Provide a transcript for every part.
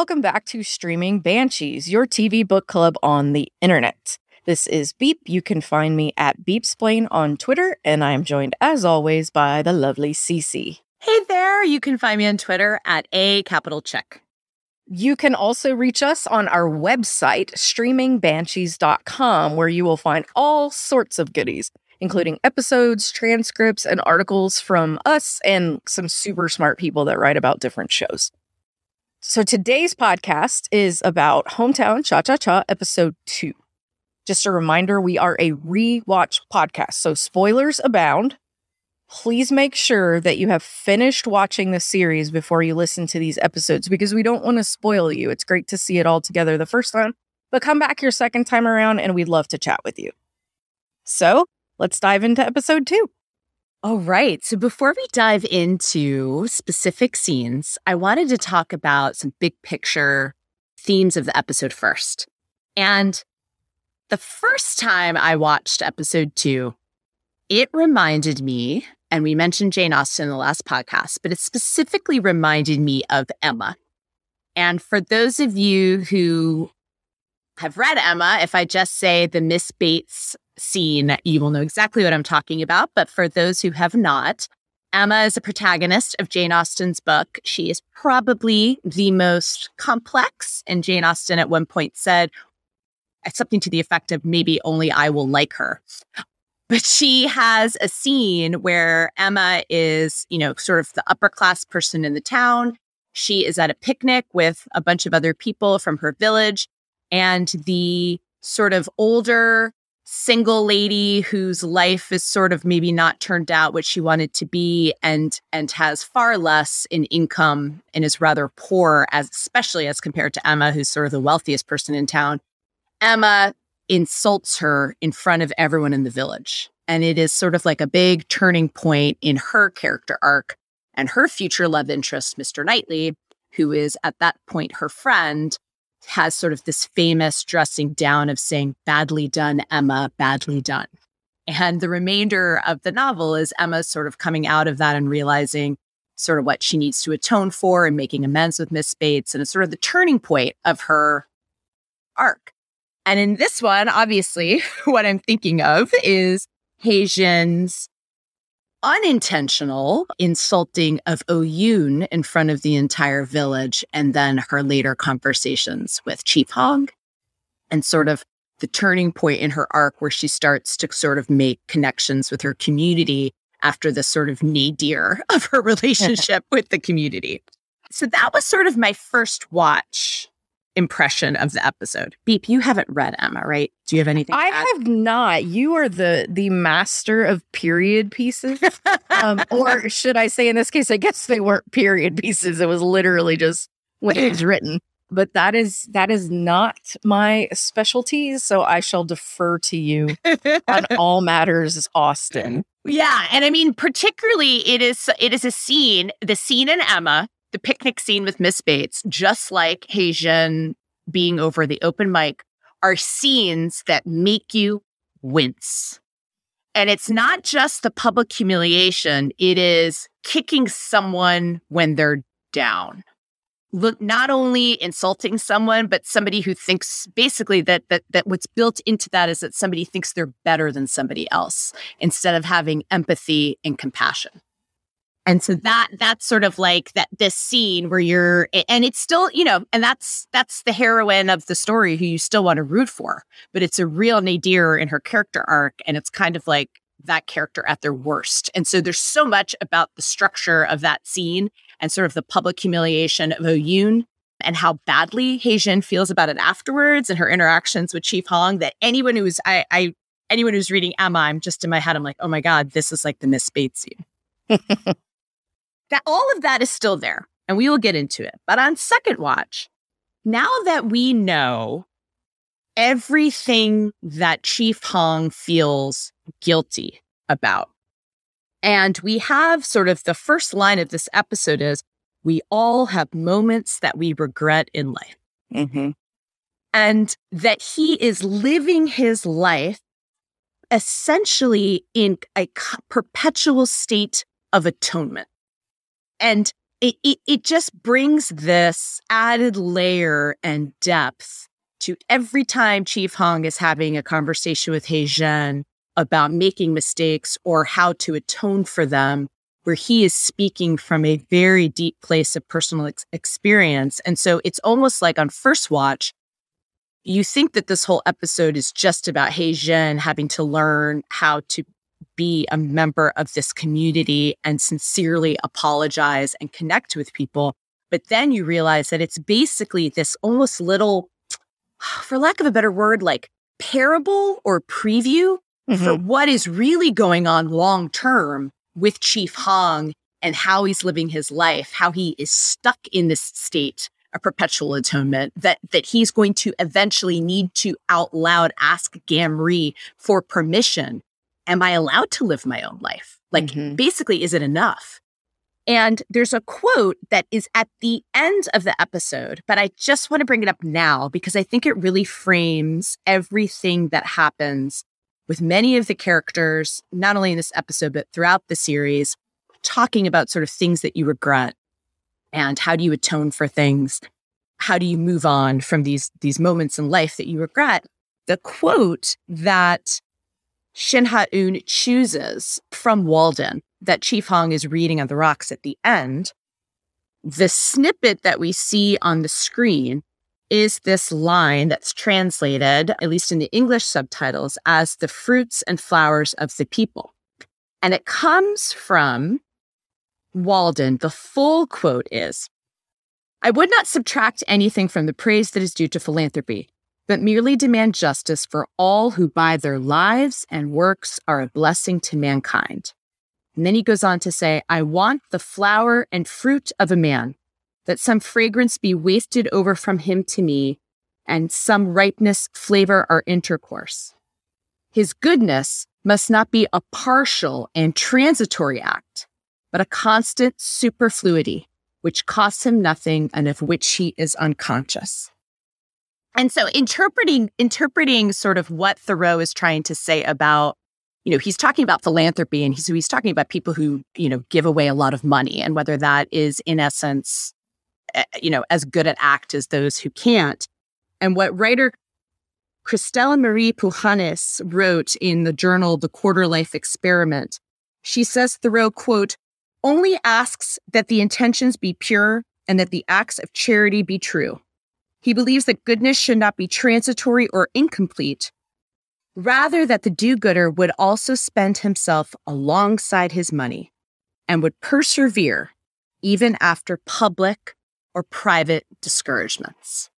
welcome back to Streaming Banshees, your TV book club on the internet. This is Beep. You can find me at Beepsplain on Twitter, and I am joined, as always, by the lovely Cece. Hey there, you can find me on Twitter at A capital check. You can also reach us on our website, streamingbanshees.com, where you will find all sorts of goodies, including episodes, transcripts, and articles from us and some super smart people that write about different shows. So today's podcast is about Hometown Cha Cha Cha episode two. Just a reminder, we are a rewatch podcast, so spoilers abound. Please make sure that you have finished watching the series before you listen to these episodes because we don't want to spoil you. It's great to see it all together the first time, but come back your second time around and we'd love to chat with you. So let's dive into episode two. All right. So before we dive into specific scenes, I wanted to talk about some big picture themes of the episode first. And the first time I watched episode two, it reminded me, and we mentioned Jane Austen in the last podcast, but it specifically reminded me of Emma. And for those of you who have read Emma, if I just say the Miss Bates scene, you will know exactly what I'm talking about. But for those who have not, Emma is a protagonist of Jane Austen's book. She is probably the most complex. And Jane Austen at one point said something to the effect of maybe only I will like her. But she has a scene where Emma is, you know, sort of the upper class person in the town. She is at a picnic with a bunch of other people from her village. And the sort of older single lady whose life is sort of maybe not turned out what she wanted to be and and has far less in income and is rather poor as especially as compared to Emma who's sort of the wealthiest person in town Emma insults her in front of everyone in the village and it is sort of like a big turning point in her character arc and her future love interest Mr. Knightley who is at that point her friend has sort of this famous dressing down of saying, badly done, Emma, badly done. And the remainder of the novel is Emma sort of coming out of that and realizing sort of what she needs to atone for and making amends with Miss Bates. And it's sort of the turning point of her arc. And in this one, obviously, what I'm thinking of is Hei-jin's unintentional insulting of Oyun in front of the entire village, and then her later conversations with Chief Hong, and sort of the turning point in her arc where she starts to sort of make connections with her community after the sort of nadir of her relationship with the community. So that was sort of my first watch impression of the episode. Beep, you haven't read Emma, right? Do you have anything? I have not. You are the the master of period pieces, um, or should I say, in this case, I guess they weren't period pieces. It was literally just when it was written. But that is that is not my specialty, so I shall defer to you on all matters Austen. Yeah, and I mean, particularly, it is it is a scene, the scene in Emma the picnic scene with Miss Bates, just like Hei-jin being over the open mic, are scenes that make you wince. And it's not just the public humiliation, it is kicking someone when they're down. Look, not only insulting someone, but somebody who thinks basically that, that that what's built into that is that somebody thinks they're better than somebody else instead of having empathy and compassion. And so that that's sort of like that this scene where you're and it's still, you know, and that's that's the heroine of the story who you still want to root for. But it's a real nadir in her character arc and it's kind of like that character at their worst. And so there's so much about the structure of that scene and sort of the public humiliation of Oyun and how badly Hei-jin feels about it afterwards and her interactions with Chief Hong that anyone who's I, I anyone who's reading Emma, I'm just in my head, I'm like, oh my God, this is like the Miss Bates scene. that all of that is still there and we will get into it. But on second watch, now that we know everything that Chief Hong feels guilty about, and we have sort of the first line of this episode is we all have moments that we regret in life. Mm-hmm. And that he is living his life essentially in a perpetual state of atonement. And it, it, it just brings this added layer and depth to every time Chief Hong is having a conversation with Haejin about making mistakes or how to atone for them, where he is speaking from a very deep place of personal ex- experience. And so it's almost like on first watch, you think that this whole episode is just about Haejin having to learn how to be a member of this community and sincerely apologize and connect with people. But then you realize that it's basically this almost little, for lack of a better word, like parable or preview mm-hmm. for what is really going on long term with Chief Hong and how he's living his life, how he is stuck in this state of perpetual atonement, that that he's going to eventually need to out loud ask Gamri for permission. Am I allowed to live my own life? Like mm-hmm. basically, is it enough? And there's a quote that is at the end of the episode, but I just want to bring it up now because I think it really frames everything that happens with many of the characters, not only in this episode, but throughout the series, talking about sort of things that you regret and how do you atone for things? How do you move on from these, these moments in life that you regret? The quote that Shin Ha-eun chooses from Walden that Chief Hong is reading on the rocks at the end, the snippet that we see on the screen is this line that's translated, at least in the English subtitles, as the fruits and flowers of the people. And it comes from Walden. The full quote is I would not subtract anything from the praise that is due to philanthropy, but merely demand justice for all who by their lives and works are a blessing to mankind. And then he goes on to say, I want the flower and fruit of a man that some fragrance be wafted over from him to me, and some ripeness flavor our intercourse. His goodness must not be a partial and transitory act, but a constant superfluity, which costs him nothing and of which he is unconscious. And so interpreting interpreting sort of what Thoreau is trying to say about you know he's talking about philanthropy and he's, he's talking about people who you know give away a lot of money and whether that is in essence Eh, you know, as good at act as those who can't. And what writer Christelle Marie Pujanis wrote in the journal The Quarter Life Experiment, she says Thoreau, quote, only asks that the intentions be pure and that the acts of charity be true. He believes that goodness should not be transitory or incomplete, rather, that the do gooder would also spend himself alongside his money and would persevere even after public or private discouragements.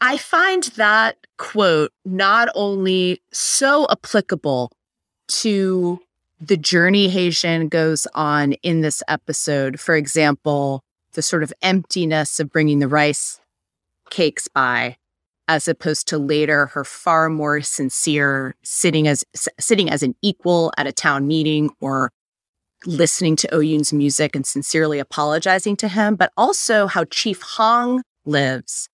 I find that quote not only so applicable to the journey Zhen goes on in this episode. For example, the sort of emptiness of bringing the rice cakes by, as opposed to later her far more sincere sitting as sitting as an equal at a town meeting or listening to Oyun's music and sincerely apologizing to him, but also how Chief Hong lives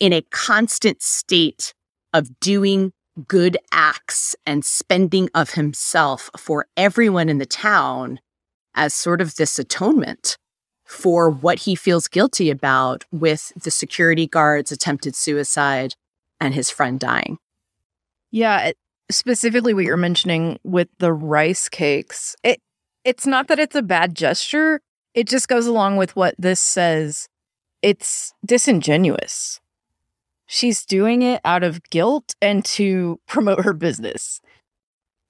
in a constant state of doing good acts and spending of himself for everyone in the town as sort of this atonement for what he feels guilty about with the security guard's attempted suicide and his friend dying. Yeah, specifically what you're mentioning with the rice cakes. It it's not that it's a bad gesture. It just goes along with what this says. It's disingenuous. She's doing it out of guilt and to promote her business.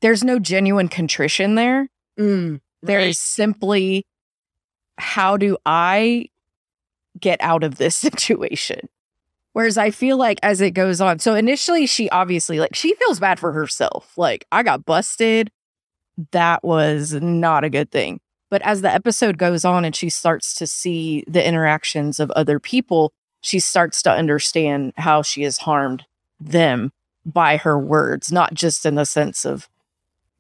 There's no genuine contrition there. Mm, there is simply how do I get out of this situation? Whereas I feel like as it goes on, so initially she obviously like she feels bad for herself. Like I got busted that was not a good thing. But as the episode goes on and she starts to see the interactions of other people, she starts to understand how she has harmed them by her words, not just in the sense of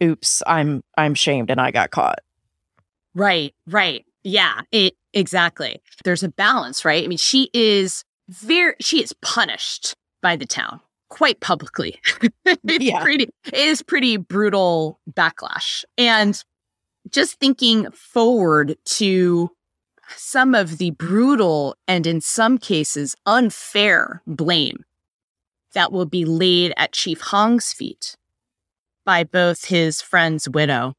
oops, I'm I'm shamed and I got caught. Right, right. Yeah, it exactly. There's a balance, right? I mean, she is very she is punished by the town quite publicly. it's yeah. pretty it is pretty brutal backlash. And just thinking forward to some of the brutal and in some cases unfair blame that will be laid at Chief Hong's feet by both his friend's widow,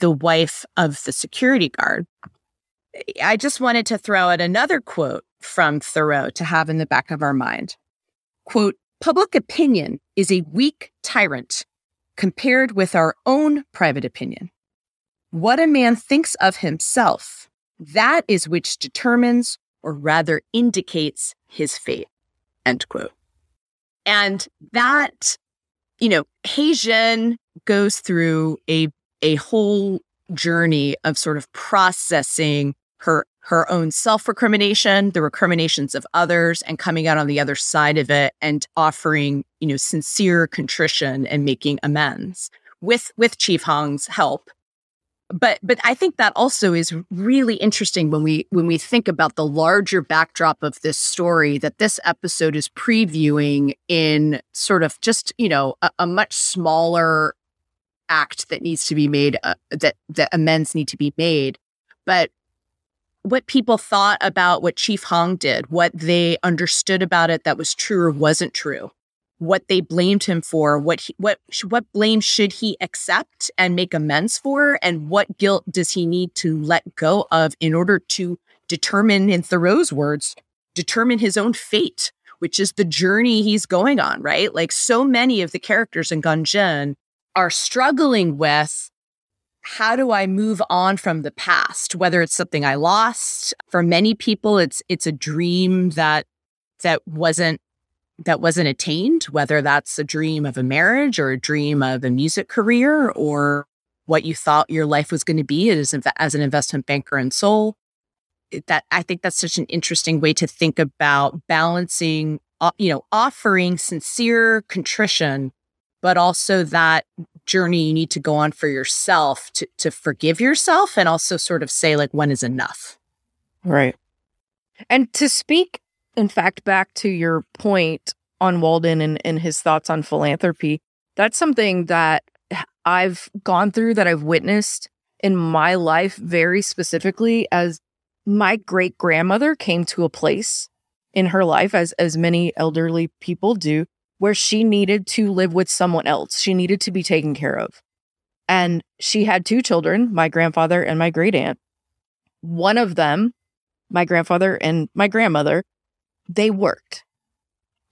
the wife of the security guard. I just wanted to throw out another quote from Thoreau to have in the back of our mind. Quote, public opinion is a weak tyrant compared with our own private opinion. What a man thinks of himself, that is which determines or rather indicates his fate. End quote. And that, you know, He goes through a a whole journey of sort of processing her her own self-recrimination, the recriminations of others, and coming out on the other side of it and offering, you know, sincere contrition and making amends with with Chief Hong's help. But but i think that also is really interesting when we when we think about the larger backdrop of this story that this episode is previewing in sort of just you know a, a much smaller act that needs to be made uh, that that amends need to be made but what people thought about what chief hong did what they understood about it that was true or wasn't true what they blamed him for, what he, what what blame should he accept and make amends for, and what guilt does he need to let go of in order to determine, in Thoreau's words, determine his own fate, which is the journey he's going on. Right, like so many of the characters in Gongjin are struggling with. How do I move on from the past? Whether it's something I lost, for many people, it's it's a dream that that wasn't that wasn't attained, whether that's a dream of a marriage or a dream of a music career or what you thought your life was going to be as, as an investment banker in Seoul. That I think that's such an interesting way to think about balancing, uh, you know, offering sincere contrition, but also that journey you need to go on for yourself to to forgive yourself and also sort of say like when is enough. Right. And to speak in fact, back to your point on Walden and, and his thoughts on philanthropy, that's something that I've gone through, that I've witnessed in my life very specifically as my great grandmother came to a place in her life, as, as many elderly people do, where she needed to live with someone else. She needed to be taken care of. And she had two children, my grandfather and my great aunt. One of them, my grandfather and my grandmother, they worked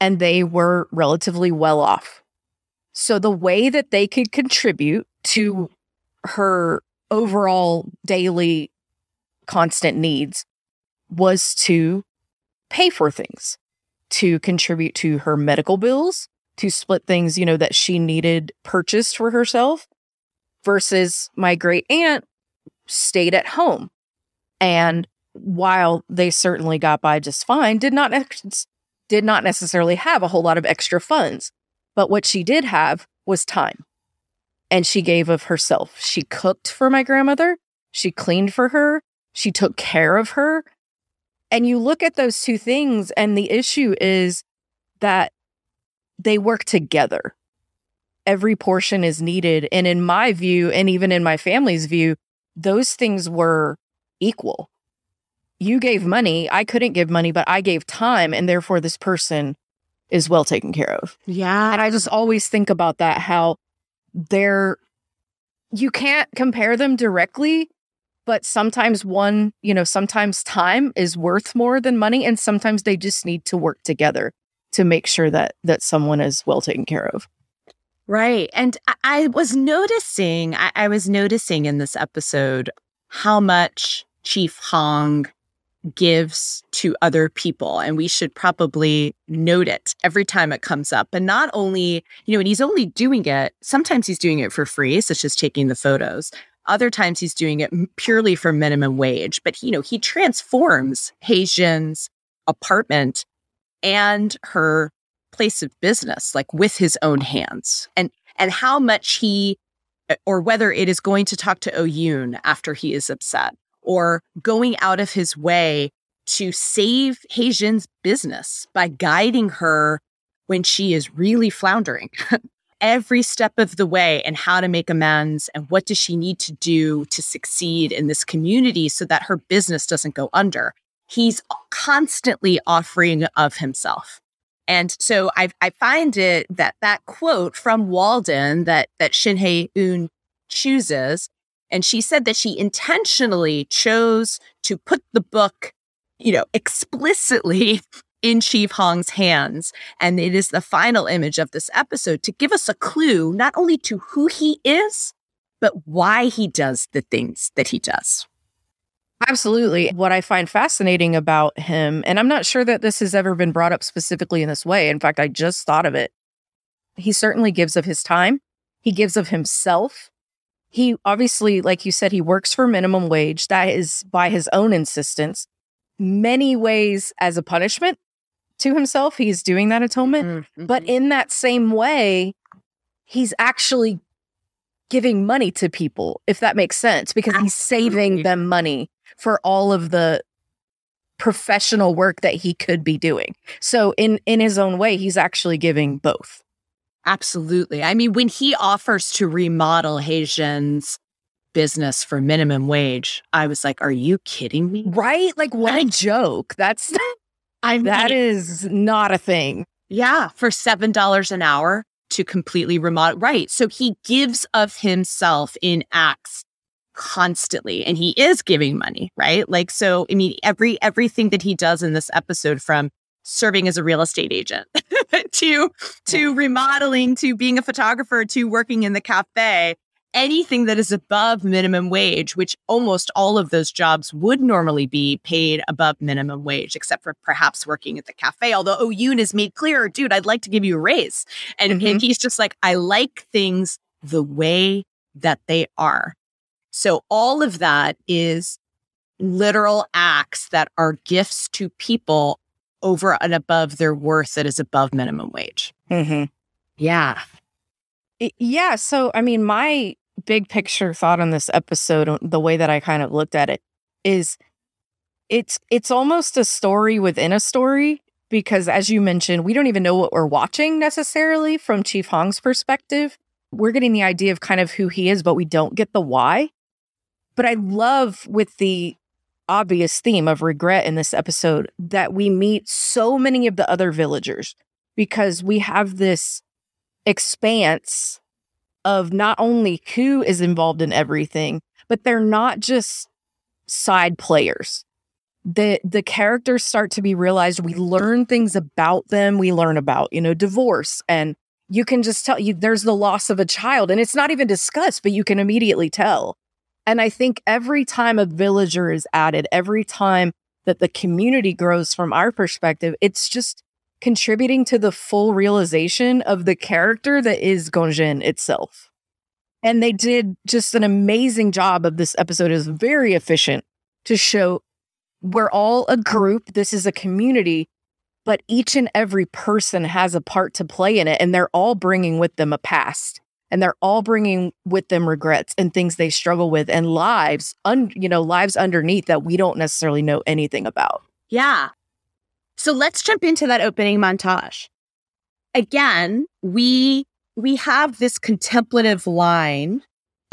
and they were relatively well off. So the way that they could contribute to her overall daily constant needs was to pay for things, to contribute to her medical bills, to split things, you know, that she needed purchased for herself versus my great aunt stayed at home and while they certainly got by just fine, did not ex- did not necessarily have a whole lot of extra funds. But what she did have was time. And she gave of herself. She cooked for my grandmother, she cleaned for her, she took care of her. And you look at those two things, and the issue is that they work together. Every portion is needed. And in my view, and even in my family's view, those things were equal you gave money. I couldn't give money, but I gave time. And therefore, this person is well taken care of. Yeah. And I just always think about that how they're, you can't compare them directly, but sometimes one, you know, sometimes time is worth more than money. And sometimes they just need to work together to make sure that that someone is well taken care of. Right. And I, was noticing, I, I was noticing in this episode how much Chief Hong gives to other people. And we should probably note it every time it comes up. And not only, you know, and he's only doing it, sometimes he's doing it for free, such as taking the photos. Other times he's doing it purely for minimum wage. But, you know, he transforms Haejin's apartment and her place of business, like with his own hands. And and how much he eh, or whether it is going to talk to Oyun after he is upset or going out of his way to save Haejin's business by guiding her when she is really floundering. every step of the way and how to make amends and what does she need to do to succeed in this community so that her business doesn't go under. He's constantly offering of himself. And so I, I find it that that quote from Walden that, that Shin Hae Eun chooses, and she said that she intentionally chose to put the book, you know, explicitly in Chief Hong's hands. And it is the final image of this episode to give us a clue not only to who he is, but why he does the things that he does. Absolutely. What I find fascinating about him, and I'm not sure that this has ever been brought up specifically in this way. In fact, I just thought of it. He certainly gives of his time, he gives of himself. He obviously, like you said, he works for minimum wage. That is by his own insistence. Many ways as a punishment to himself, he's doing that atonement. Mm-hmm. But in that same way, he's actually giving money to people, if that makes sense, because Absolutely. he's saving them money for all of the professional work that he could be doing. So in in his own way, he's actually giving both. Absolutely. I mean, when he offers to remodel Haejin's business for minimum wage, I was like, "Are you kidding me?" Right? Like, what a joke! That's I mean, that is not a thing. Yeah, for seven dollars an hour to completely remodel. Right. So he gives of himself in acts constantly and he is giving money right like so i mean every everything that he does in this episode from serving as a real estate agent to to remodeling to being a photographer to working in the cafe anything that is above minimum wage which almost all of those jobs would normally be paid above minimum wage except for perhaps working at the cafe although oh Yoon has made clear dude i'd like to give you a raise and, mm-hmm. and he's just like i like things the way that they are so all of that is literal acts that are gifts to people over and above their worth that is above minimum wage. Mm-hmm. Yeah. Yeah. So, I mean, my big picture thought on this episode, uh, the way that I kind of looked at it, is it's it's almost a story within a story because, as you mentioned, we don't even know what we're watching necessarily from Chief Hong's perspective. We're getting the idea of kind of who he is, but we don't get the why. But I love with the obvious theme of regret in this episode that we meet so many of the other villagers because we have this expanse of not only who is involved in everything, but they're not just side players. The the characters start to be realized. We learn things about them. We learn about, you know, divorce and you can just tell you there's the loss of a child and it's not even discussed, but you can immediately tell. And I think every time a villager is added, every time that the community grows from our perspective, it's just contributing to the full realization of the character that is Gongjin itself. And they did just an amazing job of this episode. Was very efficient to show we're all a group. This is a community, but each and every person has a part to play in it. And they're all bringing with them a past and they're all bringing with them regrets and things they struggle with and lives un, you know lives underneath that we don't necessarily know anything about yeah so let's jump into that opening montage again we we have this contemplative line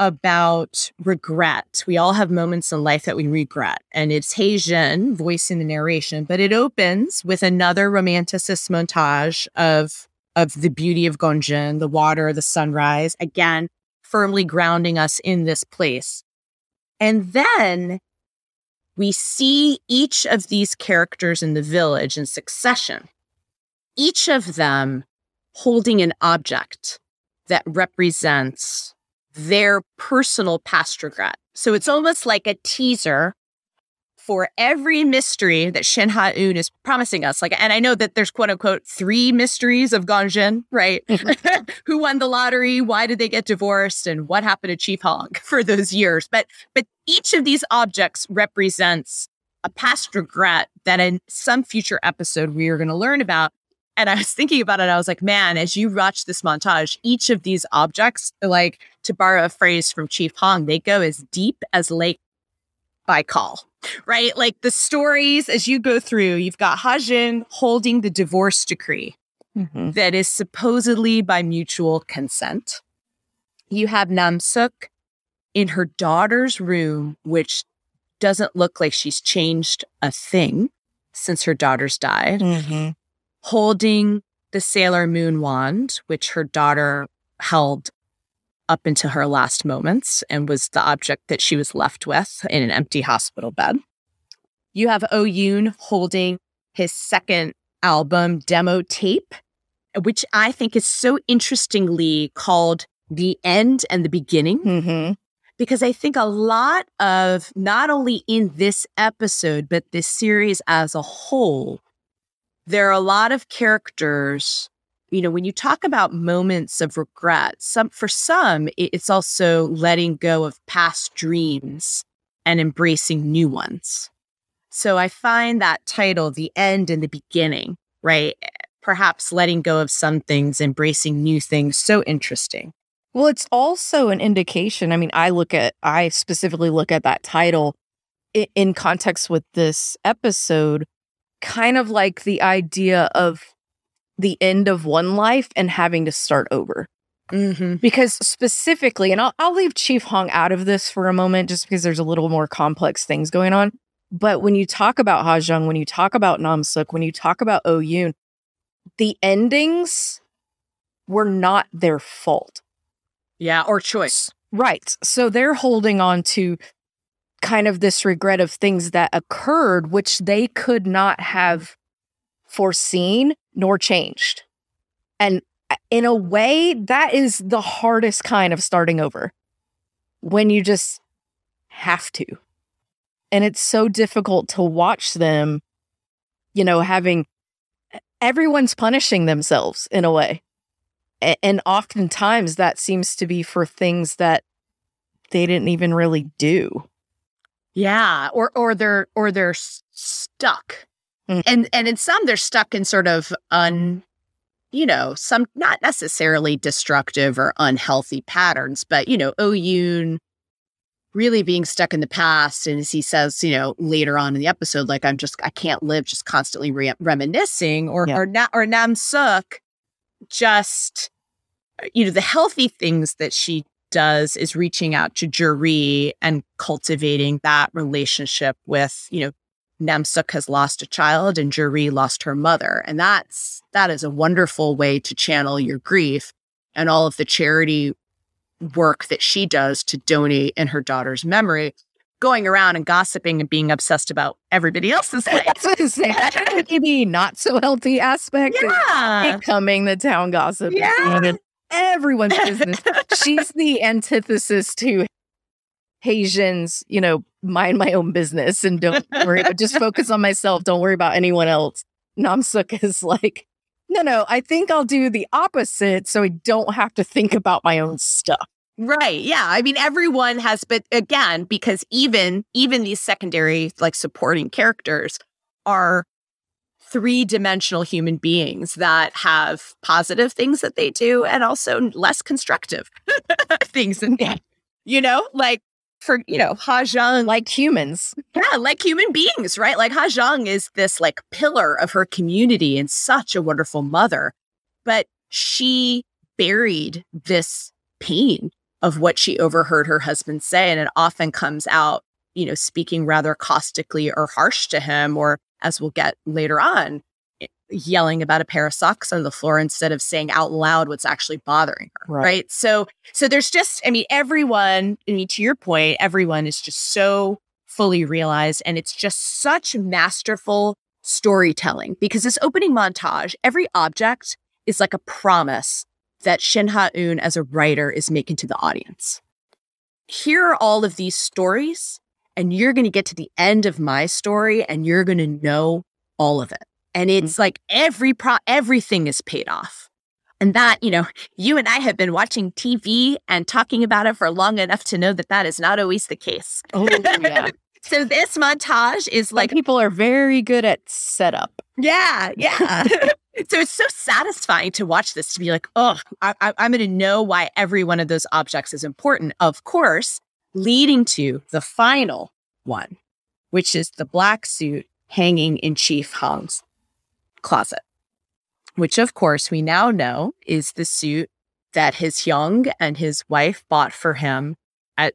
about regret. We all have moments in life that we regret, and it's Haejin voicing the narration, but it opens with another romanticist montage of of the beauty of Gongjin, the water, the sunrise, again, firmly grounding us in this place. And then we see each of these characters in the village in succession, each of them holding an object that represents their personal past regret. So it's almost like a teaser for every mystery that Shin Ha Eun is promising us. Like, and I know that there's quote unquote three mysteries of Gongjin, right? Who won the lottery? Why did they get divorced? And what happened to Chief Hong for those years? But but each of these objects represents a past regret that in some future episode we are going to learn about. And I was thinking about it. I was like, man, as you watch this montage, each of these objects, like to borrow a phrase from Chief Hong, they go as deep as Lake Baikal right? Like the stories as you go through, you've got Hajin holding the divorce decree mm-hmm. that is supposedly by mutual consent. You have Namsuk in her daughter's room, which doesn't look like she's changed a thing since her daughters died, mm-hmm. holding the Sailor Moon wand, which her daughter held up into her last moments and was the object that she was left with in an empty hospital bed. You have Oh Yoon holding his second album demo tape, which I think is so interestingly called The End and the Beginning. Mm-hmm. Because I think a lot of not only in this episode, but this series as a whole, there are a lot of characters you know when you talk about moments of regret some for some it's also letting go of past dreams and embracing new ones. So i find that title the end and the beginning right eh, perhaps letting go of some things embracing new things so interesting. Well it's also an indication i mean i look at i specifically look at that title in context with this episode kind of like the idea of the end of one life and having to start over. Mm-hmm. Because specifically, and I'll, I'll leave Chief Hong out of this for a moment just because there's a little more complex things going on. But when you talk about Ha Jung, when you talk about Namsuk, when you talk about Oh Yoon, the endings were not their fault. Yeah, or choice. Right. So they're holding on to kind of this regret of things that occurred, which they could not have foreseen nor changed. And uh, in a way, that is the hardest kind of starting over when you just have to. And it's so difficult to watch them, you know, having everyone's punishing themselves in a way. And oftentimes that seems to be for things that they didn't even really do. Yeah, or or they're or they're stuck Mm. And and in some they're stuck in sort of un you know, some not necessarily destructive or unhealthy patterns, but you know, Oh Yoon really being stuck in the past and as he says, you know, later on in the episode like I'm just I can't live just constantly re- reminiscing or yeah. or Na- or Nam Suk just you know, the healthy things that she does is reaching out to Juri and cultivating that relationship with, you know, Namsuk has lost a child and Juri lost her mother. And that's that is a wonderful way to channel your grief and all of the charity work that she does to donate in her daughter's memory, going around and gossiping and being obsessed about everybody else's life. maybe not so healthy aspect. Yeah. Becoming the town gossip. Yeah. Everyone's business. She's the antithesis to Haejin's, you know, mind my own business and don't worry, just focus on myself. Don't worry about anyone else. Namsuk is like, no, no, I think I'll do the opposite so I don't have to think about my own stuff. Right. Yeah. I mean, everyone has, but again, because even even these secondary like supporting characters are three dimensional human beings that have positive things that they do and also less constructive things. And, yeah, you know, like for, you know, Ha Jung. Like humans. Yeah, like human beings, right? Like Ha Jung is this like pillar of her community and such a wonderful mother. But she buried this pain of what she overheard her husband say. And it often comes out, you know, speaking rather caustically or harsh to him, or as we'll get later on, yelling about a pair of socks on the floor instead of saying out loud what's actually bothering her right. right, so so there's just i mean everyone i mean to your point everyone is just so fully realized and it's just such masterful storytelling because this opening montage every object is like a promise that shin ha-eun as a writer is making to the audience. Here are all of these stories and you're going to get to the end of my story and you're going to know all of it and mm. it's like every pro everything is paid off. And that, you know, you and I have been watching TV and talking about it for long enough to know that that is not always the case. Oh, yeah. so this montage is like people are very good at setup. Yeah, yeah. so it's so satisfying to watch this to be like, oh, I, I, I'm going to know why every one of those objects is important. Of course, leading to the final one, which is the black suit hanging in Chief Hong's closet. which of course we now know is the suit that his young and his wife bought for him at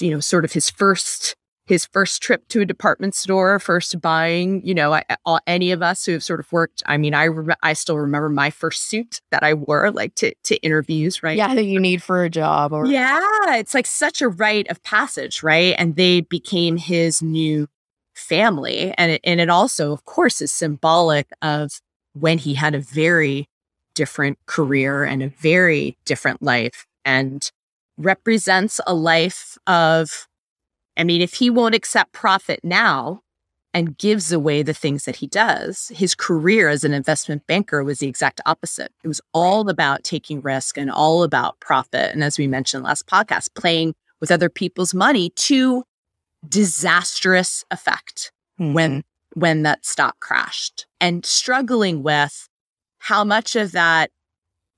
you know sort of his first his first trip to a department store, first buying, you know, I, all, any of us who have sort of worked. I mean, I rem- I still remember my first suit that I wore, like to to interviews, right? Yeah, that you need for a job. Or yeah, it's like such a rite of passage, right? And they became his new family, and it, and it also, of course, is symbolic of when he had a very different career and a very different life, and represents a life of I mean, if he won't accept profit now and gives away the things that he does, his career as an investment banker was the exact opposite. It was all about taking risk and all about profit. And as we mentioned last podcast, playing with other people's money to disastrous effect mm-hmm. when when that stock crashed and struggling with how much of that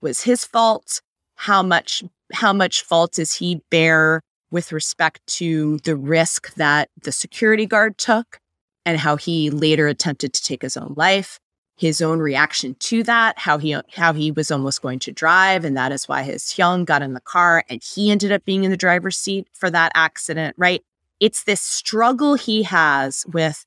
was his fault how much how much fault does he bear with respect to the risk that the security guard took and how he later attempted to take his own life his own reaction to that how he how he was almost going to drive and that is why his hyung got in the car and he ended up being in the driver's seat for that accident right it's this struggle he has with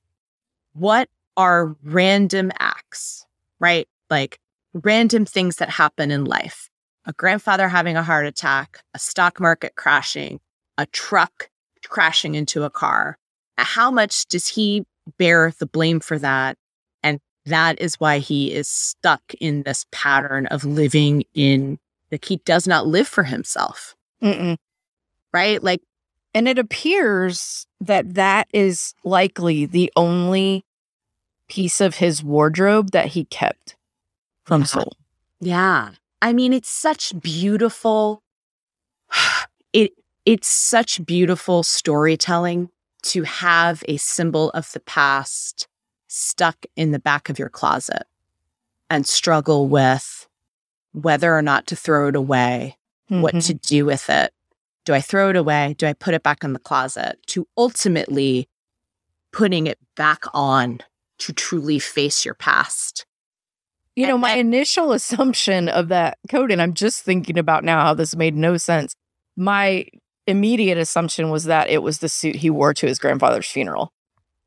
what are random acts right like random things that happen in life a grandfather having a heart attack a stock market crashing a truck crashing into a car. How much does he bear the blame for that? And that is why he is stuck in this pattern of living in like he does not live for himself. Mm-mm. Right? Like, and it appears that that is likely the only piece of his wardrobe that he kept from yeah. Seoul. Yeah. I mean, it's such beautiful. It it's such beautiful storytelling to have a symbol of the past stuck in the back of your closet and struggle with whether or not to throw it away, mm-hmm. what to do with it. Do I throw it away? Do I put it back in the closet? To ultimately putting it back on to truly face your past. You know, my initial assumption of that code, and I'm just thinking about now how this made no sense. My immediate assumption was that it was the suit he wore to his grandfather's funeral.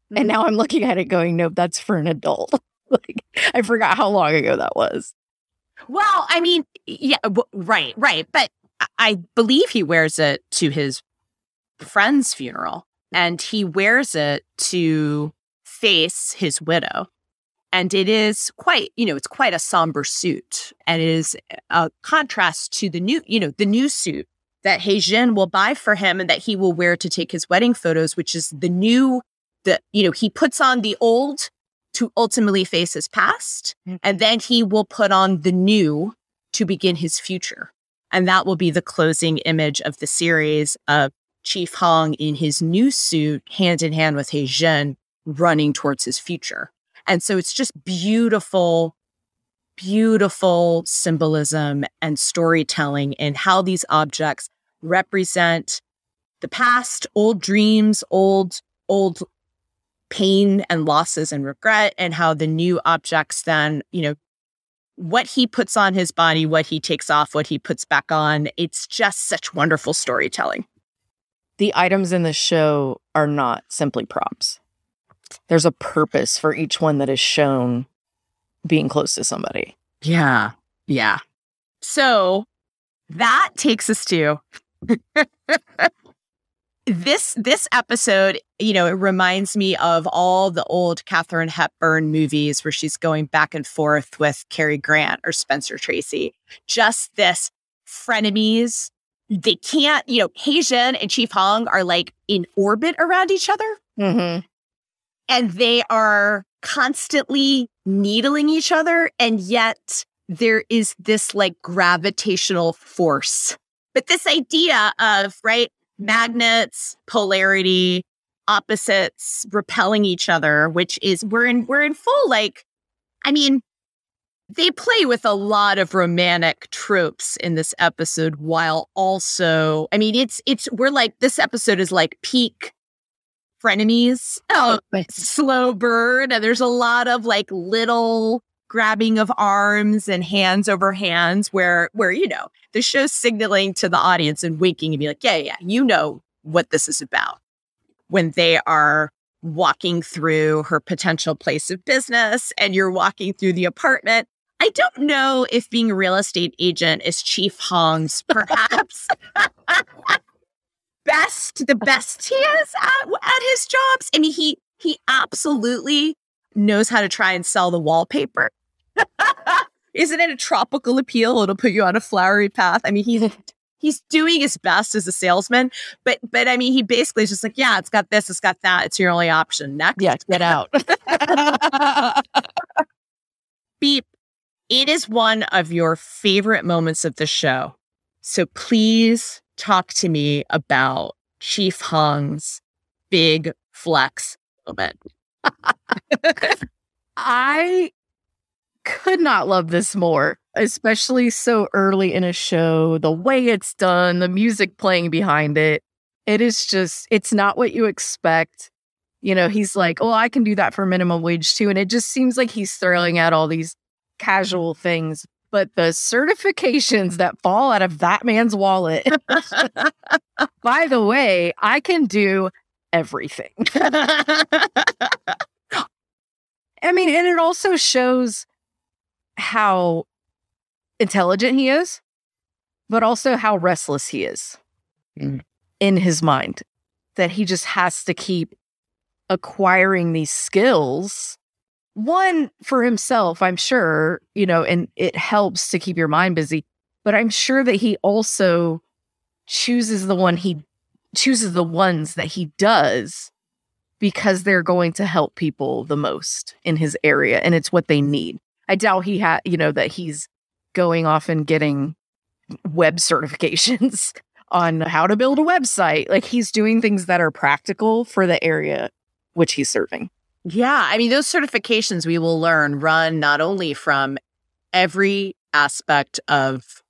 Mm-hmm. And now I'm looking at it going, nope, that's for an adult. like, I forgot how long ago that was. Well, I mean, yeah, right, right. But I believe he wears it to his friend's funeral and he wears it to face his widow. And it is quite, you know, it's quite a somber suit and it is a contrast to the new, you know, the new suit that Hae-jin will buy for him and that he will wear to take his wedding photos, which is the new, the, you know, he puts on the old to ultimately face his past. Mm-hmm. And then he will put on the new to begin his future. And that will be the closing image of the series of Chief Hong in his new suit, hand in hand with Hae-jin, running towards his future. And so it's just beautiful beautiful symbolism and storytelling in how these objects represent the past, old dreams, old, old pain and losses and regret, and how the new objects then, you know, what he puts on his body, what he takes off, what he puts back on. It's just such wonderful storytelling. The items in the show are not simply props. There's a purpose for each one that is shown being close to somebody. Yeah. Yeah. So that takes us to this this episode, you know, it reminds me of all the old Katharine Hepburn movies where she's going back and forth with Cary Grant or Spencer Tracy. Just this frenemies. They can't, you know, Hae-jin and Chief Hong are like in orbit around each other. Mm-hmm. And they are constantly needling each other. And yet there is this like gravitational force. But this idea of, right, magnets, polarity, opposites repelling each other, which is we're in we're in full like, I mean, they play with a lot of romantic tropes in this episode while also i mean it's it's we're like this episode is like peak frenemies. Oh, slow burn. And there's a lot of like little grabbing of arms and hands over hands where where you know the show's signaling to the audience and winking and be like yeah yeah you know what this is about when they are walking through her potential place of business and you're walking through the apartment I don't know if being a real estate agent is Chief Hong's perhaps best, the best he is at, at his jobs. I mean, he he absolutely knows how to try and sell the wallpaper. Isn't it a tropical appeal? It'll put you on a flowery path. I mean, he's he's doing his best as a salesman, but but I mean, he basically is just like, yeah, it's got this, it's got that. It's your only option. Next, yeah, get out. Beep. It is one of your favorite moments of the show. So please talk to me about Chief Hong's big flex moment. I could not love this more, especially so early in a show. The way it's done, the music playing behind it. It is just, it's not what you expect. You know, he's like, oh, I can do that for minimum wage too. And it just seems like he's throwing out all these casual things. But the certifications that fall out of that man's wallet, by the way, I can do everything. I mean, and it also shows how intelligent he is, but also how restless he is mm. in his mind. That he just has to keep acquiring these skills. One for himself, I'm sure, you know, and it helps to keep your mind busy. But I'm sure that he also chooses the one he chooses the ones that he does because they're going to help people the most in his area and it's what they need. I doubt he had, you know, that he's going off and getting web certifications on how to build a website. Like he's doing things that are practical for the area which he's serving. Yeah. I mean, those certifications we will learn run not only from every aspect of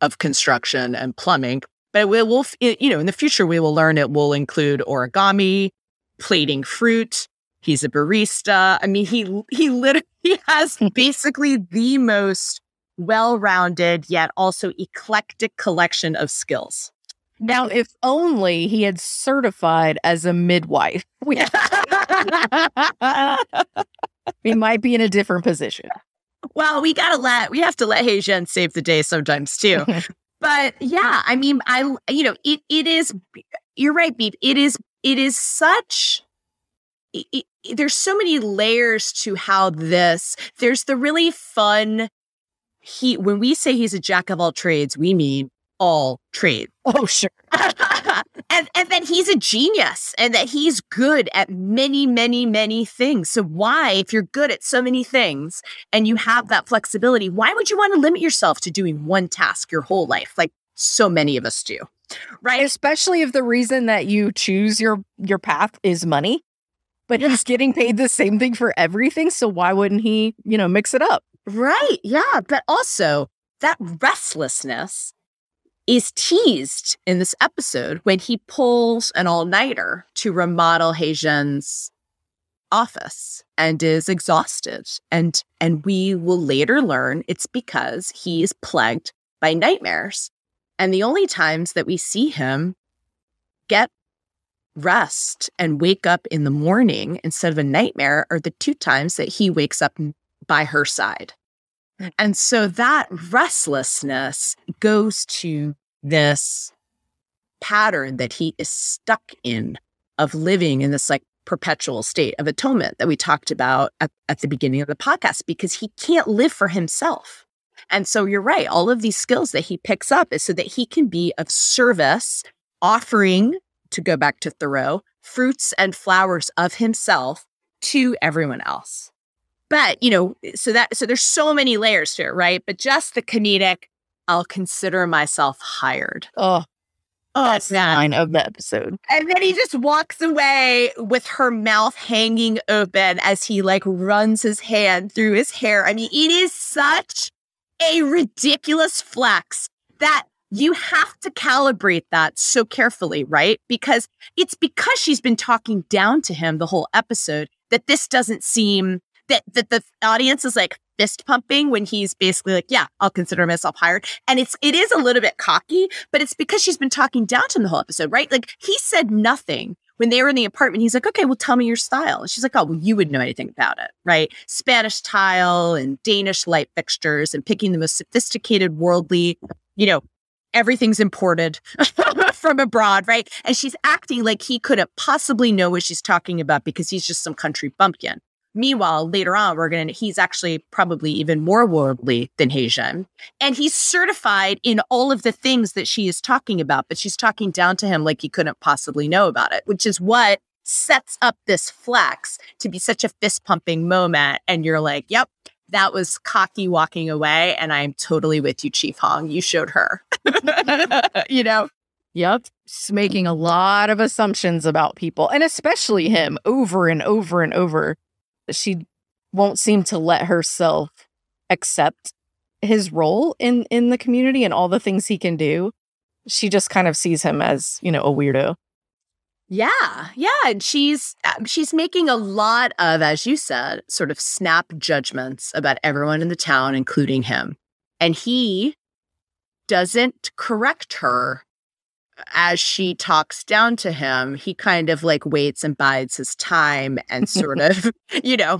of construction and plumbing, but we will, you know, in the future, we will learn it will include origami, plating fruit. He's a barista. I mean, he, he literally has basically the most well-rounded yet also eclectic collection of skills. Now, if only he had certified as a midwife, we, we might be in a different position. Well, we gotta let we have to let Haejin save the day sometimes too. but yeah, I mean, I you know, it it is. You're right, Beep. It is it is such. It, it, there's so many layers to how this. There's the really fun. He when we say he's a jack of all trades, we mean all trades. Oh, sure. and and that he's a genius and that he's good at many, many, many things. So why, if you're good at so many things and you have that flexibility, why would you want to limit yourself to doing one task your whole life, like so many of us do? Right. Especially if the reason that you choose your your path is money. But he's getting paid the same thing for everything. So why wouldn't he, you know, mix it up? Right. Yeah. But also that restlessness is teased in this episode when he pulls an all nighter to remodel Haejin's office and is exhausted. And, and we will later learn it's because he is plagued by nightmares. And the only times that we see him get rest and wake up in the morning instead of a nightmare are the two times that he wakes up by her side. Mm. And so that restlessness goes to this pattern that he is stuck in of living in this like perpetual state of atonement that we talked about at, at the beginning of the podcast because he can't live for himself. And so you're right. All of these skills that he picks up is so that he can be of service, offering, to go back to Thoreau, fruits and flowers of himself to everyone else. But, you know, so that, so there's so many layers to it, right? But just the comedic, I'll consider myself hired. Oh, oh that's the line of the episode. And then he just walks away with her mouth hanging open as he like runs his hand through his hair. I mean, it is such a ridiculous flex that you have to calibrate that so carefully, right? Because it's because she's been talking down to him the whole episode that this doesn't seem that that the audience is like fist pumping when he's basically like, yeah, I'll consider myself hired. And it's, it is a little bit cocky, but it's because she's been talking down to him the whole episode, right? Like he said nothing when they were in the apartment, he's like, okay, well, tell me your style. And she's like, oh, well, you wouldn't know anything about it, right? Spanish tile and Danish light fixtures and picking the most sophisticated, worldly, you know, everything's imported from abroad, right? And she's acting like he couldn't possibly know what she's talking about because he's just some country bumpkin. Meanwhile, later on, we're going to, he's actually probably even more worldly than Haejin. And he's certified in all of the things that she is talking about, but she's talking down to him like he couldn't possibly know about it, which is what sets up this flex to be such a fist pumping moment. And you're like, yep, that was cocky walking away. And I'm totally with you, Chief Hong. You showed her, you know? Yep. Making a lot of assumptions about people and especially him over and over and over she won't seem to let herself accept his role in in the community and all the things he can do. She just kind of sees him as, you know, a weirdo. Yeah. Yeah, and she's uh, she's making a lot of as you said, sort of snap judgments about everyone in the town including him. And he doesn't correct her as she talks down to him, he kind of like waits and bides his time and sort of, you know.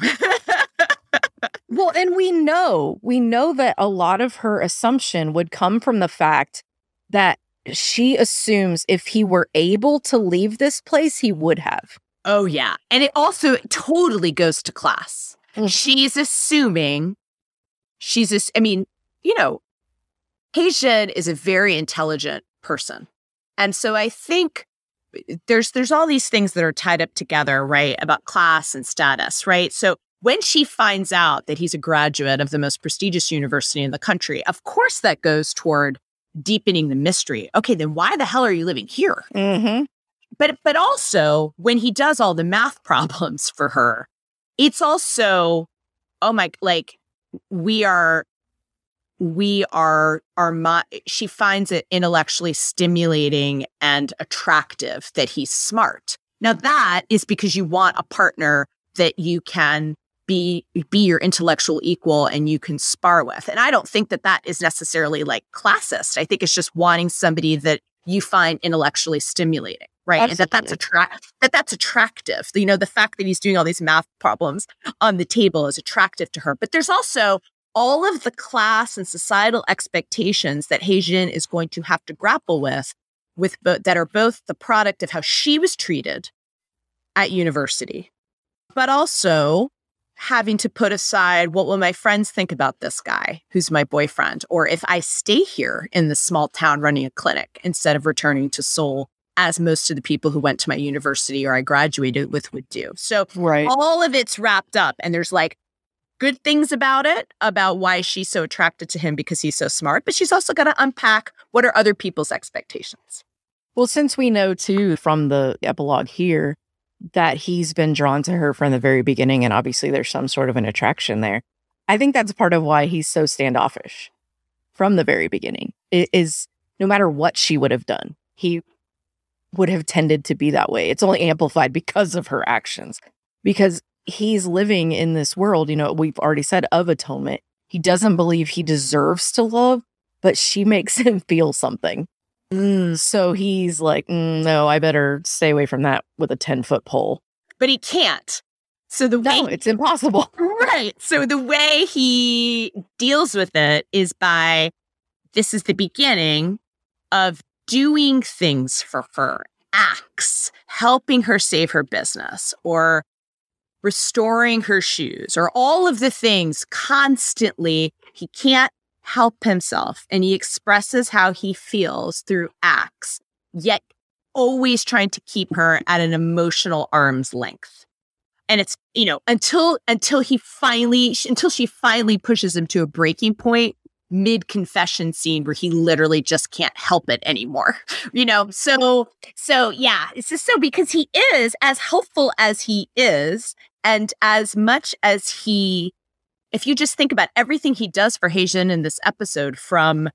well, and we know, we know that a lot of her assumption would come from the fact that she assumes if he were able to leave this place, he would have. Oh, yeah. And it also totally goes to class. Mm-hmm. She's assuming she's, a, I mean, you know, Haejin is a very intelligent person. And so I think eh, there's there's all these things that are tied up together, right? About class and status, right? So when she finds out that he's a graduate of the most prestigious university in the country, of course that goes toward deepening the mystery. Okay, then why the hell are you living here? Mm-hmm. But but also when he does all the math problems for her, it's also oh my like we are we are are my she finds it intellectually stimulating and attractive that he's smart. Now that is because you want a partner that you can be be your intellectual equal and you can spar with. And I don't think that that is necessarily like classist. I think it's just wanting somebody that you find intellectually stimulating, right? Absolutely. And that that's attract that that's attractive. You know, the fact that he's doing all these math problems on the table is attractive to her. But there's also all of the class and societal expectations that Haejin is going to have to grapple with, with bo- that are both the product of how she was treated at university, but also having to put aside what will my friends think about this guy who's my boyfriend, or if I stay here in this small town running a clinic instead of returning to Seoul as most of the people who went to my university or I graduated with would do. So right. all of it's wrapped up and there's like good things about it, about why she's so attracted to him because he's so smart, but she's also got to unpack what are other people's expectations. Well, since we know too from the epilogue here that he's been drawn to her from the very beginning, and obviously there's some sort of an attraction there, I think that's part of why he's so standoffish from the very beginning. It is no matter what she would have done, he would have tended to be that way. It's only amplified because of her actions. Because he's living in this world, you know, we've already said of atonement. He doesn't believe he deserves to love, but she makes him feel something. Mm, so he's like, mm, no, I better stay away from that with a 10 foot pole. But he can't. So the no, way it's impossible. Right. So the way he deals with it is by this is the beginning of doing things for her, acts, helping her save her business, or restoring her shoes or all of the things constantly. He can't help himself and he expresses how he feels through acts, yet always trying to keep her at an emotional arm's length. And it's, you know, until until he finally until she finally pushes him to a breaking point mid confession scene where he literally just can't help it anymore. You know, so so yeah, it's just so because he is as helpful as he is and as much as he, if you just think about everything he does for Haejin in this episode, from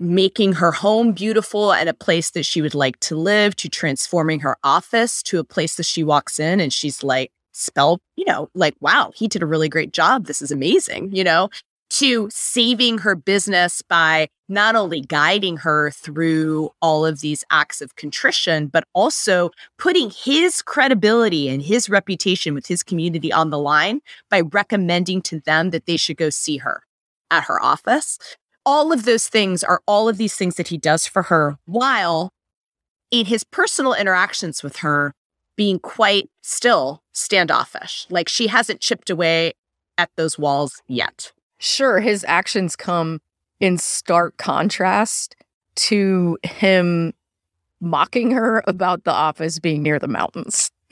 making her home beautiful and a place that she would like to live, to transforming her office to a place that she walks in and she's like spell, you know, like, wow, he did a really great job. This is amazing, you know, to saving her business by not only guiding her through all of these acts of contrition, but also putting his credibility and his reputation with his community on the line by recommending to them that they should go see her at her office. All of those things are all of these things that he does for her while in his personal interactions with her being quite still standoffish. Like she hasn't chipped away at those walls yet. Sure, his actions come in stark contrast to him mocking her about the office being near the mountains.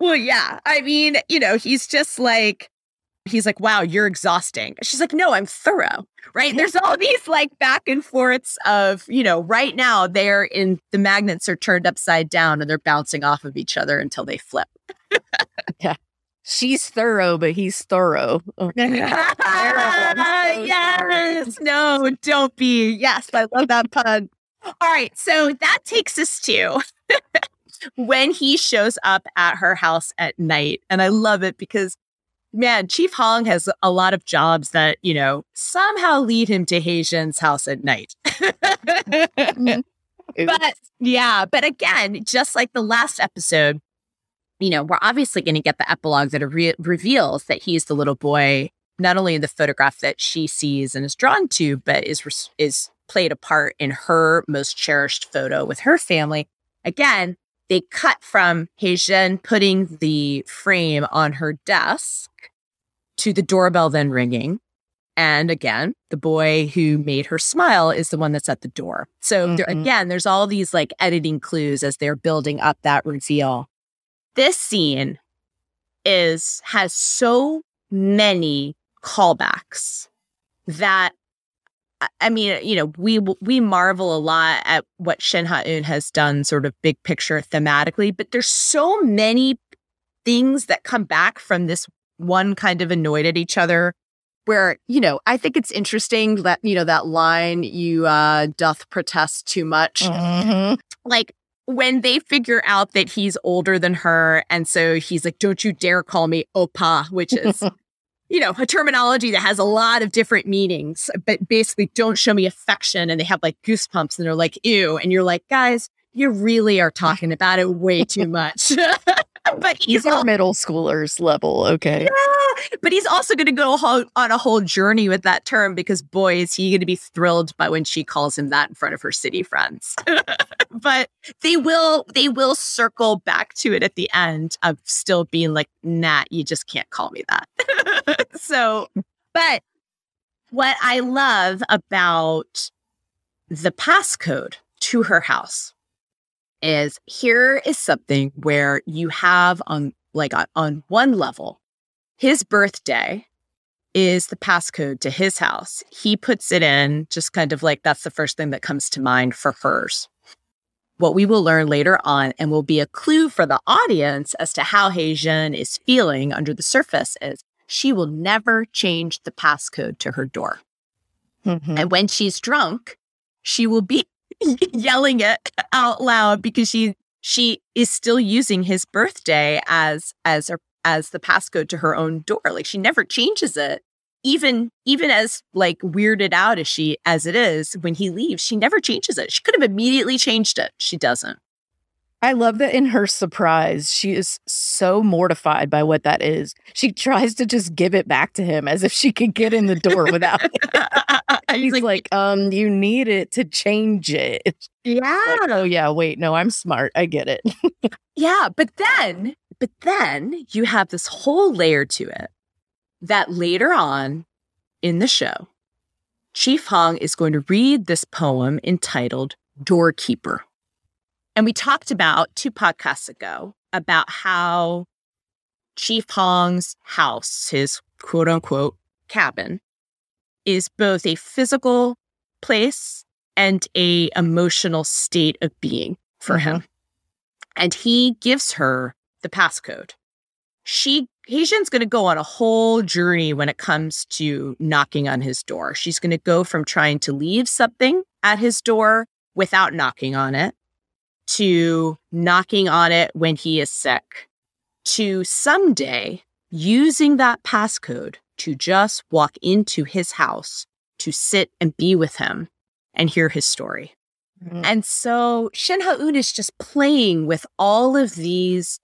well, yeah. I mean, you know, he's just like, he's like, wow, you're exhausting. She's like, no, I'm thorough. Right. There's all these like back and forths of, you know, right now they're in the magnets are turned upside down and they're bouncing off of each other until they flip. yeah. She's thorough, but he's thorough. Oh, yes. No, don't be. Yes, I love that pun. All right. So that takes us to when he shows up at her house at night. And I love it because man, Chief Hong has a lot of jobs that, you know, somehow lead him to Haejin's house at night. Mm-hmm. but yeah, but again, just like the last episode, you know, we're obviously going to get the epilogue that re- reveals that he's the little boy, not only in the photograph that she sees and is drawn to, but is res- is played a part in her most cherished photo with her family. Again, they cut from Haejin putting the frame on her desk to the doorbell then ringing. And again, the boy who made her smile is the one that's at the door. So mm-hmm. there, again, there's all these like editing clues as they're building up that reveal this scene is has so many callbacks that I mean, you know, we we marvel a lot at what Shin Ha-eun has done, sort of big picture thematically, but there's so many things that come back from this one kind of annoyed at each other. Where you know, I think it's interesting that you know that line, "You uh, doth protest too much." Mm-hmm. Like when they figure out that he's older than her, and so he's like, "Don't you dare call me oppa," which is, you know, a terminology that has a lot of different meanings. But basically, don't show me affection, and they have like goosebumps, and they're like, "Ew," and you're like, guys, you really are talking about it way too much. but he's our middle schoolers level, okay? Yeah, but he's also going to go on a whole journey with that term because boy, is he going to be thrilled by when she calls him that in front of her city friends. but they will, they will circle back to it at the end of still being like, "Nah, you just can't call me that." so, but what I love about the passcode to her house is here is something where you have on like on, on one level his birthday is the passcode to his house. He puts it in just kind of like that's the first thing that comes to mind for hers. What we will learn later on and will be a clue for the audience as to how Haejin is feeling under the surface is she will never change the passcode to her door. Mm-hmm. And when she's drunk, she will be yelling it out loud because she she is still using his birthday as as her as the passcode to her own door. Like she never changes it. Even even as like weirded out as she as it is when he leaves, she never changes it. She could have immediately changed it. She doesn't. I love that in her surprise, she is so mortified by what that is. She tries to just give it back to him as if she could get in the door without it. He's like, like, um, you need it to change it. Yeah. Like, oh yeah, wait, no, I'm smart. I get it. yeah, but then, but then you have this whole layer to it that later on in the show, Chief Hong is going to read this poem entitled Doorkeeper. And we talked about two podcasts ago about how Chief Hong's house, his quote unquote cabin, is both a physical place and a emotional state of being for mm-hmm. him. And he gives her the passcode. She Haejin's going to go on a whole journey when it comes to knocking on his door. She's going to go from trying to leave something at his door without knocking on it to knocking on it when he is sick to someday using that passcode to just walk into his house to sit and be with him and hear his story. Mm-hmm. And so Shin Ha-eun is just playing with all of these,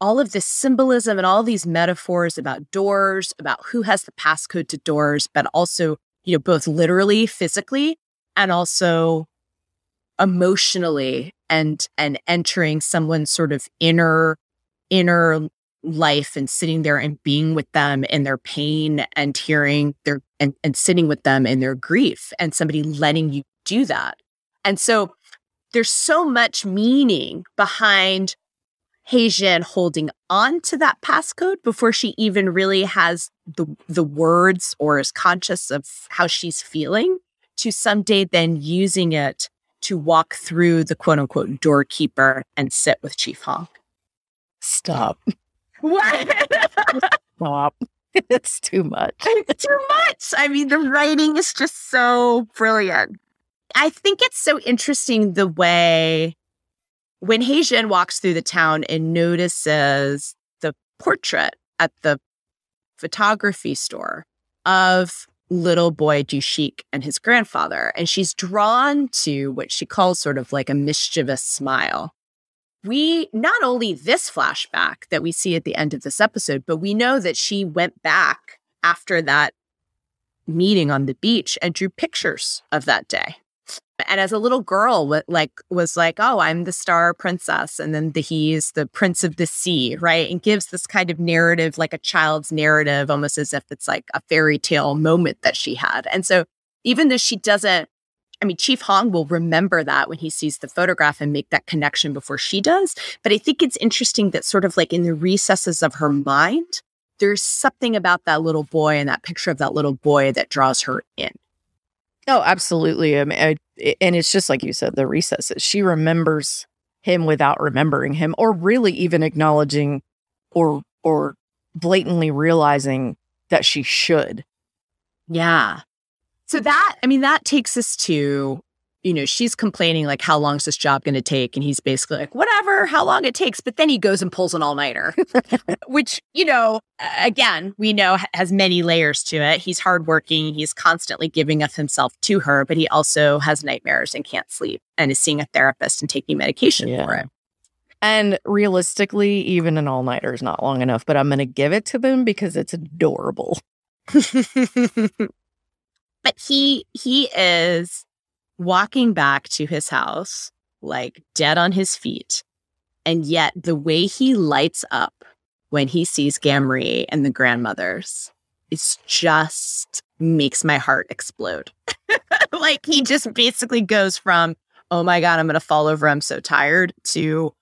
all of this symbolism and all these metaphors about doors, about who has the passcode to doors, but also, you know, both literally, physically, and also emotionally and and entering someone's sort of inner inner life and sitting there and being with them in their pain and hearing their and, and sitting with them in their grief and somebody letting you do that. And so there's so much meaning behind Haejin holding on to that passcode before she even really has the the words or is conscious of how she's feeling to someday then using it to walk through the quote unquote doorkeeper and sit with Chief Hong. Stop. What? Stop. It's too much. It's too much. I mean, the writing is just so brilliant. I think it's so interesting the way when Haejin walks through the town and notices the portrait at the photography store of little boy Dushik and his grandfather, and she's drawn to what she calls sort of like a mischievous smile we not only this flashback that we see at the end of this episode, but we know that she went back after that meeting on the beach and drew pictures of that day. And as a little girl, like was like, "Oh, I'm the star princess," and then the, he's the prince of the sea, right? And gives this kind of narrative, like a child's narrative, almost as if it's like a fairy tale moment that she had. And so, even though she doesn't I mean, Chief Hong will remember that when he sees the photograph and make that connection before she does. But I think it's interesting that sort of like in the recesses of her mind, there's something about that little boy and that picture of that little boy that draws her in. Oh, absolutely. I mean, I, and it's just like you said, the recesses. She remembers him without remembering him, or really even acknowledging, or or blatantly realizing that she should. Yeah. So that, I mean, that takes us to, you know, she's complaining like, how long is this job going to take? And he's basically like, whatever, how long it takes. But then he goes and pulls an all nighter, which, you know, again, we know has many layers to it. He's hardworking. He's constantly giving of himself to her, but he also has nightmares and can't sleep and is seeing a therapist and taking medication yeah. for it. And realistically, even an all nighter is not long enough, but I'm going to give it to them because it's adorable. But he he is walking back to his house like dead on his feet. And yet the way he lights up when he sees Gamri and the grandmothers is just makes my heart explode. like he just basically goes from, oh my God, I'm going to fall over. I'm so tired to,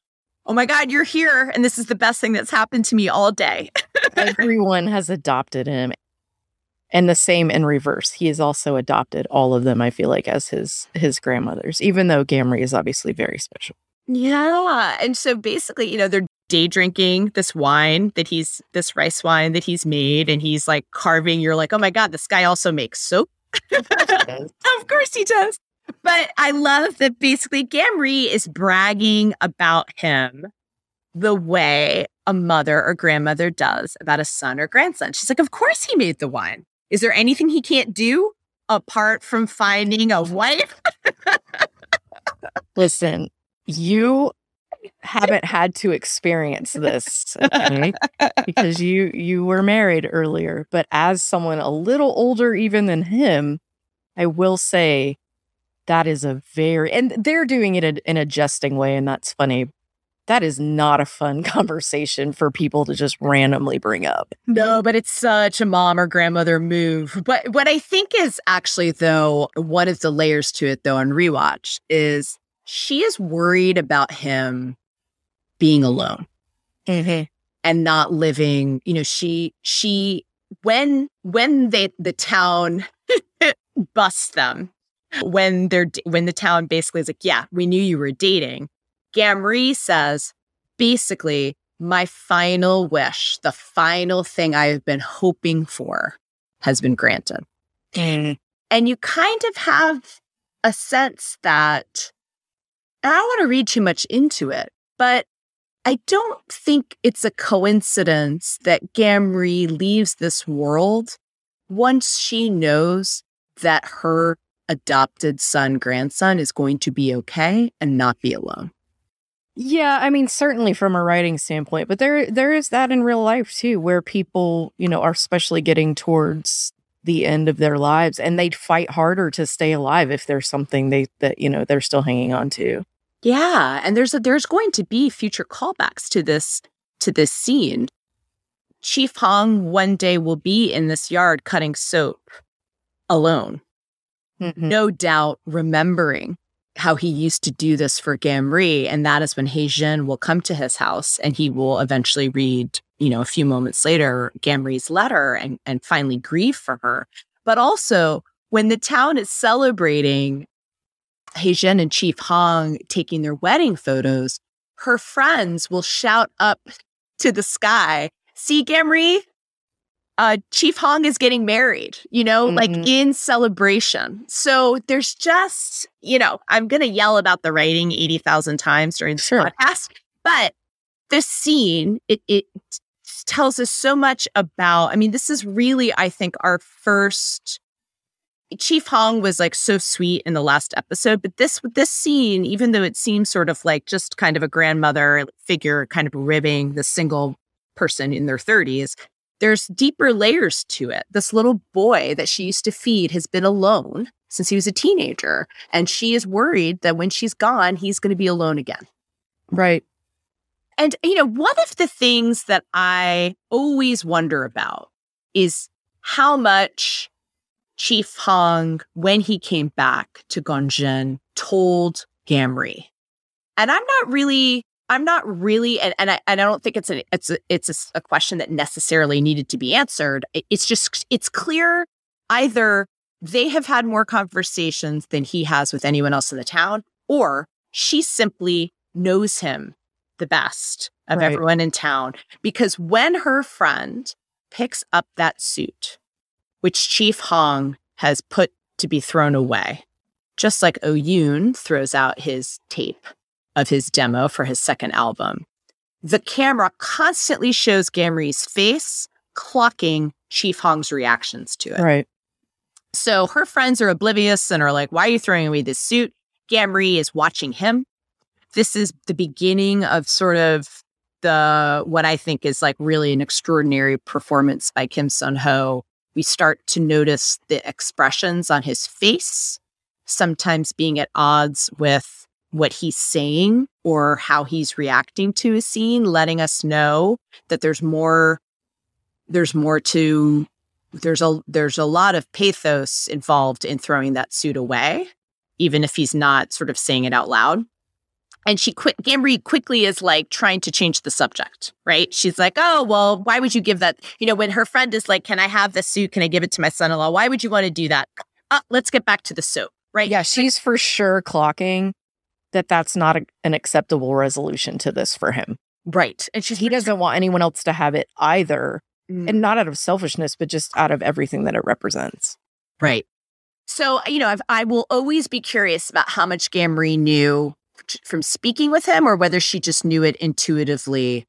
oh my God, you're here. And this is the best thing that's happened to me all day. Everyone has adopted him and the same in reverse. He has also adopted all of them, I feel like, as his his grandmothers, even though Gamri is obviously very special. Yeah. And so basically, you know, they're day drinking this wine that he's this rice wine that he's made and he's like carving. You're like, oh my God, this guy also makes soap. of course he does. But I love that basically Gamri is bragging about him the way a mother or grandmother does about a son or grandson. She's like, Of course he made the wine. Is there anything he can't do apart from finding a wife? Listen, you haven't had to experience this okay? because you you were married earlier but as someone a little older even than him i will say that is a very and they're doing it in a jesting way and that's funny that is not a fun conversation for people to just randomly bring up. No, but it's such a mom or grandmother move. But what I think is actually, though, one of the layers to it, though, on rewatch is she is worried about him being alone mm-hmm. and not living. You know, she, she, when, when they, the town busts them, when they're, when the town basically is like, yeah, we knew you were dating Gamri says, basically, my final wish, the final thing I have been hoping for, has been granted. Mm. And you kind of have a sense that, I don't want to read too much into it, but I don't think it's a coincidence that Gamri leaves this world once she knows that her adopted son, grandson is going to be okay and not be alone. Yeah, I mean certainly from a writing standpoint, but there there is that in real life too where people, you know, are especially getting towards the end of their lives and they'd fight harder to stay alive if there's something they that you know they're still hanging on to. Yeah, and there's a, there's going to be future callbacks to this to this scene. Chief Hong one day will be in this yard cutting soap alone. Mm-hmm. No doubt remembering how he used to do this for Gamri. And that is when Haejin will come to his house and he will eventually read, you know, a few moments later, Gamri's letter and, and finally grieve for her. But also when the town is celebrating Haejin and Chief Hong taking their wedding photos, her friends will shout up to the sky, see Gamri, uh, Chief Hong is getting married, you know, mm-hmm. like in celebration. So there's just, you know, I'm going to yell about the writing 80,000 times during the sure. podcast, but this scene, it, it tells us so much about, I mean, this is really, I think, our first. Chief Hong was like so sweet in the last episode, but this this scene, even though it seems sort of like just kind of a grandmother figure, kind of ribbing the single person in their 30s, there's deeper layers to it. This little boy that she used to feed has been alone since he was a teenager. And she is worried that when she's gone, he's going to be alone again. Right. And, you know, one of the things that I always wonder about is how much Chief Hong, when he came back to Gongjin, told Gamri. And I'm not really I'm not really, and, and I and I don't think it's a it's a, it's a, a question that necessarily needed to be answered. It's just it's clear either they have had more conversations than he has with anyone else in the town, or she simply knows him the best of right. everyone in town. Because when her friend picks up that suit, which Chief Hong has put to be thrown away, just like Oyun throws out his tape of his demo for his second album. The camera constantly shows Gamri's face clocking Chief Hong's reactions to it. Right. So her friends are oblivious and are like, why are you throwing away this suit? Gamri is watching him. This is the beginning of sort of the what I think is like really an extraordinary performance by Kim Seon-ho. We start to notice the expressions on his face, sometimes being at odds with what he's saying or how he's reacting to a scene, letting us know that there's more there's more to there's a there's a lot of pathos involved in throwing that suit away, even if he's not sort of saying it out loud. And she quick Gamri quickly is like trying to change the subject, right? She's like, Oh, well, why would you give that? You know, when her friend is like, Can I have the suit? Can I give it to my son-in-law? Why would you want to do that? Uh, let's get back to the soap, right? Yeah, she's for sure clocking that that's not a, an acceptable resolution to this for him. Right. And he doesn't want anyone else to have it either. Mm. And not out of selfishness, but just out of everything that it represents. Right. So, you know, I've, I will always be curious about how much Gamri knew from speaking with him or whether she just knew it intuitively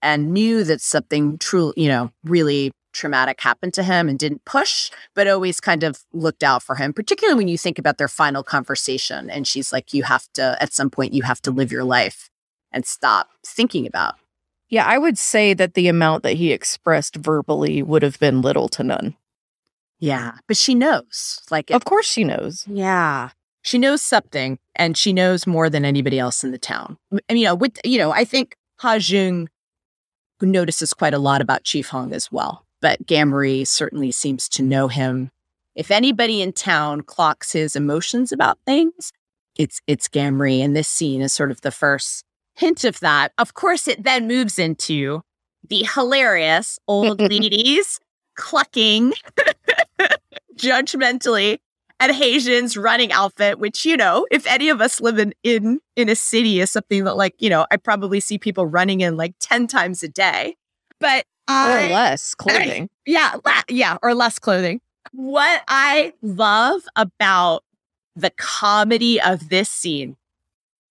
and knew that something true, you know, really traumatic happened to him and didn't push, but always kind of looked out for him, particularly when you think about their final conversation. And she's like, you have to, at some point, you have to live your life and stop thinking about. Yeah, I would say that the amount that he expressed verbally would have been little to none. Yeah, but she knows. Like, of course, she knows. Yeah, she knows something, and she knows more than anybody else in the town. And you know, with you know, I think Haejin notices quite a lot about Chief Hong as well but Gamri certainly seems to know him. If anybody in town clocks his emotions about things, it's it's Gamri, and this scene is sort of the first hint of that. Of course, it then moves into the hilarious old ladies clucking judgmentally at Haejin's running outfit, which, you know, if any of us live in, in in a city is something that like, you know, I probably see people running in like 10 times a day. But I, or less clothing. yeah, la- yeah, or less clothing. What I love about the comedy of this scene,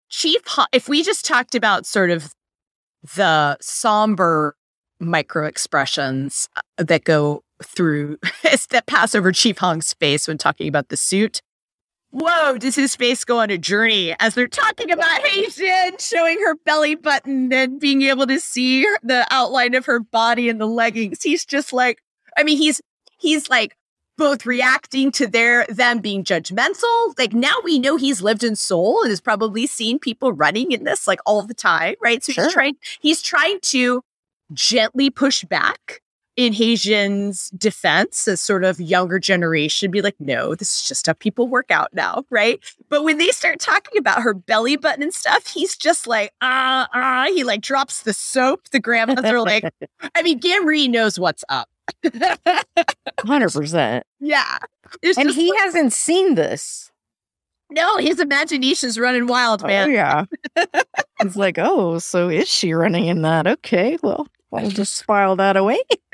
Chief, if we just talked about sort of the somber micro expressions uh, that go through that pass over Chief Hong's face when talking about the suit. Whoa, does his face go on a journey as they're talking about Haejin, showing her belly button and being able to see the outline of her body and the leggings? He's just like, I mean, he's he's like both reacting to their them being judgmental. Like now we know he's lived in Seoul and has probably seen people running in this like all the time, right? So sure. he's trying he's trying to gently push back in Haejin's defense as sort of younger generation be like, no, this is just how people work out now, right? But when they start talking about her belly button and stuff, he's just like, ah, ah. He like drops the soap. The grandmas are like, I mean, Gamri knows what's up. 100%. Yeah. and he like, hasn't seen this. No, his imagination's running wild, oh, man. Oh, yeah. It's like, oh, so is she running in that? Okay, well, I'll just file that away.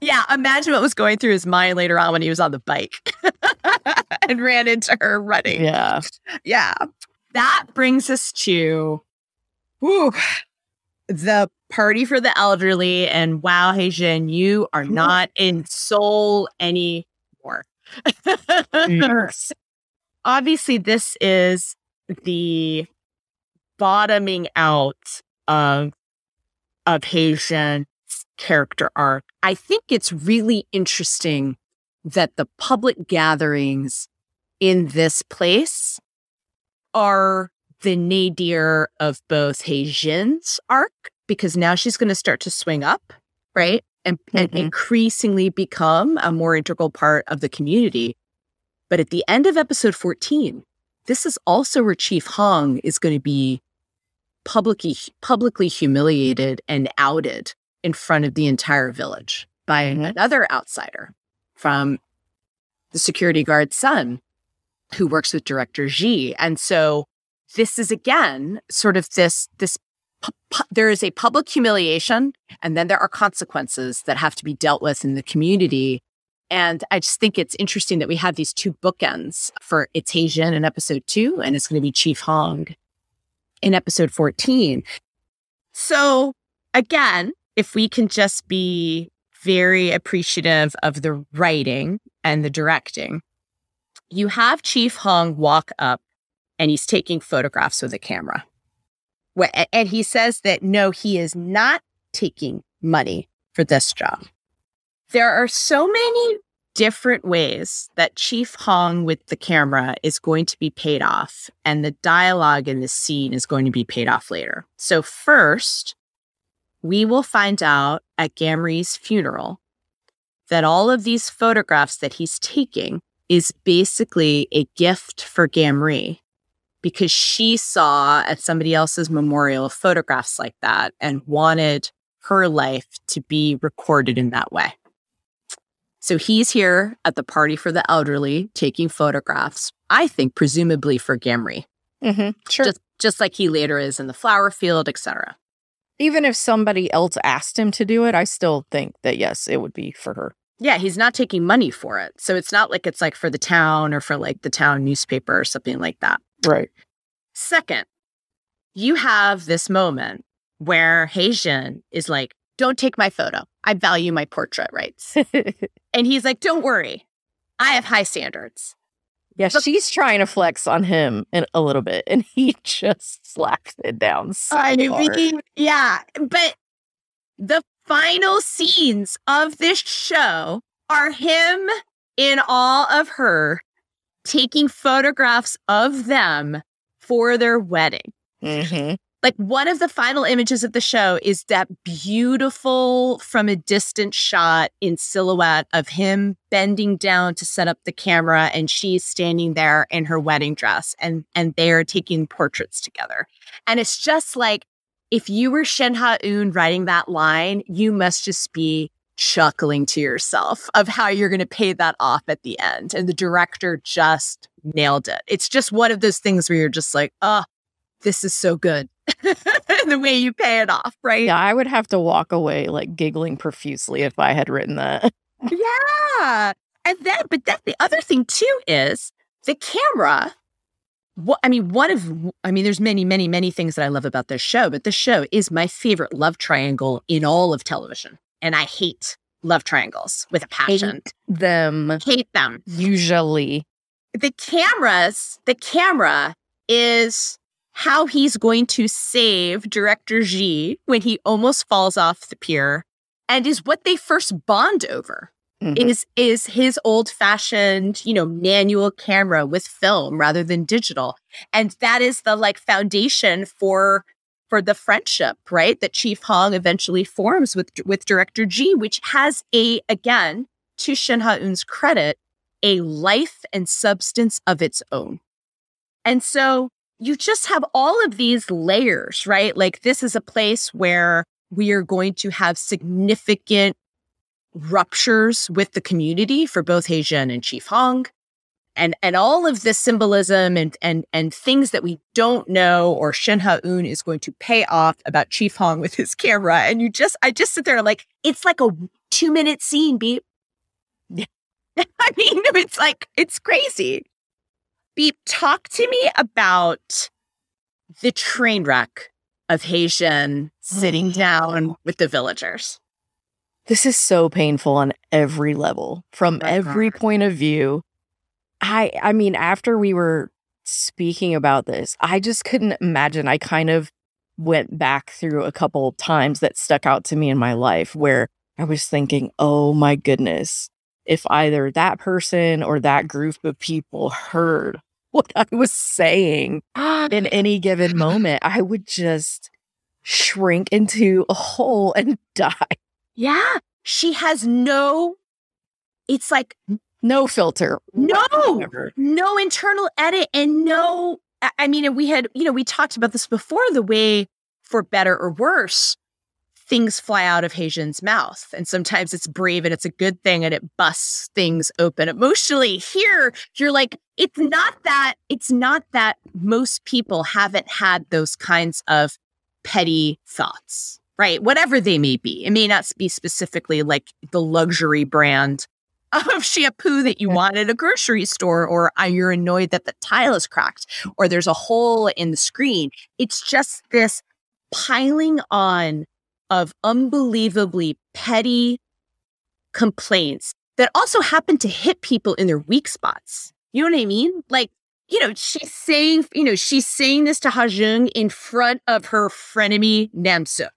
yeah, imagine what was going through his mind later on when he was on the bike and ran into her running. Yeah. Yeah. That brings us to whew, the party for the elderly. And wow, Haejin, you are not in Seoul anymore. yes. Obviously, this is the bottoming out of of Haejin character arc. I think it's really interesting that the public gatherings in this place are the nadir of both Haejin's arc, because now she's going to start to swing up, right? And, mm-hmm. and increasingly become a more integral part of the community. But at the end of episode 14, this is also where Chief Hong is going to be publicly publicly humiliated and outed in front of the entire village by mm-hmm. another outsider from the security guard's son who works with director Ji. And so this is again sort of this this pu- there is a public humiliation and then there are consequences that have to be dealt with in the community. And I just think it's interesting that we have these two bookends for It's Haejin in episode two, and it's going to be Chief Hong in episode 14. So again, if we can just be very appreciative of the writing and the directing, you have Chief Hong walk up and he's taking photographs with a camera. And he says that no, he is not taking money for this job. There are so many different ways that Chief Hong with the camera is going to be paid off, and the dialogue in the scene is going to be paid off later. So, first, we will find out at Gamri's funeral that all of these photographs that he's taking is basically a gift for Gamri because she saw at somebody else's memorial photographs like that and wanted her life to be recorded in that way. So he's here at the party for the elderly taking photographs, I think presumably for Gamri. Mm-hmm, sure. Just, just like he later is in the flower field, etc. Even if somebody else asked him to do it, I still think that yes, it would be for her. Yeah, he's not taking money for it. So it's not like it's like for the town or for like the town newspaper or something like that. Right. Second, you have this moment where Haejin is like, don't take my photo. I value my portrait rights. and he's like, don't worry. I have high standards. Yeah, but- she's trying to flex on him in a little bit, and he just slaps it down. So I mean, yeah, but the final scenes of this show are him in all of her taking photographs of them for their wedding. Mm-hmm. Like one of the final images of the show is that beautiful from a distant shot in silhouette of him bending down to set up the camera and she's standing there in her wedding dress and and they're taking portraits together. And it's just like if you were Shin Ha-eun writing that line, you must just be chuckling to yourself of how you're going to pay that off at the end. And the director just nailed it. It's just one of those things where you're just like, oh, this is so good. the way you pay it off, right? Yeah, I would have to walk away like giggling profusely if I had written that. yeah. And then, but then the other thing too is the camera what I mean, one of I mean, there's many, many, many things that I love about this show, but this show is my favorite love triangle in all of television. And I hate love triangles with a passion. Hate them. Hate them. Usually. The cameras, the camera is how he's going to save director Ji when he almost falls off the pier and is what they first bond over. Mm-hmm. Is is his old fashioned, you know, manual camera with film rather than digital. And that is the like foundation for for the friendship, right? That Chief Hong eventually forms with with director Ji, which has a again, to Shin Ha-eun's credit, a life and substance of its own. And so you just have all of these layers, right? Like this is a place where we are going to have significant ruptures with the community for both Hae-jin and Chief Hong. And and all of this symbolism and and and things that we don't know or Shin Ha-eun is going to pay off about Chief Hong with his camera. And you just I just sit there like, it's like a two minute scene, beep. I mean, it's like it's crazy. Beep, talk to me about the train wreck of Hae-jin sitting mm. down with the villagers. This is so painful on every level, from every point of view. I I mean, after we were speaking about this, I just couldn't imagine. I kind of went back through a couple times that stuck out to me in my life where I was thinking, oh my goodness, if either that person or that group of people heard what I was saying in any given moment, I would just shrink into a hole and die. Yeah. She has no, it's like no filter. No, whatsoever. no internal edit and no, I mean, we had, you know, we talked about this before the way for better or worse, things fly out of Hae-jin's mouth. And sometimes it's brave and it's a good thing and it busts things open emotionally. Here, you're like, it's not that, it's not that most people haven't had those kinds of petty thoughts right? Whatever they may be. It may not be specifically like the luxury brand of shampoo that you want at a grocery store, or uh, you're annoyed that the tile is cracked, or there's a hole in the screen. It's just this piling on of unbelievably petty complaints that also happen to hit people in their weak spots. You know what I mean? Like, you know, she's saying, you know, she's saying this to Ha-jung in front of her frenemy Namsuk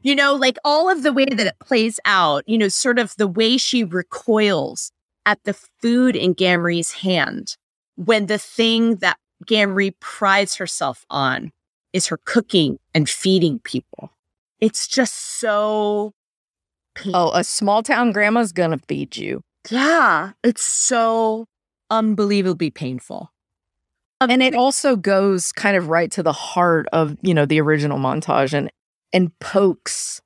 you know, like all of the way that it plays out, you know, sort of the way she recoils at the food in Gamri's hand when the thing that Gamri prides herself on is her cooking and feeding people. It's just so. Painful. Oh, a small town grandma's gonna feed you. Yeah, it's so unbelievably painful. Um, and it also goes kind of right to the heart of, you know, the original montage and and pokes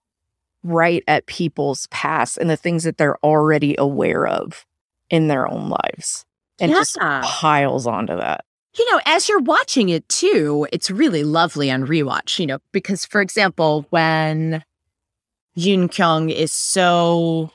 right at people's past and the things that they're already aware of in their own lives and yeah. just piles onto that. You know, as you're watching it too, it's really lovely on rewatch, you know, because for example, when Yoon Kyung is so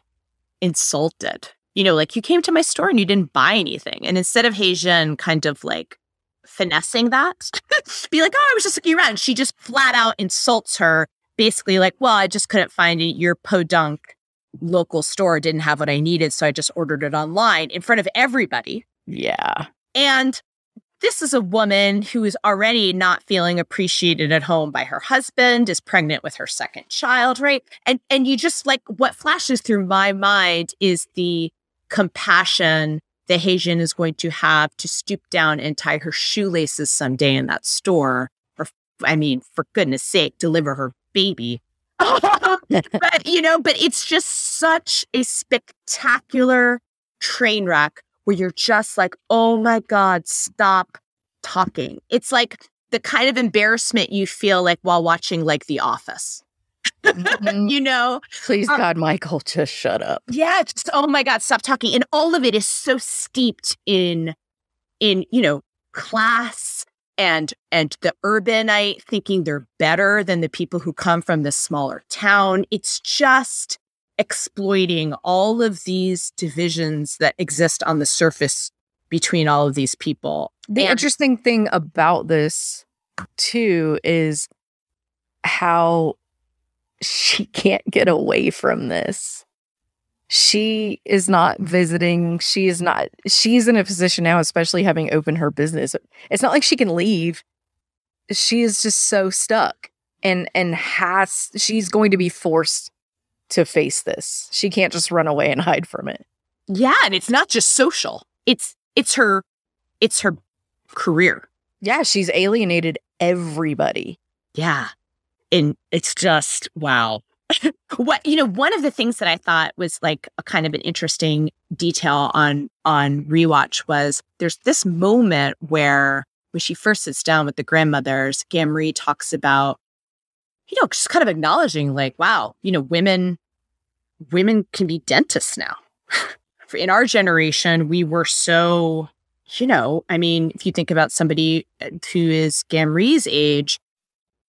insulted, you know, like you came to my store and you didn't buy anything. And instead of Hae-jin kind of like finessing that, be like, oh, I was just looking around, she just flat out insults her basically like, well, I just couldn't find it. Your podunk local store didn't have what I needed. So I just ordered it online in front of everybody. Yeah. And this is a woman who is already not feeling appreciated at home by her husband, is pregnant with her second child, right? And and you just like what flashes through my mind is the compassion the Hae-jin is going to have to stoop down and tie her shoelaces someday in that store. Or I mean, for goodness sake, deliver her baby. but you know, but it's just such a spectacular train wreck where you're just like, oh my God, stop talking. It's like the kind of embarrassment you feel like while watching like The Office. Mm-hmm. you know? Please, um, God, Michael, just shut up. Yeah, just oh my God, stop talking. And all of it is so steeped in in, you know, class and and the urbanite thinking they're better than the people who come from the smaller town it's just exploiting all of these divisions that exist on the surface between all of these people. The And- interesting thing about this too is how she can't get away from this. She is not visiting. She is not, she's in a position now, especially having opened her business. It's not like she can leave. She is just so stuck and, and has, she's going to be forced to face this. She can't just run away and hide from it. Yeah, and it's not just social. It's it's her it's her career. Yeah, she's alienated everybody. Yeah. And it's just wow. what you know, one of the things that I thought was like a kind of an interesting detail on on rewatch was there's this moment where when she first sits down with the grandmothers, Gamri talks about, you know, just kind of acknowledging like, wow, you know, women women can be dentists now. In our generation, we were so, you know, I mean, if you think about somebody uh, who is Gamri's age,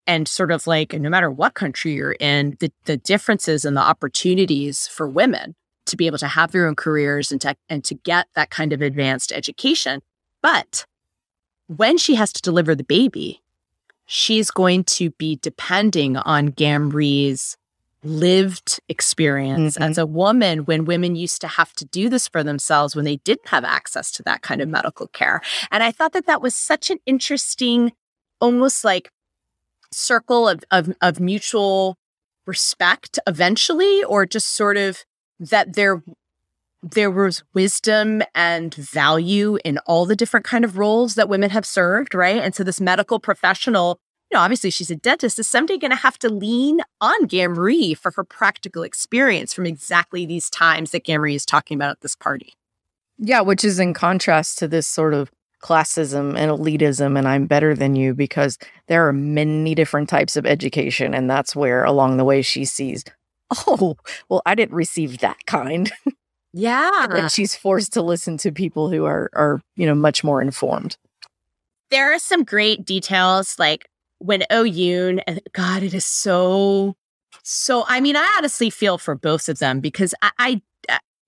and sort of like no matter what country you're in the, the differences and the opportunities for women to be able to have their own careers and to, and to get that kind of advanced education. But when she has to deliver the baby she's going to be depending on gamri's lived experience. Mhm. as a woman when women used to have to do this for themselves when they didn't have access to that kind of medical care. And i thought that that was such an interesting almost like circle of, of of mutual respect eventually or just sort of that there there was wisdom and value in all the different kind of roles that women have served right? And so this medical professional you know obviously she's a dentist is someday going to have to lean on gamri for her practical experience from exactly these times that gamri is talking about at this party. Yeah, which is in contrast to this sort of classism and elitism, and I'm better than you because there are many different types of education. And that's where along the way she sees, oh, well, I didn't receive that kind. yeah and she's forced to listen to people who are, are, you know, much more informed. there are some great details like when Oh Yoon and God, it is so so I mean, I honestly feel for both of them because I, I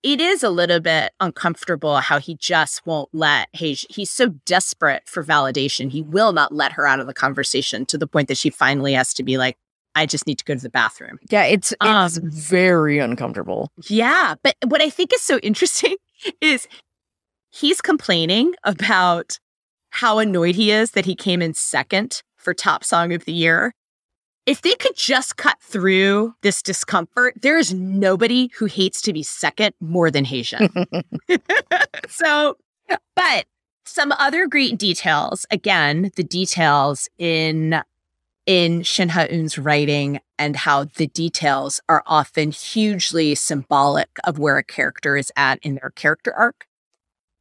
it is a little bit uncomfortable how he just won't let Hey he's so desperate for validation. He will not let her out of the conversation to the point that she finally has to be like, I just need to go to the bathroom. Yeah, it's it's Um, very uncomfortable. Yeah. But what I think is so interesting is he's complaining about how annoyed he is that he came in second for top song of the year. If they could just cut through this discomfort, there is nobody who hates to be second more than Hae-jin. so, but some other great details. Again, the details in in Shin Ha-eun's writing and how the details are often hugely symbolic of where a character is at in their character arc.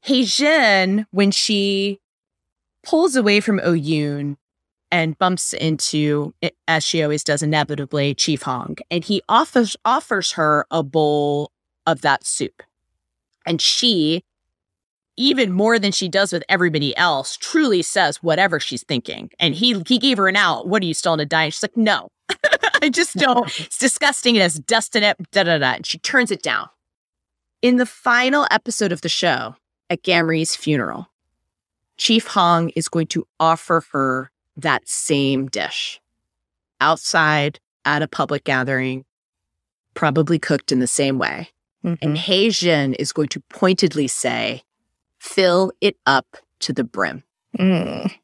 Hae-jin, when she pulls away from Oh Yoon and bumps into, as she always does inevitably, Chief Hong, and he offers offers her a bowl of that soup. And she, even more than she does with everybody else, truly says whatever she's thinking. And he he gave her an out. What are you still on a diet? She's like, no, I just don't. It's disgusting. It has dust in it. Da da da. And she turns it down. In the final episode of the show, at Gamri's funeral, Chief Hong is going to offer her that same dish outside at a public gathering, probably cooked in the same way. And Mhm. Hae-jin is going to pointedly say, fill it up to the brim. Mm.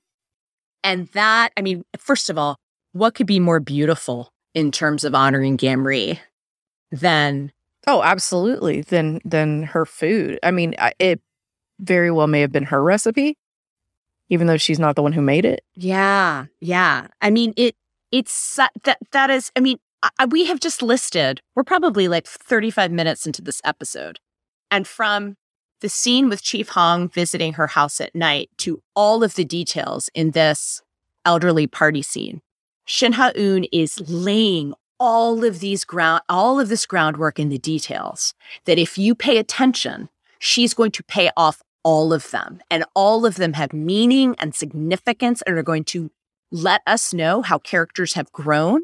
And that, I mean, first of all, what could be more beautiful in terms of honoring Gamri than Oh, absolutely. Than than her food. I mean, it very well may have been her recipe, even though she's not the one who made it. Yeah, yeah. I mean, it it's that that is. I mean, I, we have just listed. We're probably like thirty five minutes into this episode, and from the scene with Chief Hong visiting her house at night to all of the details in this elderly party scene, Shin Ha-eun is laying all of these ground, all of this groundwork in the details. That if you pay attention, she's going to pay off all of them. And all of them have meaning and significance and are going to let us know how characters have grown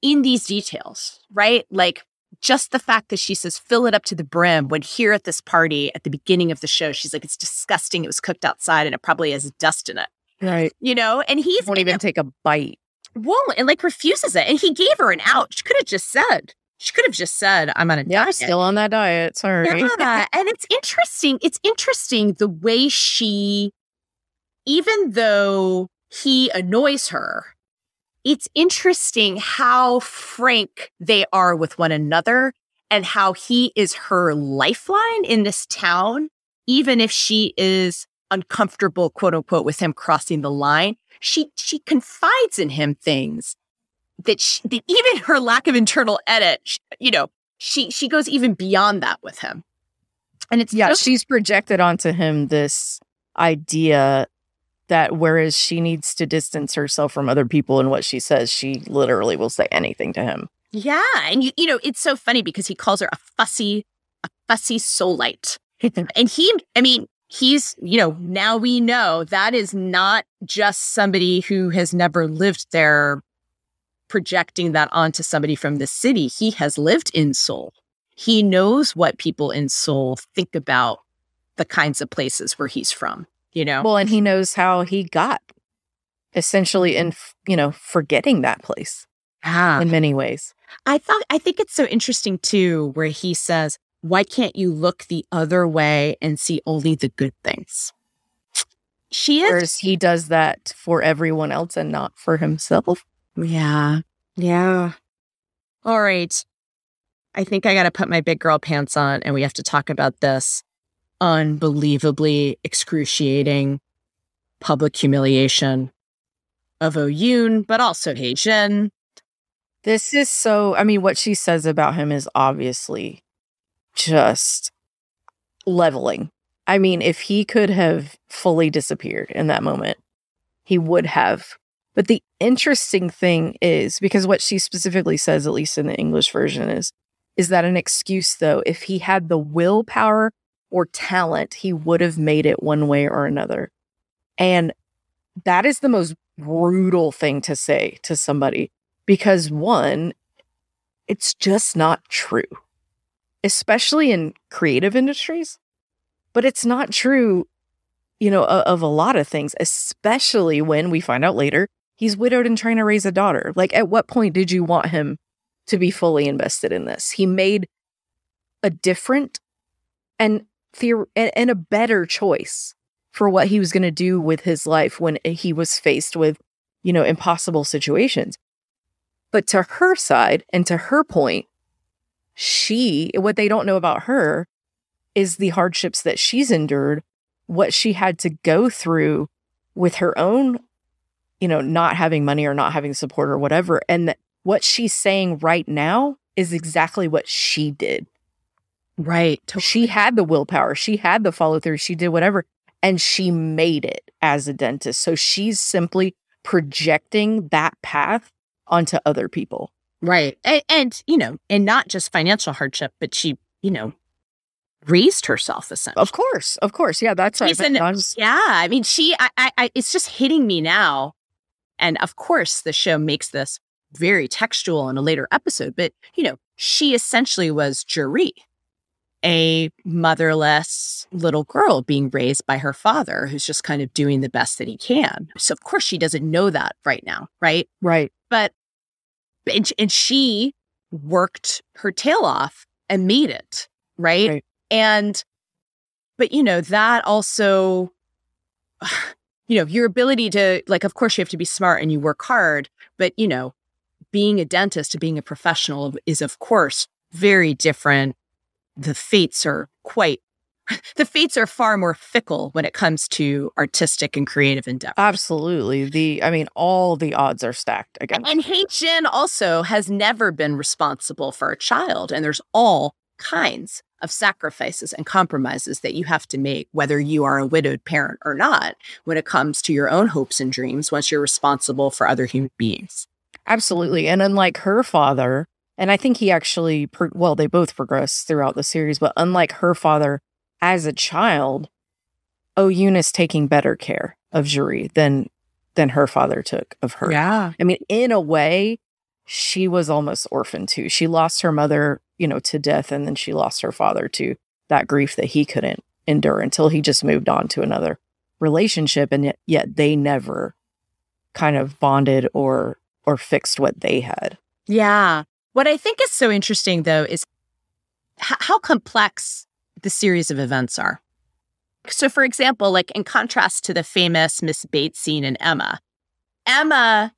in these details, right? Like just the fact that she says, fill it up to the brim when here at this party at the beginning of the show, she's like, it's disgusting. It was cooked outside and it probably has dust in it. Right. You know, and he's won't even take a bite. Won't and like refuses it. And he gave her an out. She could have just said, she could have just said, I'm on a Yeah, diet. still on that diet. Sorry. Yeah. and it's interesting. It's interesting the way she, even though he annoys her, it's interesting how frank they are with one another and how he is her lifeline in this town, even if she is uncomfortable, quote unquote, with him crossing the line. She she confides in him things that, she, that even her lack of internal edit, sh- you know, she she goes even beyond that with him. And it's Yeah, just- she's projected onto him this idea that whereas she needs to distance herself from other people and what she says, she literally will say anything to him. yeah, and you you know it's so funny because he calls her a fussy a fussy Seoulite, and he I mean he's you know now we know that is not just somebody who has never lived there projecting that onto somebody from the city. He has lived in Seoul. He knows what people in Seoul think about the kinds of places where he's from. You know, Well, and he knows how he got essentially in, you know, forgetting that place Ah. in many ways. I thought I think it's so interesting too, where he says, "Why can't you look the other way and see only the good things?" She is, Whereas he does that for everyone else and not for himself. Yeah, yeah. All right, I think I got to put my big girl pants on, and we have to talk about this unbelievably excruciating public humiliation of Oh Yoon, but also Hae-jin. This is so, I mean, what she says about him is obviously just leveling. I mean, if he could have fully disappeared in that moment, he would have. But the interesting thing is because what she specifically says, at least in the English version, is is that an excuse though? If he had the willpower or talent, he would have made it one way or another. And that is the most brutal thing to say to somebody because one, it's just not true, especially in creative industries. But it's not true, you know, of, of a lot of things, especially when we find out later he's widowed and trying to raise a daughter. Like, at what point did you want him to be fully invested in this? He made a different and theor- and, and a better choice for what he was going to do with his life when he was faced with, you know, impossible situations. But to her side and to her point, she, what they don't know about her is the hardships that she's endured, what she had to go through with her own, you know, not having money or not having support or whatever. And that what she's saying right now is exactly what she did. Right. She had the willpower, she had the follow through, she did whatever, and she made it as a dentist. So she's simply projecting that path onto other people. Right. And, and, you know, and not just financial hardship, but she, you know, raised herself essentially. Of course, of course. Yeah, that's what I an- I was- Yeah. I mean, she, I, I, it's just hitting me now. And of course, the show makes this very textual in a later episode, but, you know, she essentially was Juri, a motherless little girl being raised by her father who's just kind of doing the best that he can. So, of course, she doesn't know that right now. Right. right. but and, and she worked her tail off and made it right? Right. and but you know that also you know your ability to like of course you have to be smart and you work hard but you know being a dentist and being a professional is of course very different the fates are quite the fates are far more fickle when it comes to artistic and creative endeavor Absolutely. The I mean, all the odds are stacked against. And Hae-jin also has never been responsible for a child. And there's all kinds of sacrifices and compromises that you have to make, whether you are a widowed parent or not, when it comes to your own hopes and dreams once you're responsible for other human beings. Absolutely. And unlike her father, and I think he actually, well, they both progress throughout the series, but unlike her father as a child, Oyun is taking better care of Juri than than her father took of her. Yeah. I mean, in a way, she was almost orphaned too. She lost her mother, you know, to death, and then she lost her father to that grief that he couldn't endure until he just moved on to another relationship. And yet, yet they never kind of bonded or or fixed what they had. Yeah. What I think is so interesting though is h- how complex the series of events are. So, for example, like in contrast to the famous Miss Bates scene in Emma, Emma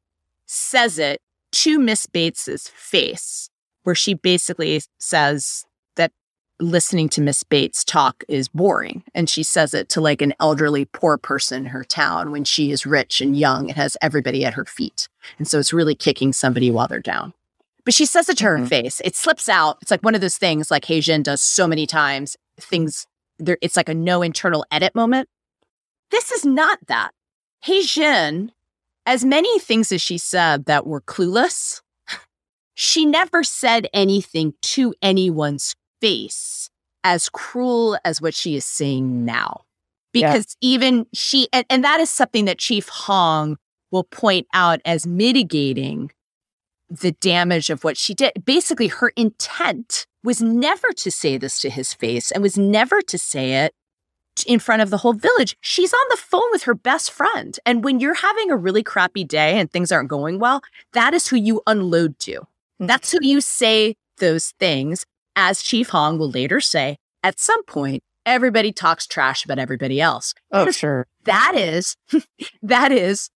says it to Miss Bates's face, where she basically says that listening to Miss Bates talk is boring. And she says it to like an elderly poor person in her town when she is rich and young and has everybody at her feet. And so it's really kicking somebody while they're down. But she says it to mm-hmm. her face. It slips out. It's like one of those things like Jin does so many times. Things there it's like a no internal edit moment. This is not that. Jin as many things as she said that were clueless, she never said anything to anyone's face as cruel as what she is saying now. Because yeah. even she, and, and that is something that Chief Hong will point out as mitigating the damage of what she did. Basically, her intent was never to say this to his face and was never to say it in front of the whole village. She's on the phone with her best friend. And when you're having a really crappy day and things aren't going well, that is who you unload to. Mm-hmm. That's who you say those things. As Chief Hong will later say, at some point, everybody talks trash about everybody else. Oh, sure. That is, that is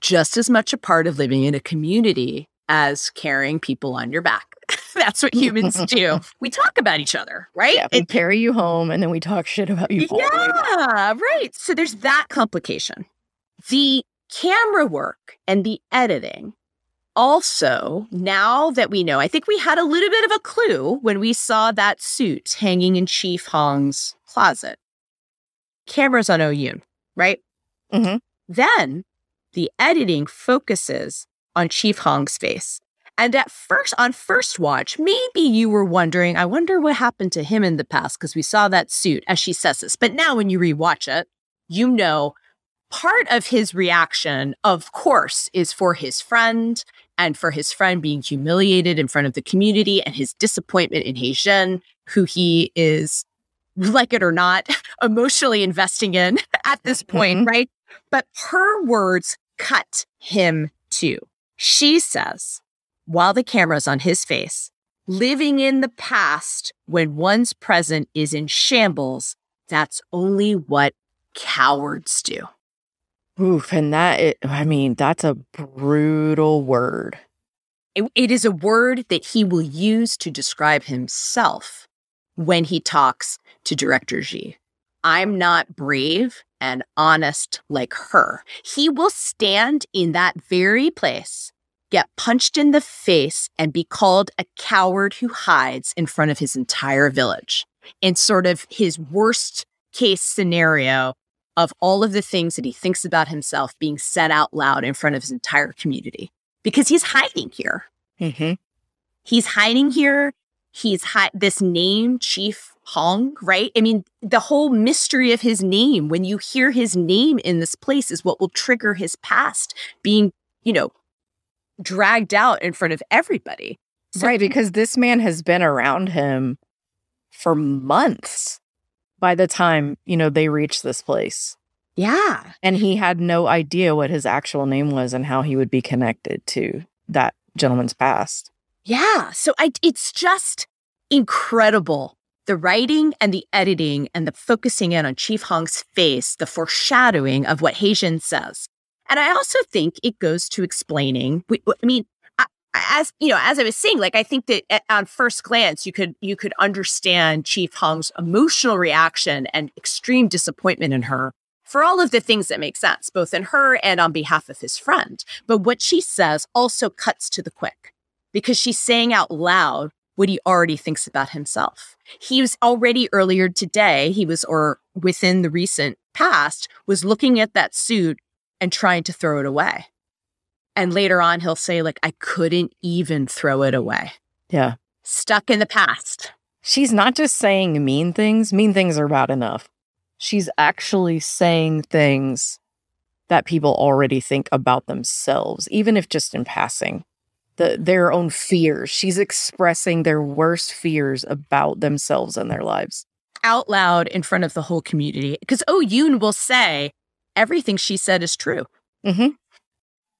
just as much a part of living in a community as carrying people on your back. That's what humans do. We talk about each other, right? Yeah, we it, carry you home and then we talk shit about you. Yeah, right. So there's that complication. The camera work and the editing. Also, now that we know, I think we had a little bit of a clue when we saw that suit hanging in Chief Hong's closet. Cameras on Oyun, right? Mm-hmm. Then the editing focuses on Chief Hong's face. And at first, on first watch, maybe you were wondering, I wonder what happened to him in the past because we saw that suit as she says this. But now when you rewatch it, you know part of his reaction, of course, is for his friend and for his friend being humiliated in front of the community and his disappointment in Hae-jin, who he is, like it or not, emotionally investing in at this point, mm-hmm. right? But her words cut him too. She says, while the camera's on his face, living in the past when one's present is in shambles, that's only what cowards do. Oof, and that, it, I mean, that's a brutal word. It, it is a word that he will use to describe himself when he talks to director Ji. I'm not brave and honest like her. He will stand in that very place, get punched in the face, and be called a coward who hides in front of his entire village. In sort of his worst case scenario of all of the things that he thinks about himself being said out loud in front of his entire community because he's hiding here. Mm-hmm. He's hiding here. He's hi- this name, Chief Hong, right? I mean, the whole mystery of his name, when you hear his name in this place, is what will trigger his past being, you know, dragged out in front of everybody. So- right. Because this man has been around him for months by the time, you know, they reach this place. Yeah. And he had no idea what his actual name was and how he would be connected to that gentleman's past. Yeah. So I it's just incredible the writing and the editing and the focusing in on Chief Hong's face, the foreshadowing of what Hae-jin says. And I also think it goes to explaining. I mean, as you know, as I was saying, like I think that at, on first glance, you could you could understand Chief Hong's emotional reaction and extreme disappointment in her for all of the things that make sense, both in her and on behalf of his friend. But what she says also cuts to the quick because she's saying out loud what he already thinks about himself. He was already earlier today, he was, or within the recent past, was looking at that suit and trying to throw it away. And later on, he'll say, like, I couldn't even throw it away. Yeah. Stuck in the past. She's not just saying mean things, mean things are bad enough. She's actually saying things that people already think about themselves, even if just in passing. the their own fears. She's expressing their worst fears about themselves and their lives out loud in front of the whole community. Because Oh Yoon will say everything she said is true. Mm-hmm.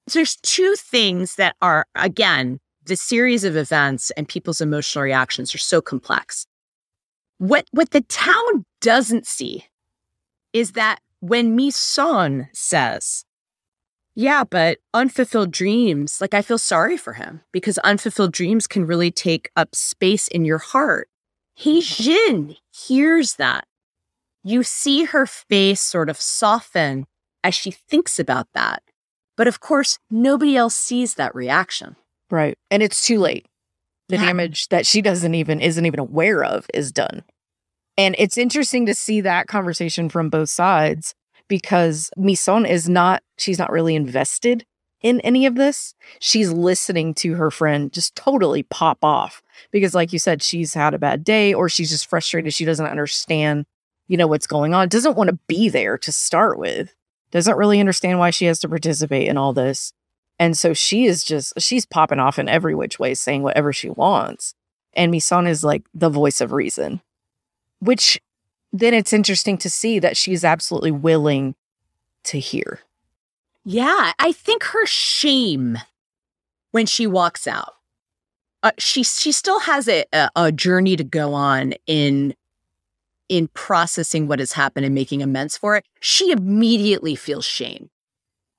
So there's two things that are again the series of events and people's emotional reactions are so complex. What what the town doesn't see is that when Mi Son says, Yeah, but unfulfilled dreams, like I feel sorry for him because unfulfilled dreams can really take up space in your heart. Hae-jin hears that. You see her face sort of soften as she thinks about that. But of course, nobody else sees that reaction. Right. And it's too late. The Yeah. damage that she doesn't even isn't even aware of is done. And it's interesting to see that conversation from both sides because Mison is not she's not really invested in any of this. She's listening to her friend just totally pop off because like you said she's had a bad day or she's just frustrated she doesn't understand you know what's going on. Doesn't want to be there to start with. Doesn't really understand why she has to participate in all this. And so she is just, she's popping off in every which way, saying whatever she wants. And Misan is like the voice of reason, which then it's interesting to see that she's absolutely willing to hear. Yeah, I think her shame when she walks out. Uh, she she still has a, a a journey to go on in in processing what has happened and making amends for it. She immediately feels shame.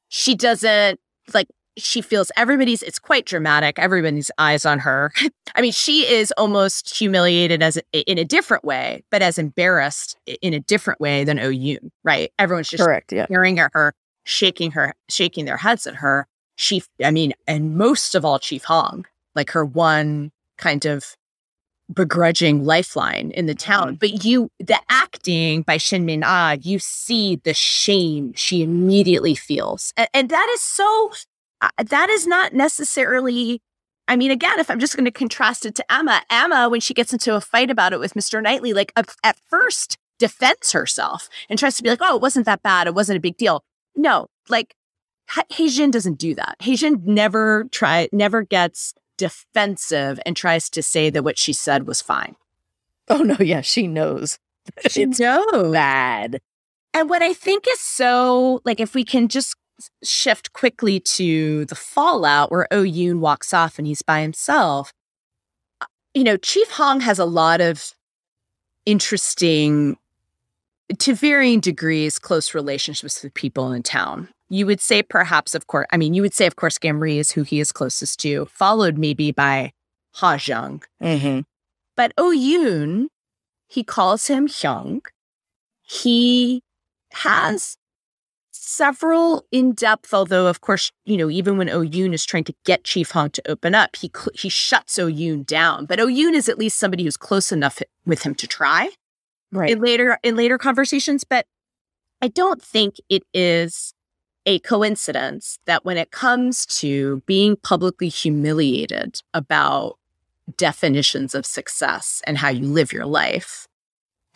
She doesn't like she feels everybody's it's quite dramatic. Everybody's eyes on her. I mean, she is almost humiliated as in a different way, but as embarrassed in a different way than Oh Yoon, right? Everyone's just Correct. Yeah. staring at her, shaking her, shaking their heads at her. She, I mean, and most of all, Chief Hong, like her one kind of begrudging lifeline in the town. But you, the acting by Shin Min Ah, you see the shame she immediately feels, and, and that is so. Uh, that is not necessarily. I mean, again, if I'm just going to contrast it to Emma, Emma, when she gets into a fight about it with Mr. Knightley, like at, at first defends herself and tries to be like, oh, it wasn't that bad. It wasn't a big deal. No, like Hae-jin doesn't do that. Hae-jin never try, never gets defensive and tries to say that what she said was fine. Oh, no. Yeah. She knows. It's knows. bad. And what I think is so like, if we can just shift quickly to the fallout where Oh Yoon walks off and he's by himself, you know, Chief Hong has a lot of interesting, to varying degrees, close relationships with people in town. You would say, perhaps, of course, I mean, you would say, of course, Gamri is who he is closest to, followed maybe by Ha-jung. Mm-hmm. But Oh Yoon, he calls him Hyung. He has several in depth, although of course, you know, even when Oh Yoon is trying to get Chief Hong to open up, he cl- he shuts Oh Yoon down. But Oh Yoon is at least somebody who's close enough with him to try Right. in later in later conversations. But I don't think it is a coincidence that when it comes to being publicly humiliated about definitions of success and how you live your life,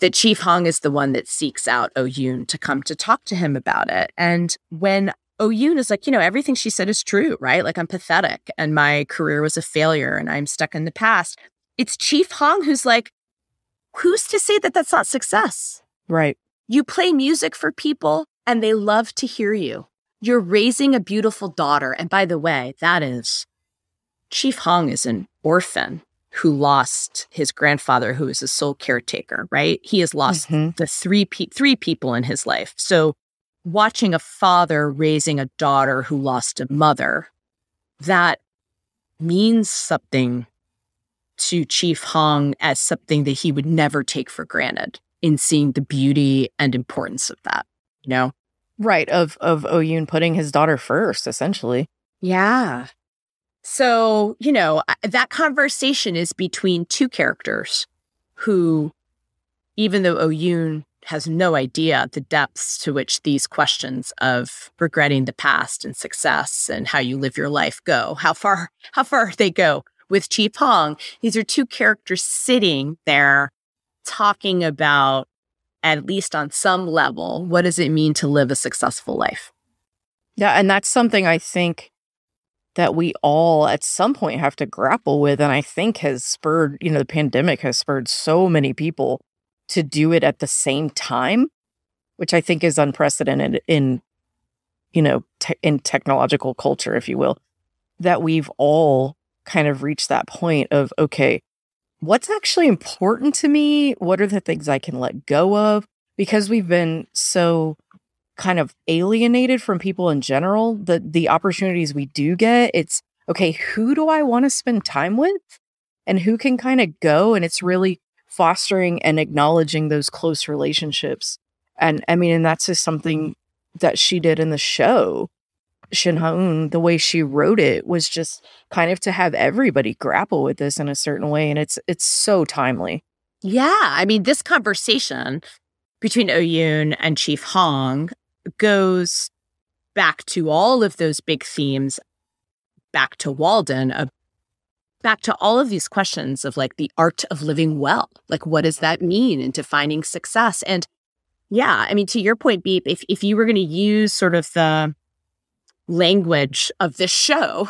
that Chief Hong is the one that seeks out Oh Yoon to come to talk to him about it. And when Oh Yoon is like, you know, everything she said is true, right? Like I'm pathetic and my career was a failure and I'm stuck in the past. It's Chief Hong who's like, who's to say that that's not success? right. You play music for people and they love to hear you. You're raising a beautiful daughter. And by the way, that is Chief Hong is an orphan who lost his grandfather, who is a sole caretaker, right? He has lost Mhm. the three pe- three people in his life. So watching a father raising a daughter who lost a mother, that means something to Chief Hong as something that he would never take for granted in seeing the beauty and importance of that. You know? Right. Of of Oyun putting his daughter first, essentially. Yeah. So, you know, that conversation is between two characters who, even though Oyun has no idea the depths to which these questions of regretting the past and success and how you live your life go, how far, how far they go with Chief Hong. These are two characters sitting there talking about, at least on some level, what does it mean to live a successful life? Yeah, and that's something I think that we all at some point have to grapple with and I think has spurred, you know, the pandemic has spurred so many people to do it at the same time, which I think is unprecedented in you know, te- in technological culture if you will, that we've all kind of reached that point of okay, what's actually important to me? What are the things I can let go of? Because we've been so kind of alienated from people in general, the the opportunities we do get, it's okay, who do I want to spend time with? And who can kind of go? And it's really fostering and acknowledging those close relationships. And I mean, and that's just something that she did in the show. Shin Ha-eun, the way she wrote it was just kind of to have everybody grapple with this in a certain way. And it's it's so timely. Yeah. I mean, this conversation between Yoon and Chief Hong goes back to all of those big themes, back to Walden, uh, back to all of these questions of like the art of living well. Like, what does that mean in defining success? And yeah, I mean, to your point, Beep, if, if you were going to use sort of the language of this show,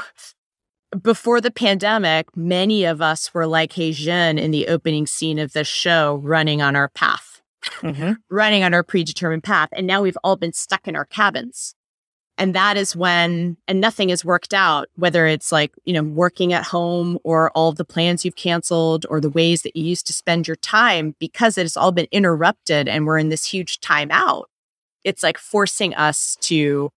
before the pandemic, many of us were like Hae-jin in the opening scene of this show, running on our path mm-hmm. running on our predetermined path. And now we've all been stuck in our cabins. And that is when, and nothing has worked out, whether it's like, you know, working at home or all the plans you've canceled or the ways that you used to spend your time because it has all been interrupted and we're in this huge timeout. It's like forcing us to,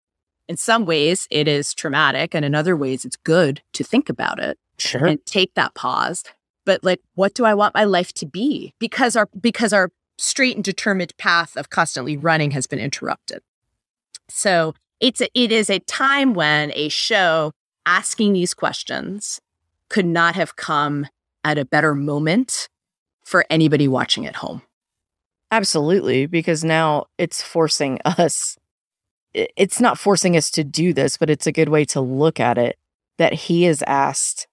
in some ways, it is traumatic. And in other ways, it's good to think about it. Sure. And take that pause. But like, what do I want my life to be? Because our, because our straight and determined path of constantly running has been interrupted. So it's a, it is a time when a show asking these questions could not have come at a better moment for anybody watching at home. Absolutely, because now it's forcing us. It's not forcing us to do this, but it's a good way to look at it that he has asked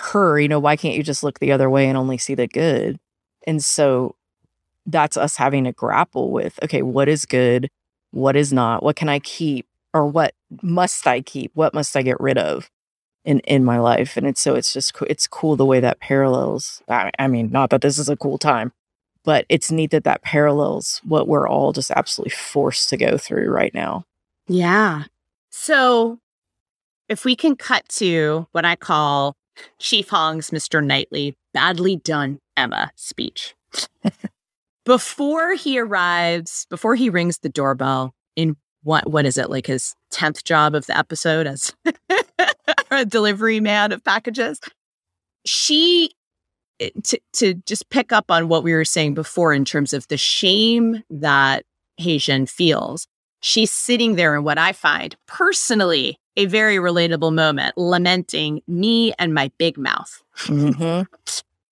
her, you know, why can't you just look the other way and only see the good? And so that's us having to grapple with okay, what is good? What is not? What can I keep? Or what must I keep? What must I get rid of in, in my life? And it's so it's just, it's cool the way that parallels. I, I mean, not that this is a cool time, but it's neat that that parallels what we're all just absolutely forced to go through right now. Yeah. So if we can cut to what I call Chief Hong's Mr. Knightley badly done Emma speech. before he arrives, before he rings the doorbell in what what is it like his 10th job of the episode as a delivery man of packages she to, to just pick up on what we were saying before in terms of the shame that Hae-jin feels she's sitting there in what i find personally a very relatable moment lamenting me and my big mouth mm-hmm.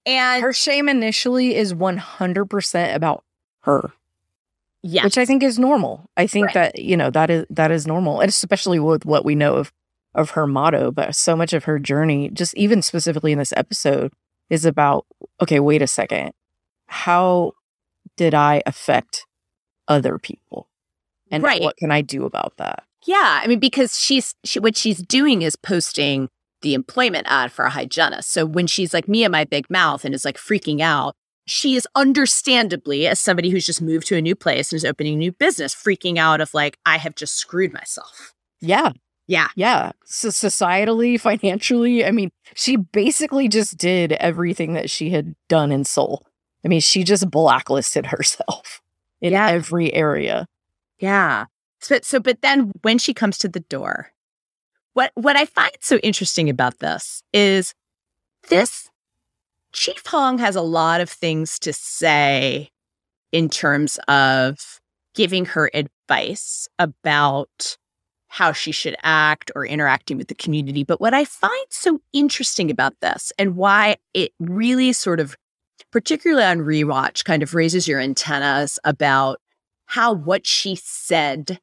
And her shame initially is 100% about her. Yeah. Which I think is normal. I think right. that, you know, that is that is normal. And especially with what we know of of her motto, but so much of her journey, just even specifically in this episode, is about, okay, wait a second. How did I affect other people? And right. what can I do about that? Yeah. I mean, because she's she, what she's doing is posting the employment ad for a hygienist. So when she's like me and my big mouth and is like freaking out, she is understandably, as somebody who's just moved to a new place and is opening a new business, freaking out of like, I have just screwed myself. Yeah. Yeah. Yeah. So societally, financially, I mean, she basically just did everything that she had done in Seoul. I mean, she just blacklisted herself in yeah. every area. Yeah. So, so, but then when she comes to the door what what I find so interesting about this is this Chief Hong has a lot of things to say in terms of giving her advice about how she should act or interacting with the community. But what I find so interesting about this and why it really sort of, particularly on rewatch, kind of raises your antennas about how what she said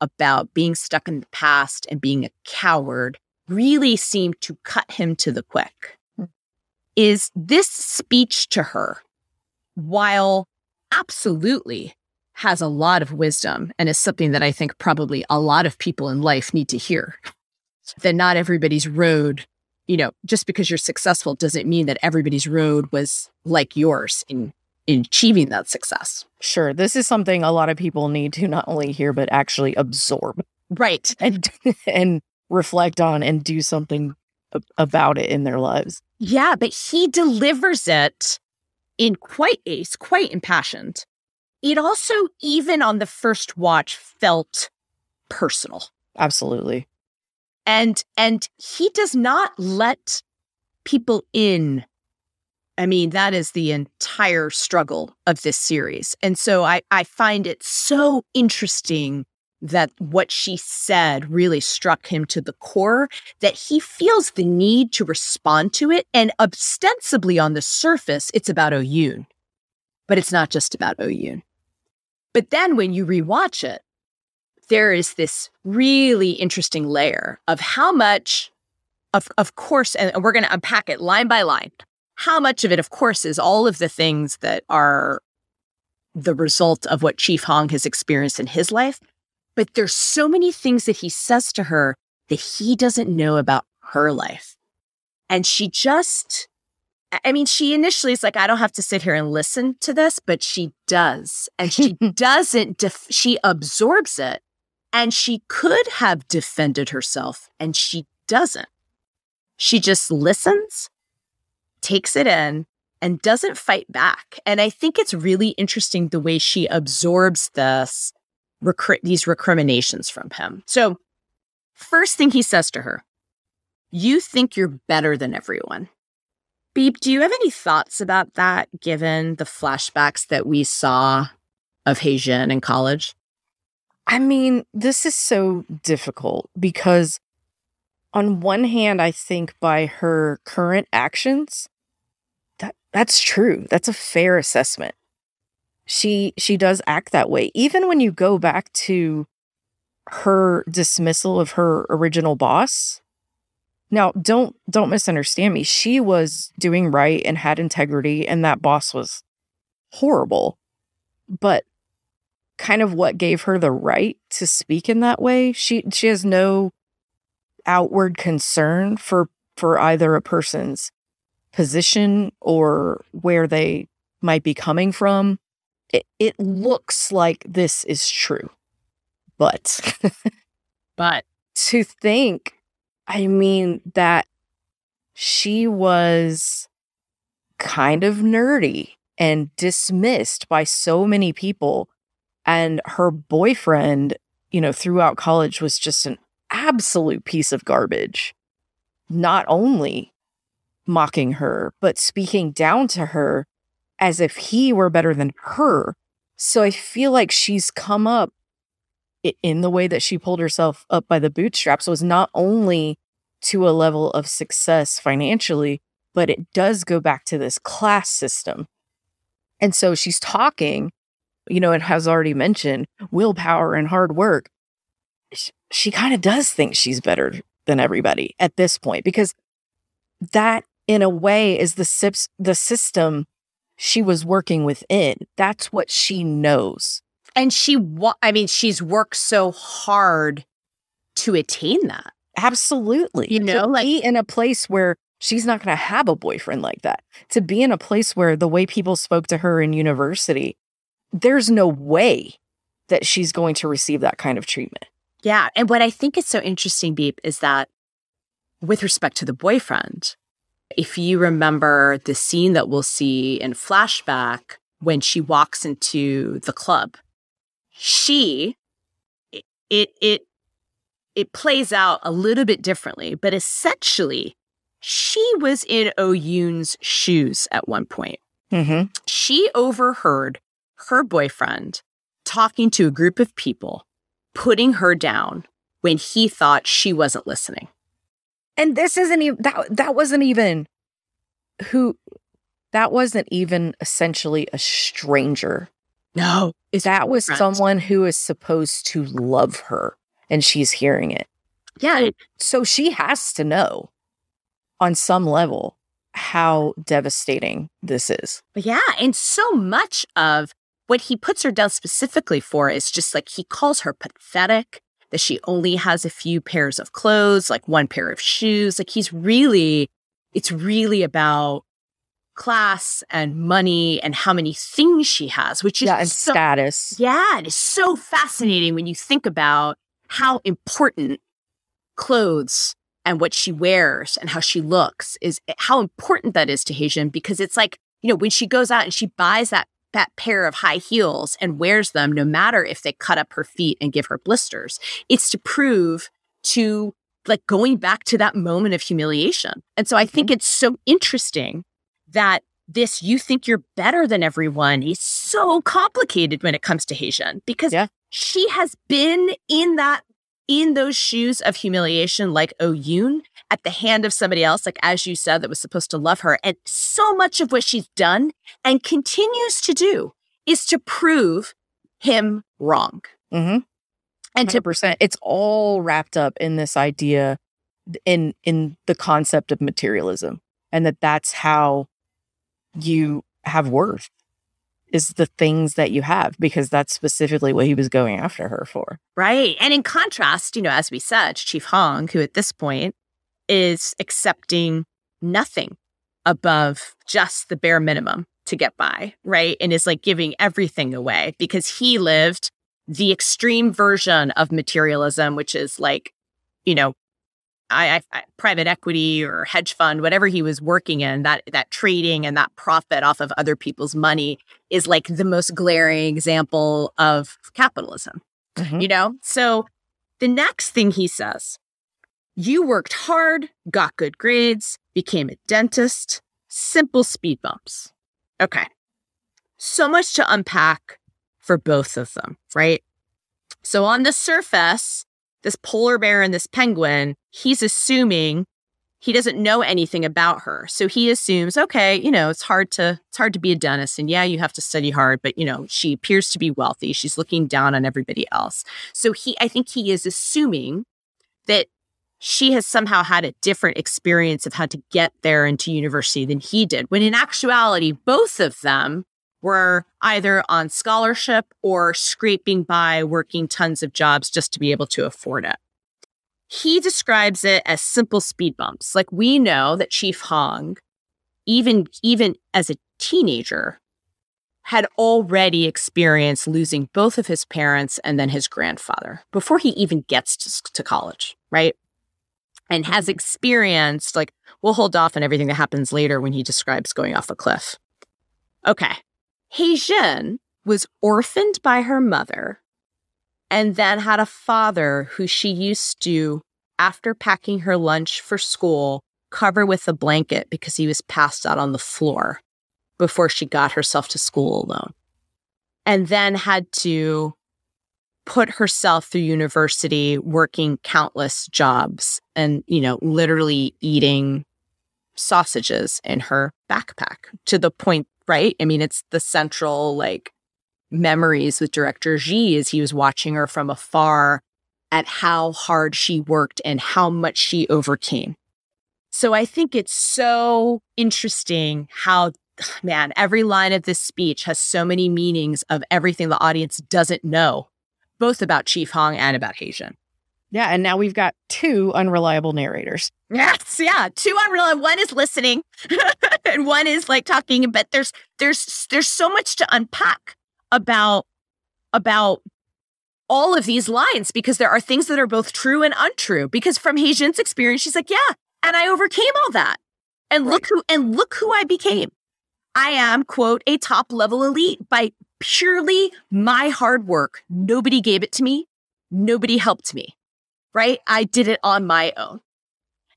about being stuck in the past and being a coward really seemed to cut him to the quick. Hmm. Is this speech to her, while absolutely has a lot of wisdom and is something that I think probably a lot of people in life need to hear, that not everybody's road, you know, just because you're successful doesn't mean that everybody's road was like yours in in achieving that success. Sure. This is something a lot of people need to not only hear but actually absorb. Right. And and reflect on and do something about it in their lives. Yeah, but he delivers it in quite ace, quite impassioned. It also, even on the first watch, felt personal. Absolutely. And and he does not let people in. I mean, that is the entire struggle of this series. And so I, I find it so interesting that what she said really struck him to the core, that he feels the need to respond to it. And ostensibly on the surface, it's about Oyun, but it's not just about Oyun. But then when you rewatch it, there is this really interesting layer of how much, of, of course, and we're going to unpack it line by line. How much of it, of course, is all of the things that are the result of what Chief Hong has experienced in his life, but there's so many things that he says to her that he doesn't know about her life. And she just, I mean, she initially is like, I don't have to sit here and listen to this, but she does. And she doesn't, def- she absorbs it. And she could have defended herself, and she doesn't. She just listens, takes it in, and doesn't fight back. And I think it's really interesting the way she absorbs this recri- these recriminations from him. So, first thing he says to her, You think you're better than everyone. Beep, do you have any thoughts about that given the flashbacks that we saw of Haejin in college? I mean, this is so difficult because, on one hand, I think by her current actions, that that's true. That's a fair assessment she she does act that way even when you go back to her dismissal of her original boss now don't don't misunderstand me she was doing right and had integrity and that boss was horrible but kind of what gave her the right to speak in that way she she has no outward concern for for either a person's position or where they might be coming from it, it looks like this is true. But, but to think, I mean, that she was kind of nerdy and dismissed by so many people. And her boyfriend, you know, throughout college was just an absolute piece of garbage. Not only mocking her, but speaking down to her as if he were better than her. So I feel like she's come up in the way that she pulled herself up by the bootstraps was not only to a level of success financially, but it does go back to this class system. And so she's talking, you know, it has already mentioned willpower and hard work. She, she kind of does think she's better than everybody at this point because that in a way is the sips the system she was working within. That's what she knows. And she, wa- I mean, she's worked so hard to attain that. Absolutely. You know, to like be in a place where she's not going to have a boyfriend like that. To be in a place where the way people spoke to her in university, there's no way that she's going to receive that kind of treatment. Yeah. And what I think is so interesting, Beep, is that with respect to the boyfriend, if you remember the scene that we'll see in flashback when she walks into the club, she it it it plays out a little bit differently, but essentially she was in Oyun's shoes at one point. Mm-hmm. She overheard her boyfriend talking to a group of people, putting her down when he thought she wasn't listening. And this isn't even that that wasn't even who that wasn't even essentially a stranger. No, that was friend. someone who is supposed to love her and she's hearing it. Yeah. So she has to know on some level how devastating this is. Yeah. And so much of what he puts her down specifically for is just like he calls her pathetic that she only has a few pairs of clothes, like one pair of shoes. Like he's really, it's really about class and money and how many things she has, which is yeah, and so, status. Yeah, it is so fascinating when you think about how important clothes and what she wears and how she looks is how important that is to Haejin because it's like, you know, when she goes out and she buys that that pair of high heels and wears them no matter if they cut up her feet and give her blisters, it's to prove to like going back to that moment of humiliation. And so I think mm-hmm. it's so interesting that this you think you're better than everyone is so complicated when it comes to Haejin because yeah. She has been in that in those shoes of humiliation, like Oh Yoon, at the hand of somebody else, like as you said, that was supposed to love her. And so much of what she's done and continues to do is to prove him wrong. Mm-hmm. And to percent, it's all wrapped up in this idea, in in the concept of materialism, and that that's how you have worth is the things that you have because that's specifically what he was going after her for. Right. And in contrast, you know, as we said, Chief Hong, who at this point is accepting nothing above just the bare minimum to get by, right? And is like giving everything away because he lived the extreme version of materialism, which is like, you know, I, I, private equity or hedge fund, whatever he was working in, that that trading and that profit off of other people's money is like the most glaring example of capitalism. Mm-hmm. You know? So the next thing he says, you worked hard, got good grades, became a dentist, simple speed bumps. Okay. So much to unpack for both of them, right? So on the surface, this polar bear and this penguin, he's assuming he doesn't know anything about her. So he assumes, okay, you know, it's hard to it's hard to be a dentist and yeah, you have to study hard, but you know, she appears to be wealthy. She's looking down on everybody else. So he I think he is assuming that she has somehow had a different experience of how to get there into university than he did. When in actuality, both of them were either on scholarship or scraping by working tons of jobs just to be able to afford it. He describes it as simple speed bumps. Like we know that Chief Hong, even, even as a teenager, had already experienced losing both of his parents and then his grandfather before he even gets to, to college, right? And has mm-hmm. experienced, like, we'll hold off on everything that happens later when he describes going off a cliff. Okay. Haejin was orphaned by her mother and then had a father who she used to, after packing her lunch for school, cover with a blanket because he was passed out on the floor before she got herself to school alone. And then had to put herself through university working countless jobs and, you know, literally eating sausages in her backpack to the point right? I mean, it's the central like memories with director Ji as he was watching her from afar at how hard she worked and how much she overcame. So I think it's so interesting how man, every line of this speech has so many meanings of everything the audience doesn't know, both about Chief Hong and about Haejin. Yeah, and now we've got two unreliable narrators. Yes, yeah, two unreliable. One is listening, and one is like talking. But there's there's there's so much to unpack about about all of these lines because there are things that are both true and untrue. Because from Haejin's experience, she's like, yeah, and I overcame all that, and right. look who and look who I became. I am quote a top level elite by purely my hard work. Nobody gave it to me. Nobody helped me right? I did it on my own.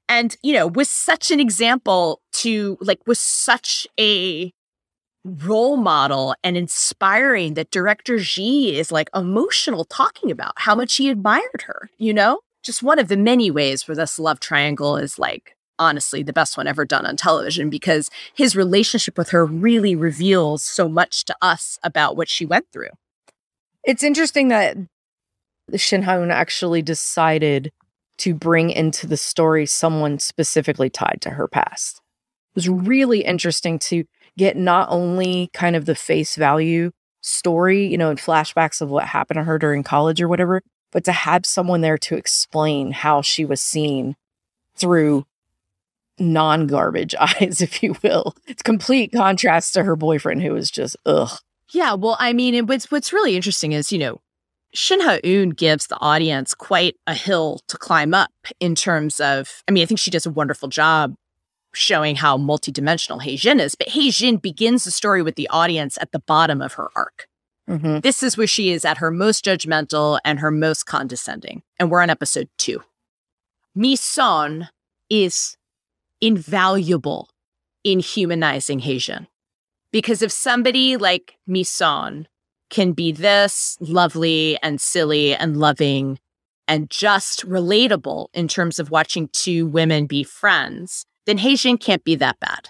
And, you know, was such an example to like, was such a role model and inspiring that director Ji is like emotional talking about how much he admired her, you know? Just one of the many ways where this love triangle is like honestly the best one ever done on television because his relationship with her really reveals so much to us about what she went through. It's interesting that Shin Ha-eun actually decided to bring into the story someone specifically tied to her past. It was really interesting to get not only kind of the face value story, you know, and flashbacks of what happened to her during college or whatever, but to have someone there to explain how she was seen through non garbage eyes, if you will. It's complete contrast to her boyfriend who was just ugh. Yeah, well, I mean, what's what's really interesting is, you know, Shin Ha-eun gives the audience quite a hill to climb up in terms of, I mean, I think she does a wonderful job showing how multidimensional Haejin is, but Haejin begins the story with the audience at the bottom of her arc. Mm-hmm. This is where she is at her most judgmental and her most condescending. And we're on episode two. Mi Son is invaluable in humanizing Haejin. Because if somebody like Mi Son can be this lovely and silly and loving and just relatable in terms of watching two women be friends, then Haejin can't be that bad.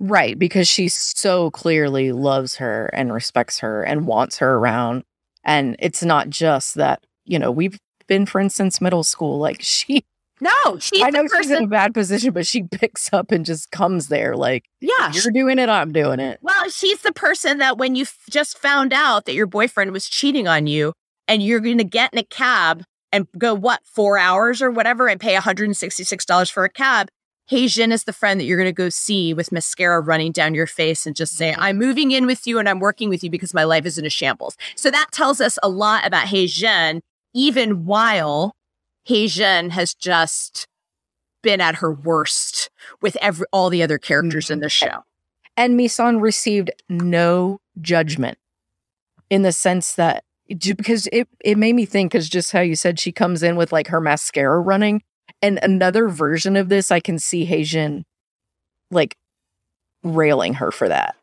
Right, because she so clearly loves her and respects her and wants her around. And it's not just that, you know, we've been friends since middle school. Like she No, she's I know she's in a bad position, but she picks up and just comes there like, Yeah. You're doing it, I'm doing it. Well, she's the person that when you f- just found out that your boyfriend was cheating on you and you're gonna get in a cab and go what, four hours or whatever and pay $166 for a cab Haejin is the friend that you're going to go see with mascara running down your face and just say, mm-hmm. I'm moving in with you and I'm working with you because my life is in a shambles. So that tells us a lot about Haejin, even while Haejin has just been at her worst with every all the other characters in the mm-hmm. show. And Misan received no judgment in the sense that because it, it made me think because just how you said she comes in with like her mascara running and another version of this, I can see Haejin like railing her for that.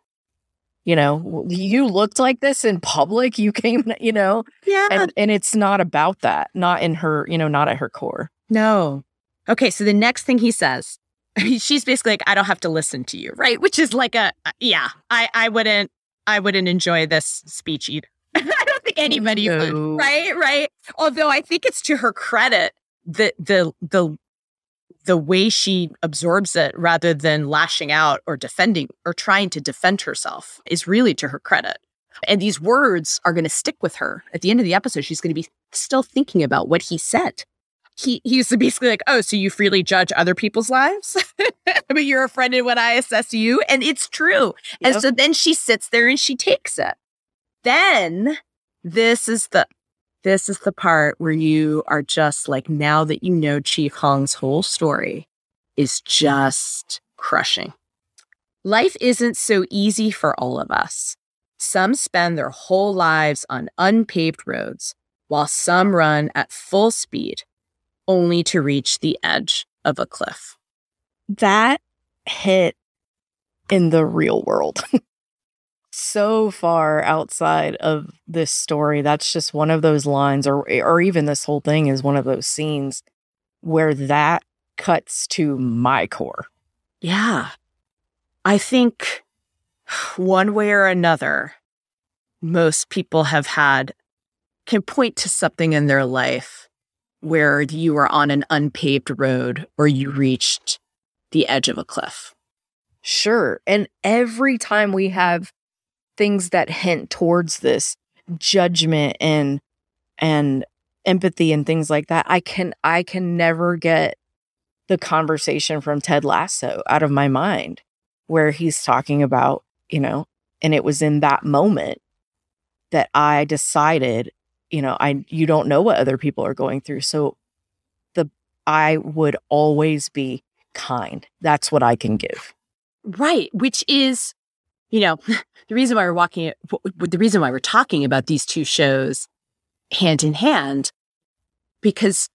You know, you looked like this in public. You came, you know, yeah, and and it's not about that. Not in her, you know, not at her core. No. Okay, so the next thing he says, I mean, she's basically like, "I don't have to listen to you," right? Which is like a, yeah, I I wouldn't I wouldn't enjoy this speech either. I don't think anybody no. would, right? Right. Although I think it's to her credit that the the the way she absorbs it rather than lashing out or defending or trying to defend herself is really to her credit. And these words are going to stick with her. At the end of the episode, she's going to be still thinking about what he said. He he's basically like, "Oh, so you freely judge other people's lives? I mean, you're a friend offended when I assess you." And it's true. Yep. And so then she sits there and she takes it. Then this is the this is the part where you are just like, now that you know Chief Hong's whole story is just crushing. Life isn't so easy for all of us. Some spend their whole lives on unpaved roads, while some run at full speed, only to reach the edge of a cliff. That hit in the real world. so far outside of this story. That's just one of those lines, or eh, or even this whole thing is one of those scenes where that cuts to my core. Yeah. I think one way or another, most people have had can point to something in their life where you were on an unpaved road or you reached the edge of a cliff. Sure. And every time we have things that hint towards this judgment and and empathy and things like that i can i can never get the conversation from ted lasso out of my mind where he's talking about you know and it was in that moment that i decided you know i you don't know what other people are going through. So the i would always be kind. That's what i can give. Right which is you know, the reason why we're walking, the reason why we're talking about these two shows hand in hand, because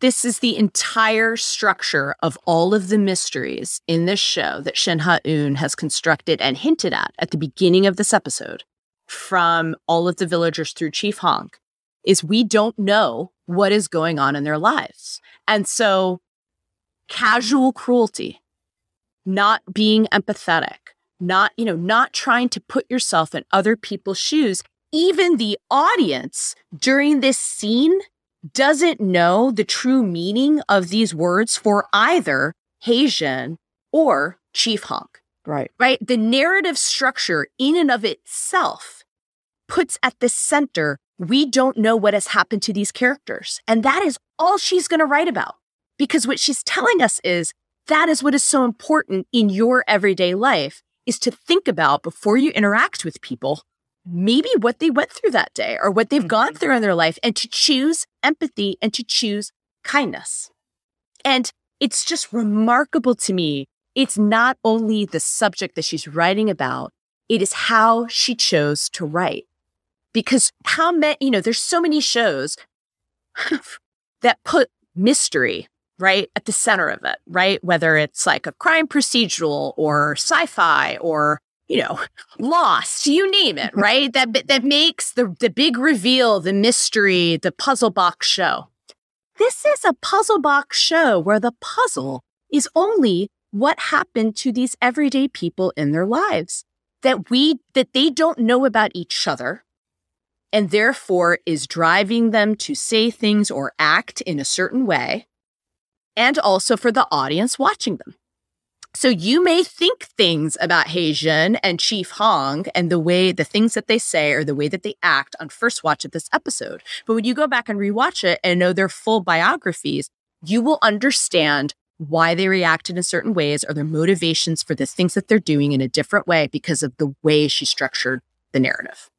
this is the entire structure of all of the mysteries in this show that Shin Ha-eun has constructed and hinted at at the beginning of this episode from all of the villagers through Chief Hong is we don't know what is going on in their lives. And so casual cruelty, not being empathetic, not, you know, not trying to put yourself in other people's shoes. Even the audience during this scene doesn't know the true meaning of these words for either Haejin or Chief Hong. Right. Right. The narrative structure in and of itself puts at the center we don't know what has happened to these characters. And that is all she's going to write about. Because what she's telling us is that is what is so important in your everyday life is to think about before you interact with people, maybe what they went through that day or what they've gone mm-hmm. through in their life and to choose empathy and to choose kindness. And it's just remarkable to me. It's not only the subject that she's writing about, it is how she chose to write. Because how many, you know, there's so many shows that put mystery right at the center of it, right? Whether it's like a crime procedural or sci-fi or you know, lost, you name it, right? that that makes the the big reveal, the mystery, the puzzle box show. This is a puzzle box show where the puzzle is only what happened to these everyday people in their lives that we that they don't know about each other and therefore is driving them to say things or act in a certain way and also for the audience watching them. So you may think things about Haejin and Chief Hong and the way the things that they say or the way that they act on first watch of this episode. But when you go back and rewatch it and know their full biographies, you will understand why they reacted in certain ways or their motivations for the things that they're doing in a different way because of the way she structured the narrative.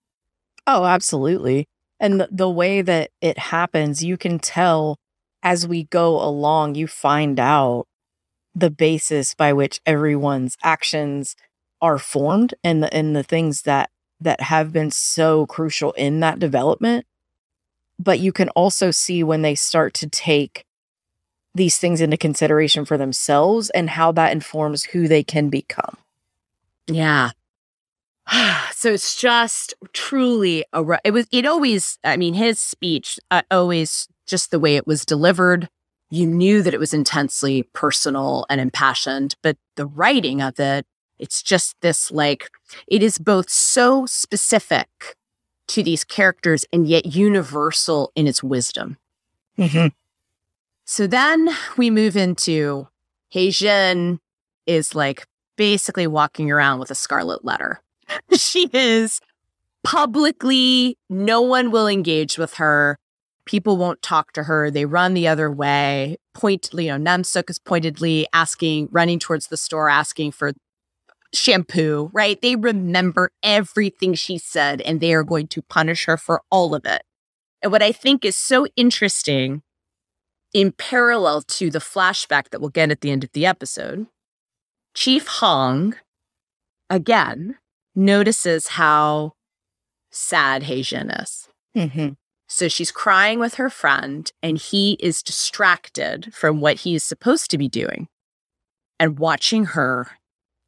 Oh, absolutely. And the way that it happens, you can tell as we go along, you find out the basis by which everyone's actions are formed and the and the things that that have been so crucial in that development. But you can also see when they start to take these things into consideration for themselves and how that informs who they can become. Yeah. So it's just truly a it was it always i mean his speech uh, always just the way it was delivered you knew that it was intensely personal and impassioned, but the writing of it, it's just this like, it is both so specific to these characters and yet universal in its wisdom. Mm-hmm. So then we move into Haejin is like basically walking around with a scarlet letter. she is publicly, no one will engage with her people won't talk to her. They run the other way. Point, you know, Namsuk is pointedly asking, running towards the store, asking for shampoo, right? They remember everything she said and they are going to punish her for all of it. And what I think is so interesting in parallel to the flashback that we'll get at the end of the episode, Chief Hong again notices how sad Haejin is. Mm-hmm. So she's crying with her friend, and he is distracted from what he is supposed to be doing and watching her,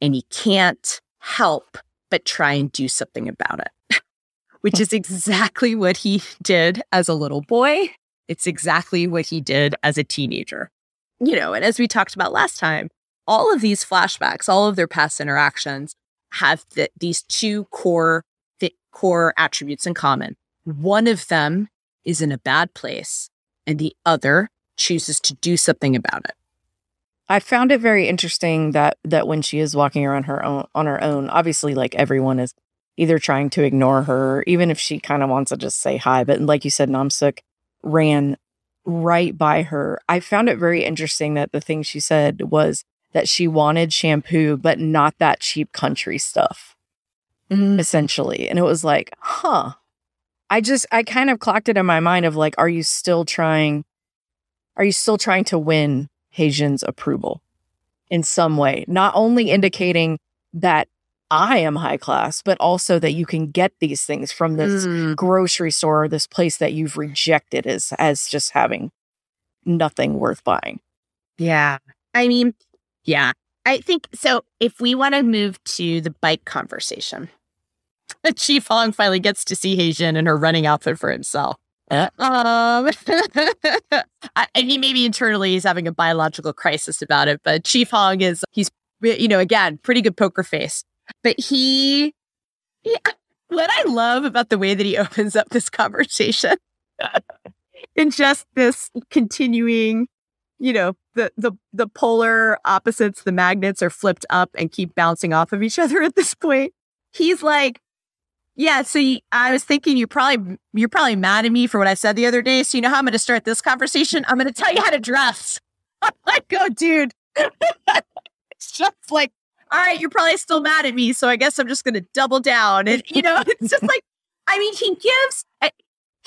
and he can't help but try and do something about it, which is exactly what he did as a little boy. It's exactly what he did as a teenager. You know, and as we talked about last time, all of these flashbacks, all of their past interactions have the, these two core core attributes in common. One of them is in a bad place and the other chooses to do something about it. I found it very interesting that that when she is walking around her own on her own, obviously like everyone is either trying to ignore her, even if she kind of wants to just say hi. But like you said, Namsuk ran right by her. I found it very interesting that the thing she said was that she wanted shampoo, but not that cheap country stuff. Mm. Essentially. And it was like, huh, I just I kind of clocked it in my mind of like, are you still trying? Are you still trying to win Haejin's approval in some way? Not only indicating that I am high class, but also that you can get these things from this mm. grocery store, this place that you've rejected as as just having nothing worth buying. Yeah. I mean, yeah. I think so. If we want to move to the bike conversation, Chief Hong finally gets to see Haejin in her running outfit for himself. Uh, um, I, I mean, maybe internally he's having a biological crisis about it, but Chief Hong is, he's, you know, again, pretty good poker face. But he, yeah, what I love about the way that he opens up this conversation in just this continuing, you know, the, the, the polar opposites, the magnets are flipped up and keep bouncing off of each other at this point. He's like, Yeah, so I was thinking you probably you're probably mad at me for what I said the other day. So you know how I'm going to start this conversation? I'm going to tell you how to dress. I'm like, oh, dude, it's just like, all right, you're probably still mad at me, so I guess I'm just going to double down. And you know, it's just like, I mean, he gives eh,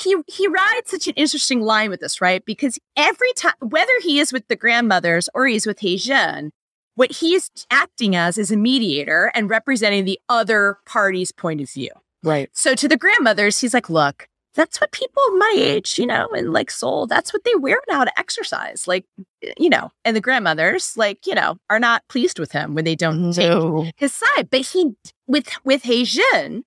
he he rides such an interesting line with this, right? Because every time, whether he is with the grandmothers or he's with Haejin, what he's acting as is a mediator and representing the other party's point of view. Right. So to the grandmothers, he's like, look, that's what people my age, you know, and like Seoul, that's what they wear now to exercise. Like, you know, and the grandmothers, like, you know, are not pleased with him when they don't no. take his side. But he, with, with Haejin,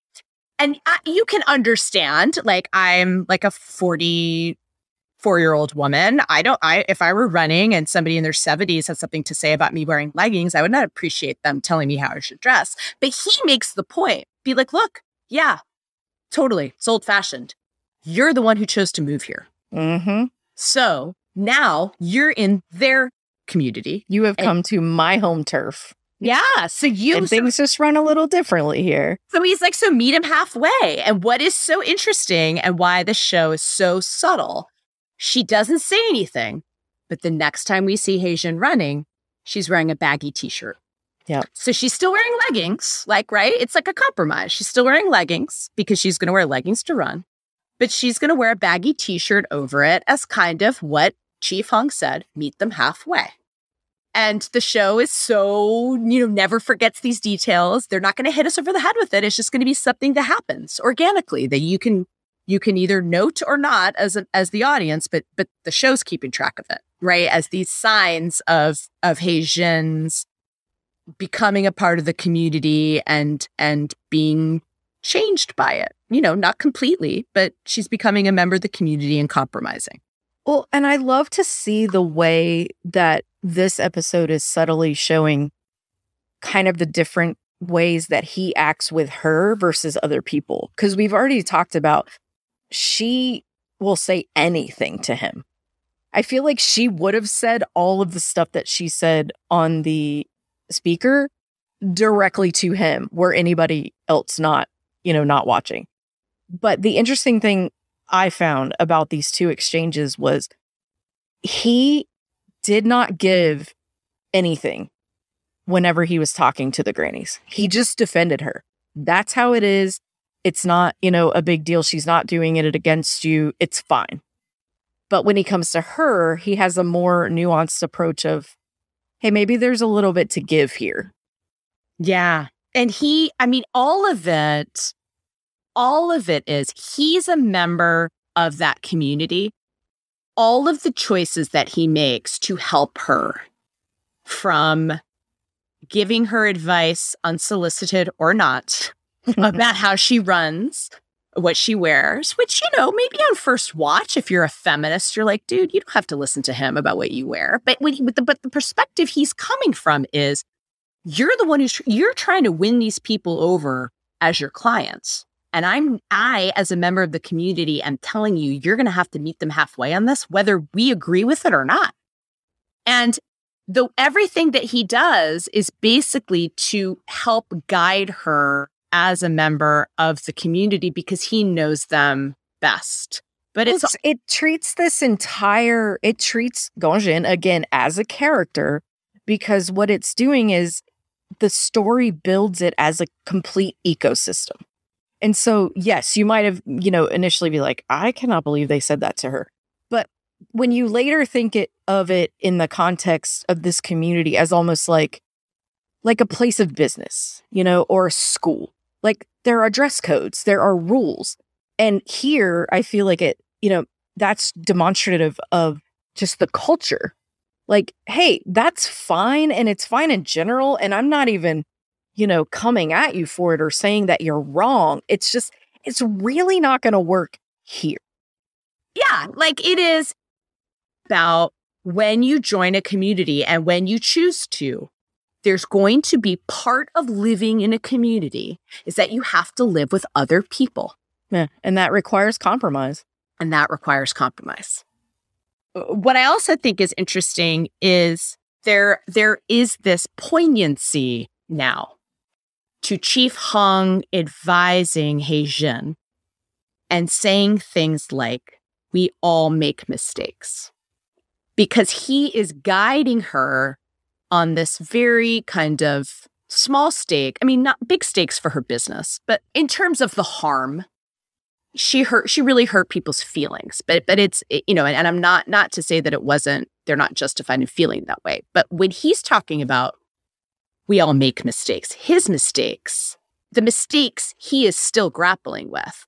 and I, you can understand, like, I'm like a 44 year old woman. I don't, I, if I were running and somebody in their 70s had something to say about me wearing leggings, I would not appreciate them telling me how I should dress. But he makes the point be like, look, yeah, totally. It's old fashioned. You're the one who chose to move here. Mm-hmm. So now you're in their community. You have come to my home turf. Yeah. So you and things just run a little differently here. So he's like, so meet him halfway. And what is so interesting and why the show is so subtle, she doesn't say anything. But the next time we see Haejin running, she's wearing a baggy t-shirt. Yeah. So she's still wearing leggings, like, right? It's like a compromise. She's still wearing leggings because she's going to wear leggings to run, but she's going to wear a baggy t shirt over it as kind of what Chief Hong said meet them halfway. And the show is so, you know, never forgets these details. They're not going to hit us over the head with it. It's just going to be something that happens organically that you can you can either note or not as a, as the audience, but but the show's keeping track of it, right? As these signs of of Haejin's becoming a part of the community and and being changed by it. You know, not completely, but she's becoming a member of the community and compromising. Well, and I love to see the way that this episode is subtly showing kind of the different ways that he acts with her versus other people. Because we've already talked about she will say anything to him. I feel like she would have said all of the stuff that she said on the speaker directly to him were anybody else not, you know, not watching. But the interesting thing I found about these two exchanges was he did not give anything whenever he was talking to the grannies. He just defended her. That's how it is. It's not, you know, a big deal. She's not doing it against you. It's fine. But when he comes to her, he has a more nuanced approach of, hey, maybe there's a little bit to give here. Yeah. And he, I mean, all of it, all of it is he's a member of that community. All of the choices that he makes to help her from giving her advice, unsolicited or not, about how she runs, what she wears, which, you know, maybe on first watch, if you're a feminist, you're like, dude, you don't have to listen to him about what you wear. But when, the, but the perspective he's coming from is you're the one who's, you're trying to win these people over as your clients. And I'm, I, as a member of the community, am telling you, you're going to have to meet them halfway on this, whether we agree with it or not. And though everything that he does is basically to help guide her as a member of the community because he knows them best. But it's, it treats this entire it treats Gongjin again as a character because what it's doing is the story builds it as a complete ecosystem. And so, yes, you might have, you know, initially be like, I cannot believe they said that to her. But when you later think it of it in the context of this community as almost like like a place of business, you know, or a school, like there are dress codes, there are rules. And here I feel like it, you know, that's demonstrative of just the culture. Like, hey, that's fine and it's fine in general. And I'm not even, you know, coming at you for it or saying that you're wrong. It's just, it's really not going to work here. Yeah. Like it is about when you join a community and when you choose to, there's going to be part of living in a community is that you have to live with other people. Yeah, and that requires compromise. And that requires compromise. Uh, what I also think is interesting is there there is this poignancy now to Chief Hong advising Haejin and saying things like, We all make mistakes. Because he is guiding her on this very kind of small stake. I mean, not big stakes for her business, but in terms of the harm, she hurt, she really hurt people's feelings. But, but it's, eh, you know, and, and I'm not, not to say that it wasn't, they're not justified in feeling that way. But when he's talking about we all make mistakes, his mistakes, the mistakes he is still grappling with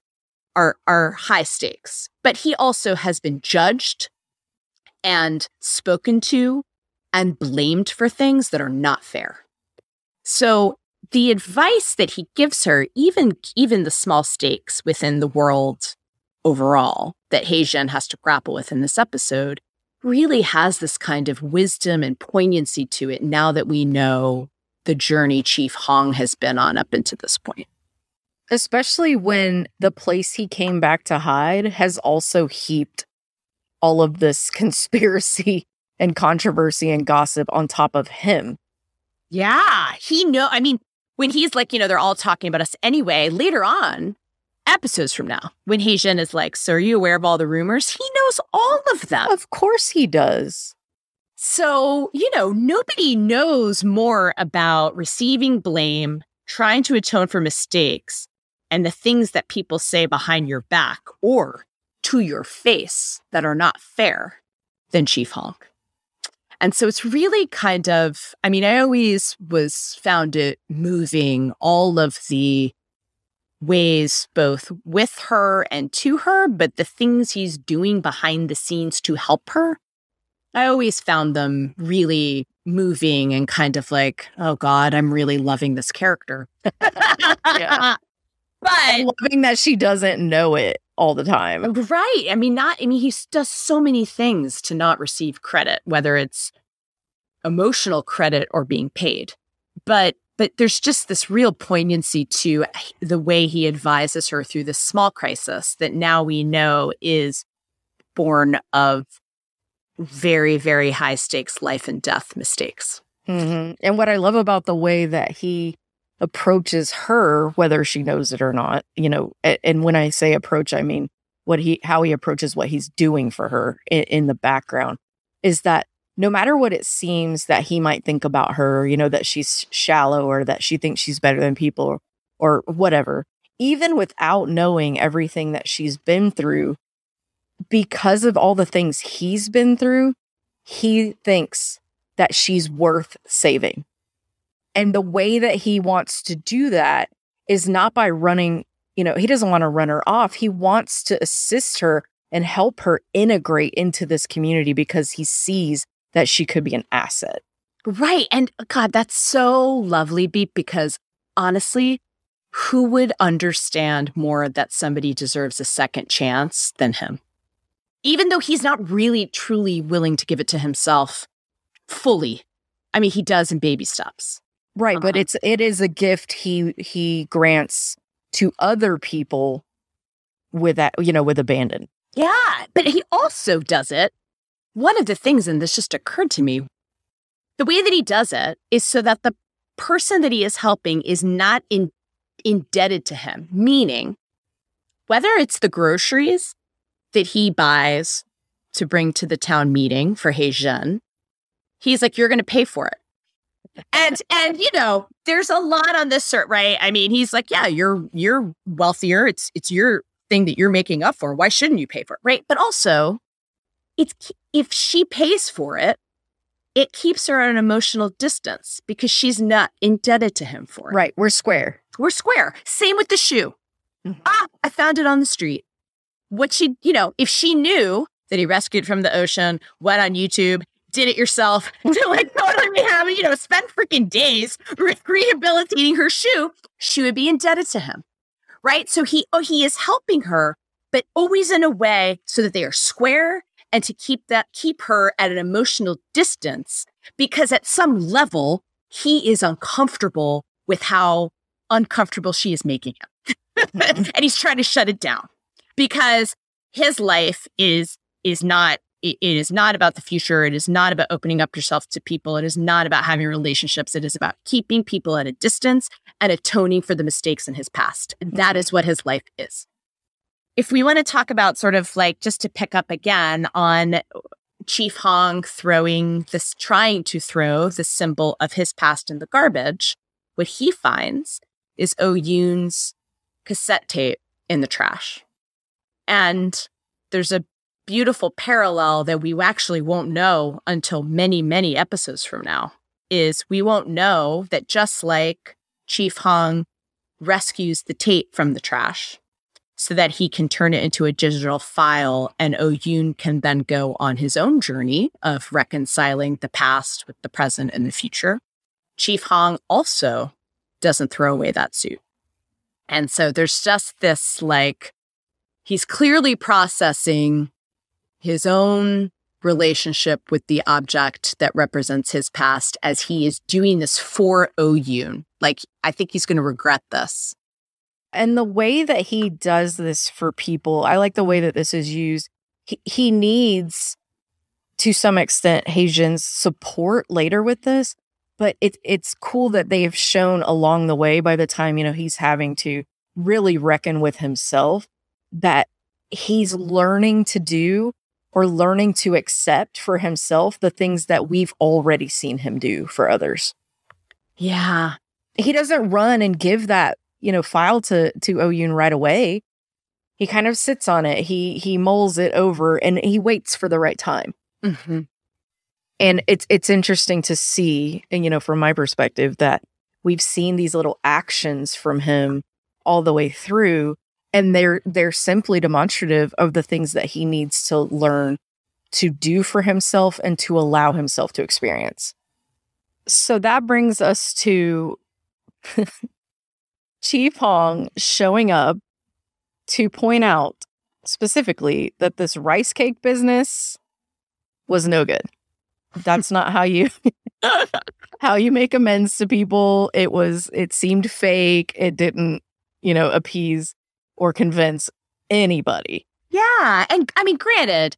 are, are high stakes. But he also has been judged and spoken to and blamed for things that are not fair. So the advice that he gives her, even even the small stakes within the world overall that Haejin has to grapple with in this episode, really has this kind of wisdom and poignancy to it now that we know the journey Chief Hong has been on up into this point. Especially when the place he came back to hide has also heaped all of this conspiracy and controversy and gossip on top of him. Yeah, he know. I mean, when he's like, you know, they're all talking about us anyway. Later on, episodes from now, when Haejin is like, "So are you aware of all the rumors?" He knows all of them. Of course, he does. So you know, nobody knows more about receiving blame, trying to atone for mistakes, and the things that people say behind your back or to your face that are not fair than Chief Hong. And so it's really kind of, I mean, I always was found it moving all of the ways both with her and to her, but the things he's doing behind the scenes to help her, I always found them really moving and kind of like, oh God, I'm really loving this character. yeah. But loving that she doesn't know it all the time. Right. I mean, not, I mean, he does so many things to not receive credit, whether it's emotional credit or being paid. But but there's just this real poignancy to the way he advises her through this small crisis that now we know is born of very very high stakes life and death mistakes. Mm-hmm. And what I love about the way that he approaches her, whether she knows it or not, you know, and when I say approach, I mean what he how he approaches what he's doing for her in, in the background, is that no matter what it seems that he might think about her, you know, that she's shallow or that she thinks she's better than people or, or whatever, even without knowing everything that she's been through, because of all the things he's been through, he thinks that she's worth saving. And the way that he wants to do that is not by running, you know, he doesn't want to run her off. He wants to assist her and help her integrate into this community because he sees that she could be an asset. Right. And God, that's so lovely, Beep, because honestly, who would understand more that somebody deserves a second chance than him? Even though he's not really truly willing to give it to himself fully. I mean, he does in baby steps. Right, uh-huh. but it's it is a gift he he grants to other people with that, you know, with abandon. Yeah, but he also does it one of the things, and this just occurred to me, the way that he does it is so that the person that he is helping is not in, indebted to him, meaning whether it's the groceries that he buys to bring to the town meeting for Haejin, he's like, you're going to pay for it. And and you know, there's a lot on this cert, right? I mean, he's like, yeah, you're you're wealthier. It's it's your thing that you're making up for. Why shouldn't you pay for it? Right. But also, it's if she pays for it, it keeps her at an emotional distance because she's not indebted to him for it. Right. We're square. We're square. Same with the shoe. Mm-hmm. Ah, I found it on the street. What she, you know, if she knew that he rescued from the ocean, went on YouTube, did it yourself to like totally rehab, you know, spend freaking days rehabilitating her shoe, she would be indebted to him. Right. So he, oh, he is helping her, but always in a way so that they are square and to keep that keep her at an emotional distance because at some level he is uncomfortable with how uncomfortable she is making him. and he's trying to shut it down because his life is is not it, it is not about the future. It is not about opening up yourself to people. It is not about having relationships. It is about keeping people at a distance and atoning for the mistakes in his past. And that mm-hmm. is what his life is. If we want to talk about sort of like just to pick up again on Chief Hong throwing this, trying to throw the symbol of his past in the garbage, what he finds is Oh Yoon's cassette tape in the trash. And there's a beautiful parallel that we actually won't know until many, many episodes from now is we won't know that just like Chief Hong rescues the tape from the trash so that he can turn it into a digital file and Oh Yoon can then go on his own journey of reconciling the past with the present and the future. Chief Hong also doesn't throw away that suit. And so there's just this like, he's clearly processing his own relationship with the object that represents his past as he is doing this for Yoon. Like, I think he's going to regret this. And the way that he does this for people, I like the way that this is used. He, he needs, to some extent, Haejin's support later with this, but it's it's cool that they've shown along the way by the time, you know, he's having to really reckon with himself that he's learning to do or learning to accept for himself the things that we've already seen him do for others. Yeah. He doesn't run and give that, you know, file to to Oyun right away. He kind of sits on it. He he mulls it over and he waits for the right time. Mm-hmm. And it's it's interesting to see, and you know, from my perspective, that we've seen these little actions from him all the way through and they're they're simply demonstrative of the things that he needs to learn to do for himself and to allow himself to experience. So that brings us to Chief Hong showing up to point out specifically that this rice cake business was no good. That's not how you how you make amends to people. It was it seemed fake. It didn't, you know, appease or convince anybody. Yeah. And I mean, granted,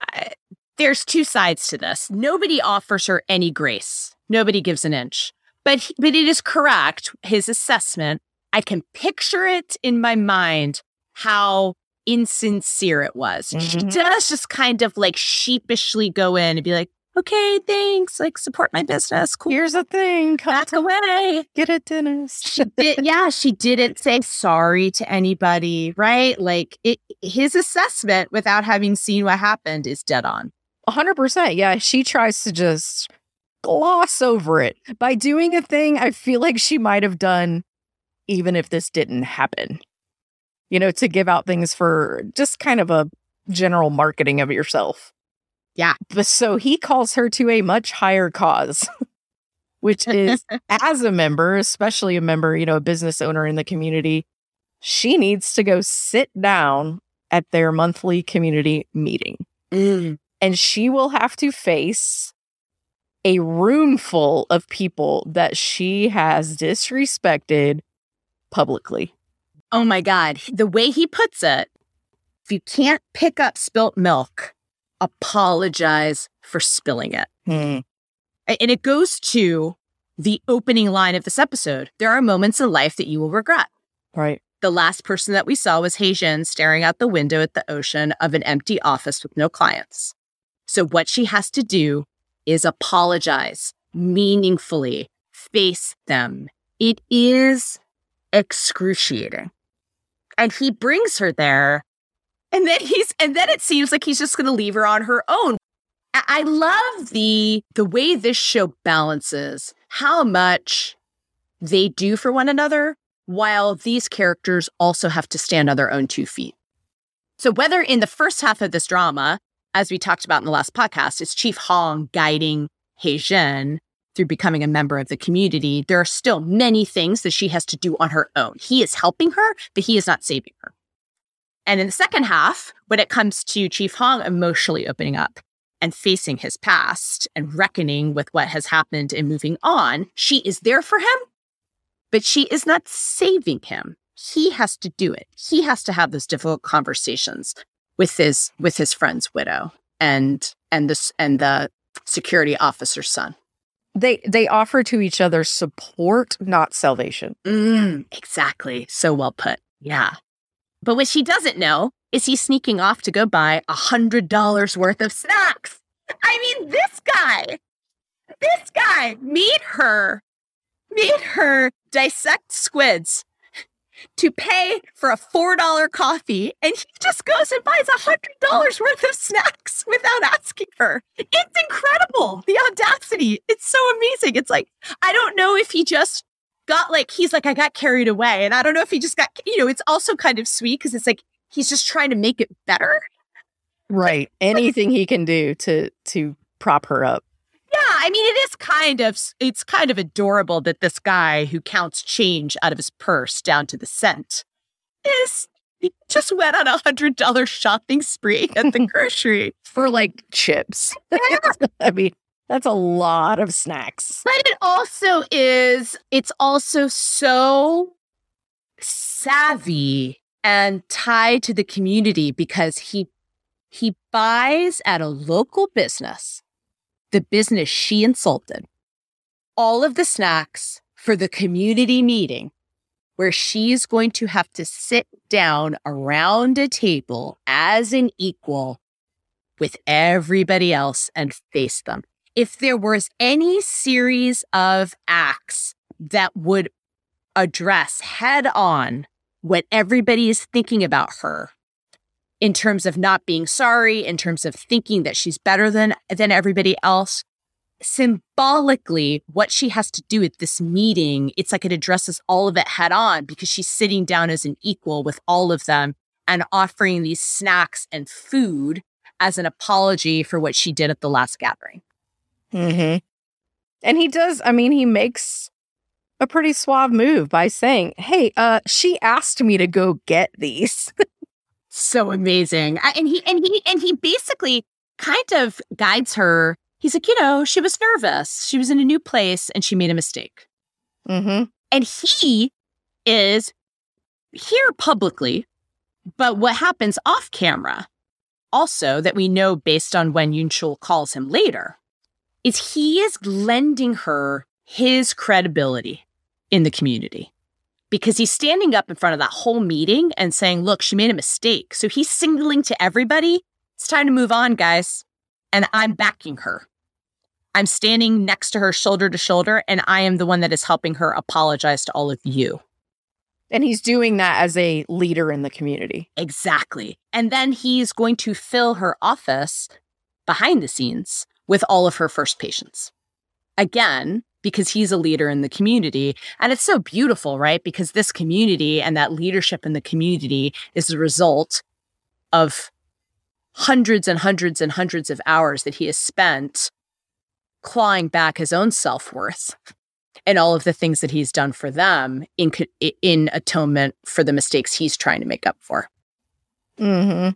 I, there's two sides to this. Nobody offers her any grace, nobody gives an inch. But, he, but it is correct, his assessment. I can picture it in my mind how insincere it was. Mm-hmm. She does just kind of like sheepishly go in and be like, okay, thanks. Like support my business. Cool. Here's the thing. Back away. Get a dentist. she did, yeah, she didn't say sorry to anybody, right? Like it, his assessment without having seen what happened is dead on. 100%. Yeah, she tries to just gloss over it. By doing a thing I feel like she might have done even if this didn't happen. You know, to give out things for just kind of a general marketing of yourself. Yeah. But so he calls her to a much higher cause, which is as a member, especially a member, you know, a business owner in the community, she needs to go sit down at their monthly community meeting. Mm. And she will have to face a room full of people that she has disrespected publicly. Oh my God. The way he puts it, if you can't pick up spilt milk, apologize for spilling it. Hmm. And it goes to the opening line of this episode. There are moments in life that you will regret. Right. The last person that we saw was Haejin staring out the window at the ocean of an empty office with no clients. So, what she has to do is apologize meaningfully, face them. It is excruciating. And he brings her there and then he's and then it seems like he's just going to leave her on her own. I love the the way this show balances how much they do for one another while these characters also have to stand on their own two feet. So whether in the first half of this drama, as we talked about in the last podcast, it's Chief Hong guiding Haejin through becoming a member of the community, there are still many things that she has to do on her own. He is helping her, but he is not saving her. And in the second half, when it comes to Chief Hong emotionally opening up and facing his past and reckoning with what has happened and moving on, she is there for him, but she is not saving him. He has to do it. He has to have those difficult conversations with his with his friend's widow. and and this and the security officer's son. They they offer to each other support, not salvation. Mm, exactly. So well put. Yeah. But what she doesn't know is he's sneaking off to go buy a hundred dollars worth of snacks. I mean, this guy, this guy made her, made her dissect squids to pay for a $4 coffee. And he just goes and buys a $100 worth of snacks without asking her. It's incredible. The audacity. It's so amazing. It's like, I don't know if he just got like, he's like, I got carried away. And I don't know if he just got, you know, it's also kind of sweet because it's like, he's just trying to make it better. Right. Anything he can do to to prop her up. Yeah, I mean it is kind of it's kind of adorable that this guy who counts change out of his purse down to the cent is he just went on a hundred dollar shopping spree at the grocery for like chips. Yeah. I mean, that's a lot of snacks. But it also is it's also so savvy and tied to the community because he he buys at a local business, the business she insulted, all of the snacks for the community meeting where she's going to have to sit down around a table as an equal with everybody else and face them. If there was any series of acts that would address head on what everybody is thinking about her in terms of not being sorry, in terms of thinking that she's better than than everybody else. Symbolically, what she has to do at this meeting, it's like it addresses all of it head on because she's sitting down as an equal with all of them and offering these snacks and food as an apology for what she did at the last gathering. Mm-hmm. And he does, I mean, he makes a pretty suave move by saying, Hey, uh, she asked me to go get these. so amazing. And he and he and he basically kind of guides her. He's like, you know, she was nervous. She was in a new place and she made a mistake. Mm-hmm. And he is here publicly, but what happens off camera, also that we know based on when Yunchul calls him later, is he is lending her his credibility in the community because he's standing up in front of that whole meeting and saying, Look, she made a mistake. So he's signaling to everybody, It's time to move on, guys. And I'm backing her. I'm standing next to her shoulder to shoulder, and I am the one that is helping her apologize to all of you. And he's doing that as a leader in the community. Exactly. And then he's going to fill her office behind the scenes with all of her first patients. Again, because he's a leader in the community. And it's so beautiful, right? Because this community and that leadership in the community is the result of hundreds and hundreds and hundreds of hours that he has spent clawing back his own self-worth and all of the things that he's done for them in in atonement for the mistakes he's trying to make up for. Mm-hmm.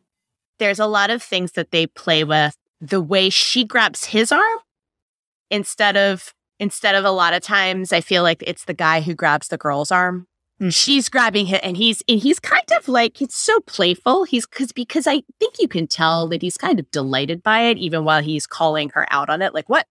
There's a lot of things that they play with. The way she grabs his arm instead of instead of a lot of times I feel like it's the guy who grabs the girl's arm. Mm. She's grabbing him and he's and he's kind of like it's so playful. He's cuz because I think you can tell that he's kind of delighted by it even while he's calling her out on it like what?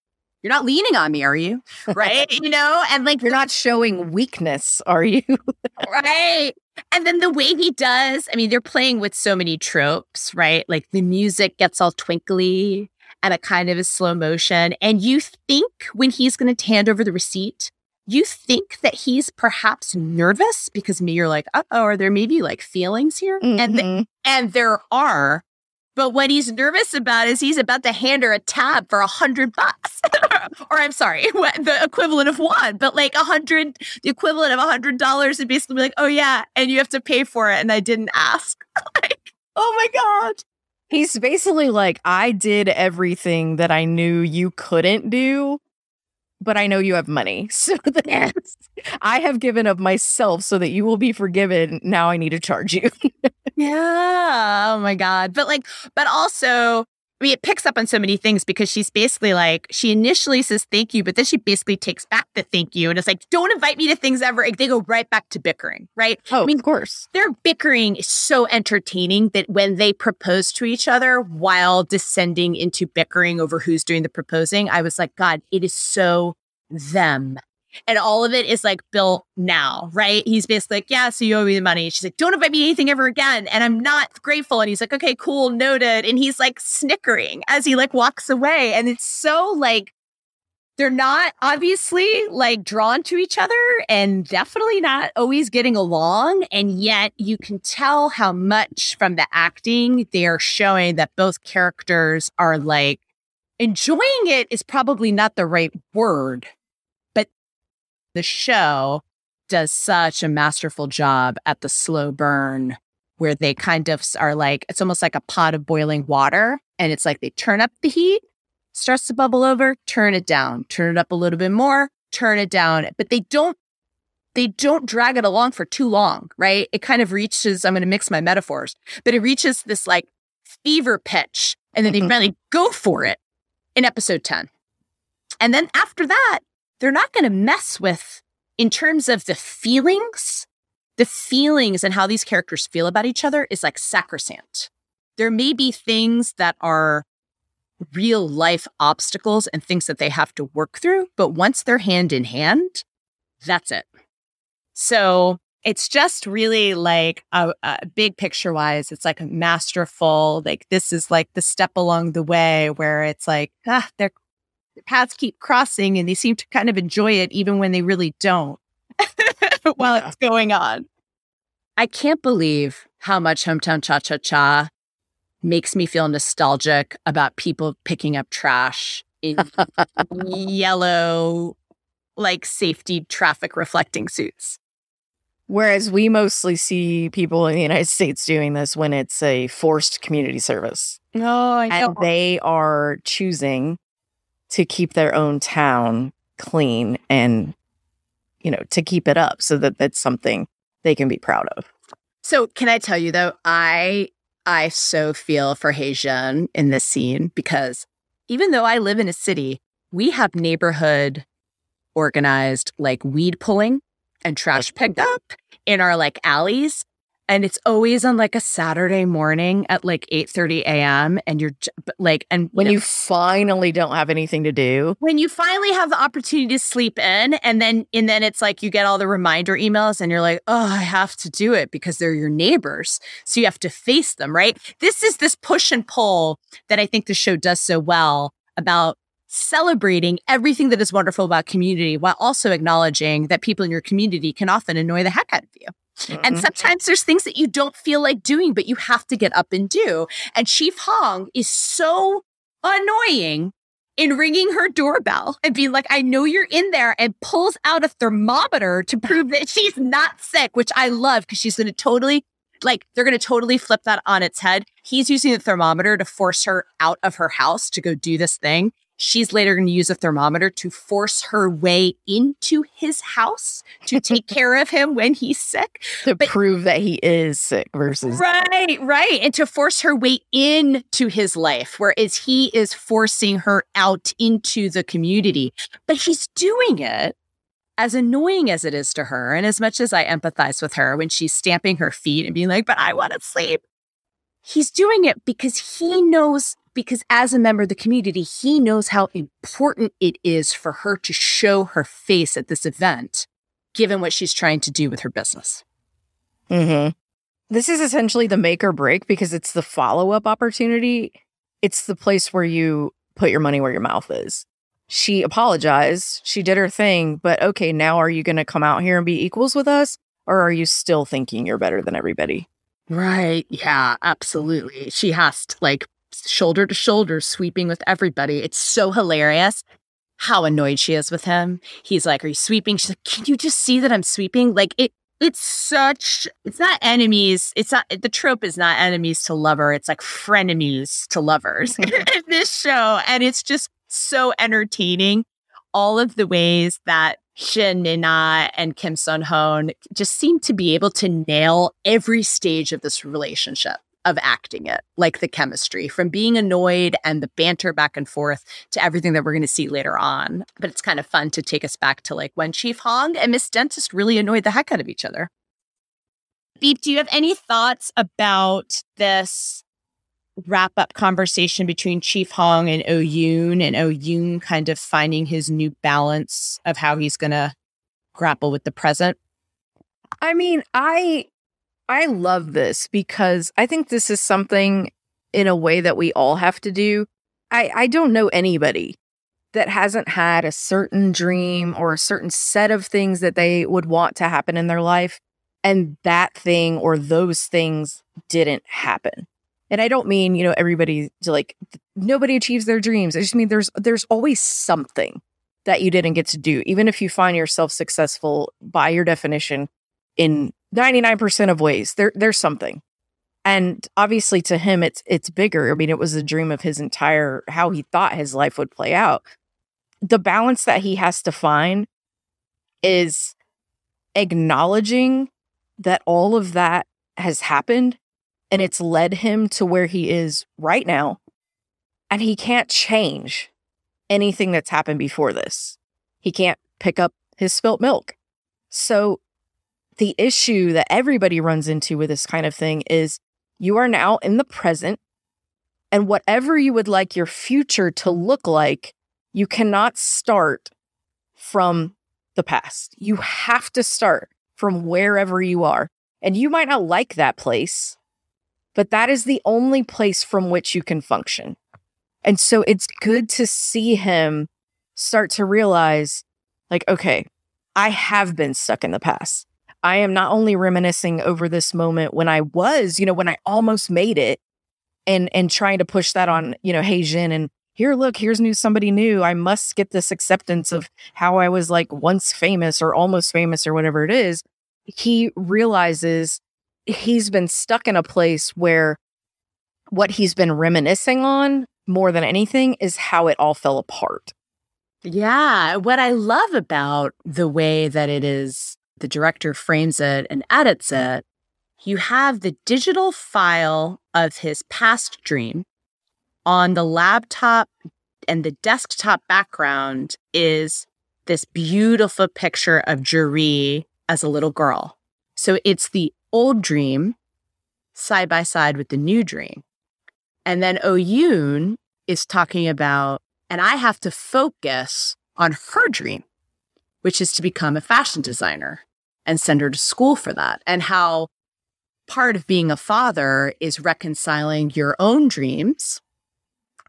You're not leaning on me, are you? Right? you know, and like you're not showing weakness, are you? right. And then the way he does, I mean, they're playing with so many tropes, right? Like the music gets all twinkly and a kind of a slow motion. And you think when he's going to hand over the receipt, you think that he's perhaps nervous because me, you're like, oh, are there maybe like feelings here? Mm-hmm. And th- and there are. But what he's nervous about is he's about to hand her a tab for a hundred bucks, or I'm sorry, the equivalent of one, but like a hundred, the equivalent of a hundred dollars, and basically be like, oh yeah, and you have to pay for it, and I didn't ask. like, oh my god, He's basically like, I did everything that I knew you couldn't do, but I know you have money. So that I have given of myself so that you will be forgiven. Now I need to charge you. yeah. Oh my God. But like, but also I mean, it picks up on so many things because she's basically like, she initially says thank you, but then she basically takes back the thank you and it's like, don't invite me to things ever. Like, they go right back to bickering, right? Oh, I mean, of course. their bickering is so entertaining that when they propose to each other while descending into bickering over who's doing the proposing, I was like, God, it is so them. And all of it is like built now, right? He's basically like, Yeah, so you owe me the money. She's like, Don't invite me anything ever again. And I'm not grateful. And he's like, Okay, cool, noted. And he's like snickering as he like walks away. And it's so like they're not obviously like drawn to each other and definitely not always getting along. And yet you can tell how much from the acting they are showing that both characters are like enjoying it is probably not the right word, the show does such a masterful job at the slow burn where they kind of are like, it's almost like a pot of boiling water. And it's like they turn up the heat starts to bubble over, turn it down, turn it up a little bit more, turn it down. But they don't they don't drag it along for too long, right? It kind of reaches, I'm going to mix my metaphors, but it reaches this like fever pitch and then they mm-hmm. really go for it in episode 10. And then after that, they're not going to mess with in terms of the feelings, the feelings and how these characters feel about each other is like sacrosanct. There may be things that are real life obstacles and things that they have to work through. But once they're hand in hand, that's it. So it's just really like a, a big picture wise, it's like a masterful, like this is like the step along the way where it's like, ah, their paths keep crossing and they seem to kind of enjoy it even when they really don't while Yeah. it's going on. I can't believe how much Hometown Cha Cha Cha makes me feel nostalgic about people picking up trash in yellow, like safety traffic reflecting suits. Whereas we mostly see people in the United States doing this when it's a forced community service. No, I And they are choosing to keep their own town clean and, you know, to keep it up so that that's something they can be proud of. So can I tell you though, I I so feel for Haejin in this scene because even though I live in a city, we have neighborhood organized like weed pulling and trash picked up in our like alleys. And it's always on like a Saturday morning at like 8 30 a.m. And you're like, and When know, you finally don't have anything to do, when you finally have the opportunity to sleep in and then and then it's like you get all the reminder emails and you're like oh i have to do it because they're your neighbors. So you have to face them right? This is this push and pull that i think the show does so well about celebrating everything that is wonderful about community while also acknowledging that people in your community can often annoy the heck out of you and Mhm. sometimes there's things that you don't feel like doing, but you have to get up and do. And Chief Hong is so annoying in ringing her doorbell and being like, I know you're in there, and pulls out a thermometer to prove that she's not sick, which I love because she's going to totally. Like, they're going to totally flip that on its head. He's using the thermometer to force her out of her house to go do this thing. She's later going to use a thermometer to force her way into his house to take care of him when he's sick. to but- prove that he is sick versus Right, right. And to force her way into his life, whereas he is forcing her out into the community. But he's doing it as annoying as it is to her. And as much as I empathize with her when she's stamping her feet and being like, but I want to sleep. He's doing it because he knows, because as a member of the community, he knows how important it is for her to show her face at this event, given what she's trying to do with her business. Mm-hmm. This is essentially the make or break because it's the follow up opportunity. It's the place where you put your money where your mouth is. She apologized. She did her thing. But okay, now are you going to come out here and be equals with us? Or are you still thinking you're better than everybody? Right. Yeah, absolutely. She has to like shoulder to shoulder sweeping with everybody. It's so hilarious how annoyed she is with him. He's like, Are you sweeping? She's like, Can you just see that I'm sweeping? Like it it's such it's not enemies. It's not the trope is not enemies to lover. It's like frenemies to lovers in this show. And it's just so entertaining. All of the ways that Shin Min-a and Kim Seon-ho just seem to be able to nail every stage of this relationship. Of acting it, like the chemistry, from being annoyed and the banter back and forth to everything that we're going to see later on. But it's kind of fun to take us back to like when Chief Hong and Miss Dentist really annoyed the heck out of each other. Beep, do you have any thoughts about this wrap up conversation between Chief Hong and Oh Yoon and Oh Yoon kind of finding his new balance of how he's going to grapple with the present? I mean, I I love this because I think this is something in a way that we all have to do. I I don't know anybody that hasn't had a certain dream or a certain set of things that they would want to happen in their life and that thing or those things didn't happen. And I don't mean, you know, everybody like nobody achieves their dreams. I just mean there's there's always something that you didn't get to do even if you find yourself successful by your definition in 99% of ways. There there's something. And obviously to him it's it's bigger. I mean, it was a dream of his entire how he thought his life would play out. The balance that he has to find is acknowledging that all of that has happened and it's led him to where he is right now. And he can't change anything that's happened before this. He can't pick up his spilt milk. So, the issue that everybody runs into with this kind of thing is you are now in the present, and whatever you would like your future to look like, you cannot start from the past. You have to start from wherever you are. And you might not like that place, but that is the only place from which you can function. And so it's good to see him start to realize, like, okay, I have been stuck in the past. I am not only reminiscing over this moment when I was, you know, when I almost made it and and trying to push that on, you know, Haejin and here, look, here's new somebody new. I must get this acceptance of how I was like once famous or almost famous or whatever it is. He realizes he's been stuck in a place where what he's been reminiscing on more than anything is how it all fell apart. Yeah. What I love about the way that it is, the director frames it and edits it, you have the digital file of his past dream on the laptop and the desktop background is this beautiful picture of Juri as a little girl. So it's the old dream side by side with the new dream. And then Oyun is talking about, and I have to focus on her dream, which is to become a fashion designer and send her to school for that. And how part of being a father is reconciling your own dreams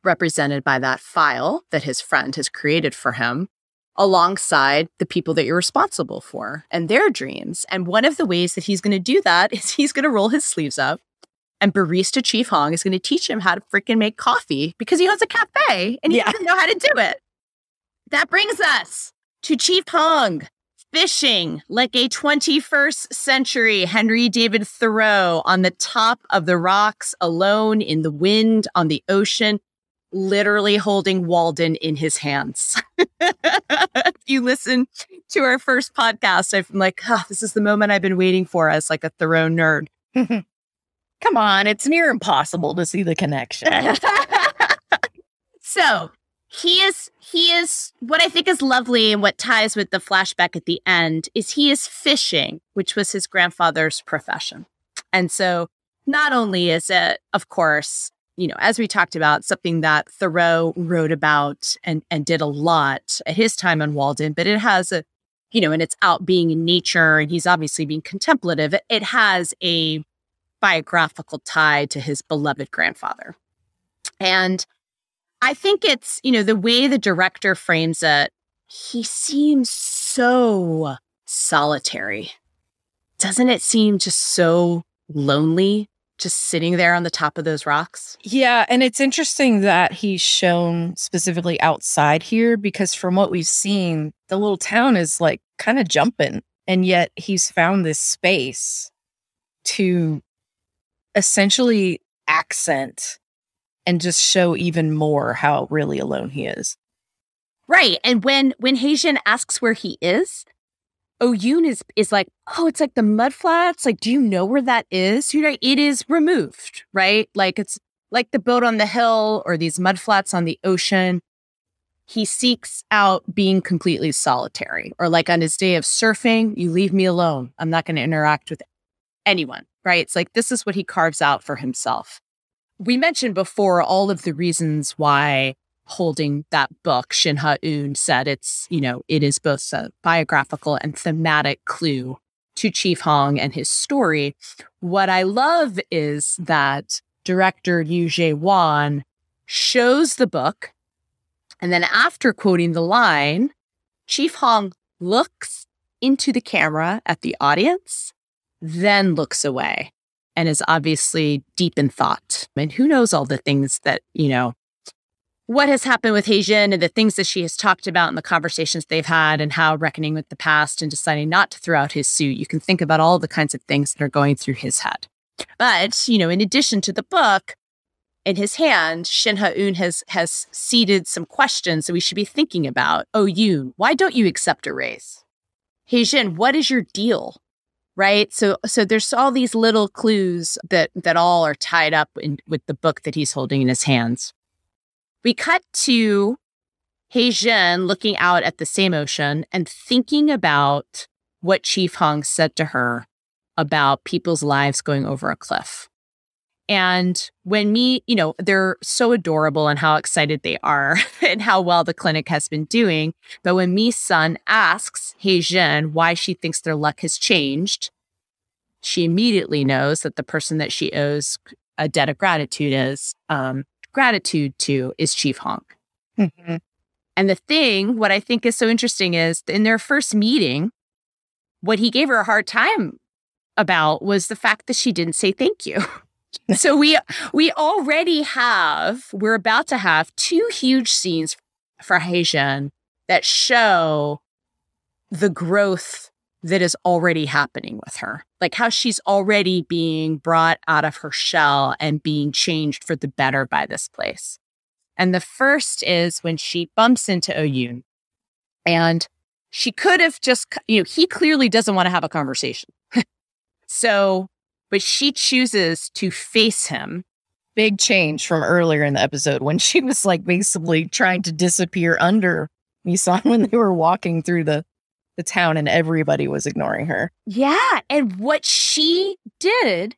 represented by that file that his friend has created for him alongside the people that you're responsible for and their dreams. And one of the ways that he's going to do that is he's going to roll his sleeves up and barista Chief Hong is going to teach him how to freaking make coffee because he owns a cafe and he yeah. doesn't know how to do it. That brings us to Chief Hong fishing like a 21st century Henry David Thoreau on the top of the rocks, alone in the wind on the ocean literally holding Walden in his hands. if you listen to our first podcast, I'm like, oh, this is the moment I've been waiting for as like a Thoreau nerd. Come on, it's near impossible to see the connection. so he is he is what I think is lovely and what ties with the flashback at the end is he is fishing, which was his grandfather's profession. And so not only is it, of course, you know, as we talked about, something that Thoreau wrote about and, and did a lot at his time on Walden, but it has a, you know, and it's out being in nature and he's obviously being contemplative. It has a biographical tie to his beloved grandfather. And I think it's, you know, the way the director frames it, he seems so solitary. Doesn't it seem just so lonely just sitting there on the top of those rocks. Yeah. And it's interesting that he's shown specifically outside here because from what we've seen, the little town is like kind of jumping. And yet he's found this space to essentially accent and just show even more how really alone he is. Right. And when when Haejin asks where he is, Oyun is is like, oh, it's like the mud flats. Like, do you know where that is? You know, it is removed, right? Like it's like the boat on the hill or these mud flats on the ocean. He seeks out being completely solitary. Or like on his day of surfing, you leave me alone. I'm not going to interact with anyone, right? It's like this is what he carves out for himself. We mentioned before all of the reasons why holding that book, Shin Ha Eun said it's, you know, it is both a biographical and thematic clue to Chief Hong and his story. What I love is that director Yoo Je-won shows the book, and then after quoting the line, Chief Hong looks into the camera at the audience, then looks away and is obviously deep in thought. And who knows all the things that, you know, what has happened with Jin and the things that she has talked about and the conversations they've had and how reckoning with the past and deciding not to throw out his suit. You can think about all the kinds of things that are going through his head. But, you know, in addition to the book, in his hand, Shin Ha-eun has has seeded some questions that we should be thinking about. Oh, Yoon, why don't you accept a raise? Haejin, what is your deal? Right? So so there's all these little clues that that all are tied up in, with the book that he's holding in his hands. We cut to Jin looking out at the same ocean and thinking about what Chief Hong said to her about people's lives going over a cliff. And when me, you know, they're so adorable and how excited they are and how well the clinic has been doing. But when Mi's son asks Haejin why she thinks their luck has changed, she immediately knows that the person that she owes a debt of gratitude is um, gratitude to is Chief Hong. Mm-hmm. And the thing, what I think is so interesting is in their first meeting, what he gave her a hard time about was the fact that she didn't say thank you. so we we already have, we're about to have two huge scenes for Haejin that show the growth that is already happening with her. Like how she's already being brought out of her shell and being changed for the better by this place. And the first is when she bumps into Oyun and she could have just, you know, he clearly doesn't want to have a conversation. so, but she chooses to face him. Big change from earlier in the episode when she was like basically trying to disappear under Mi-seon when they were walking through the the town and everybody was ignoring her. Yeah. And what she did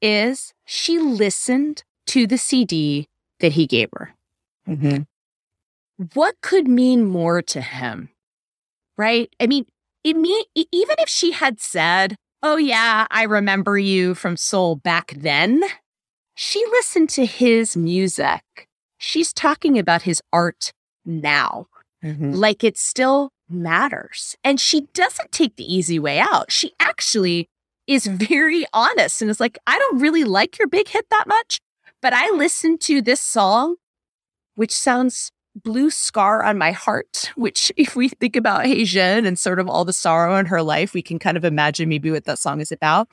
is she listened to the CD that he gave her. Mm-hmm. What could mean more to him? Right? I mean, it mean, even if she had said, Oh, yeah, I remember you from Seoul back then, she listened to his music. She's talking about his art now. Mm-hmm. Like it still matters. And she doesn't take the easy way out. She actually is very honest and is like, I don't really like your big hit that much, but I listened to this song, which sounds blue scar on my heart, which if we think about Haejin and sort of all the sorrow in her life, we can kind of imagine maybe what that song is about.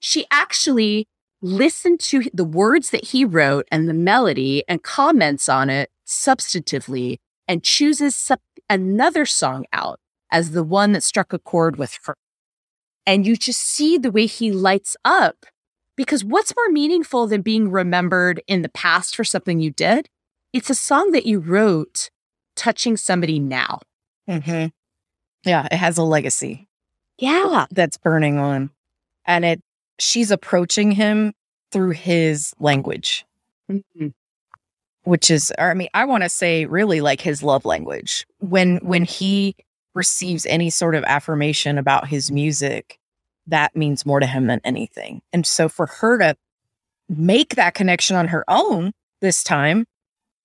She actually listened to the words that he wrote and the melody and comments on it substantively and chooses another song out as the one that struck a chord with her. And you just see the way he lights up. Because what's more meaningful than being remembered in the past for something you did? It's a song that you wrote touching somebody now. Mm-hmm. Yeah, it has a legacy. Yeah. That's burning on. And it she's approaching him through his language. Mm-hmm which is or i mean i want to say really like his love language when when he receives any sort of affirmation about his music that means more to him than anything and so for her to make that connection on her own this time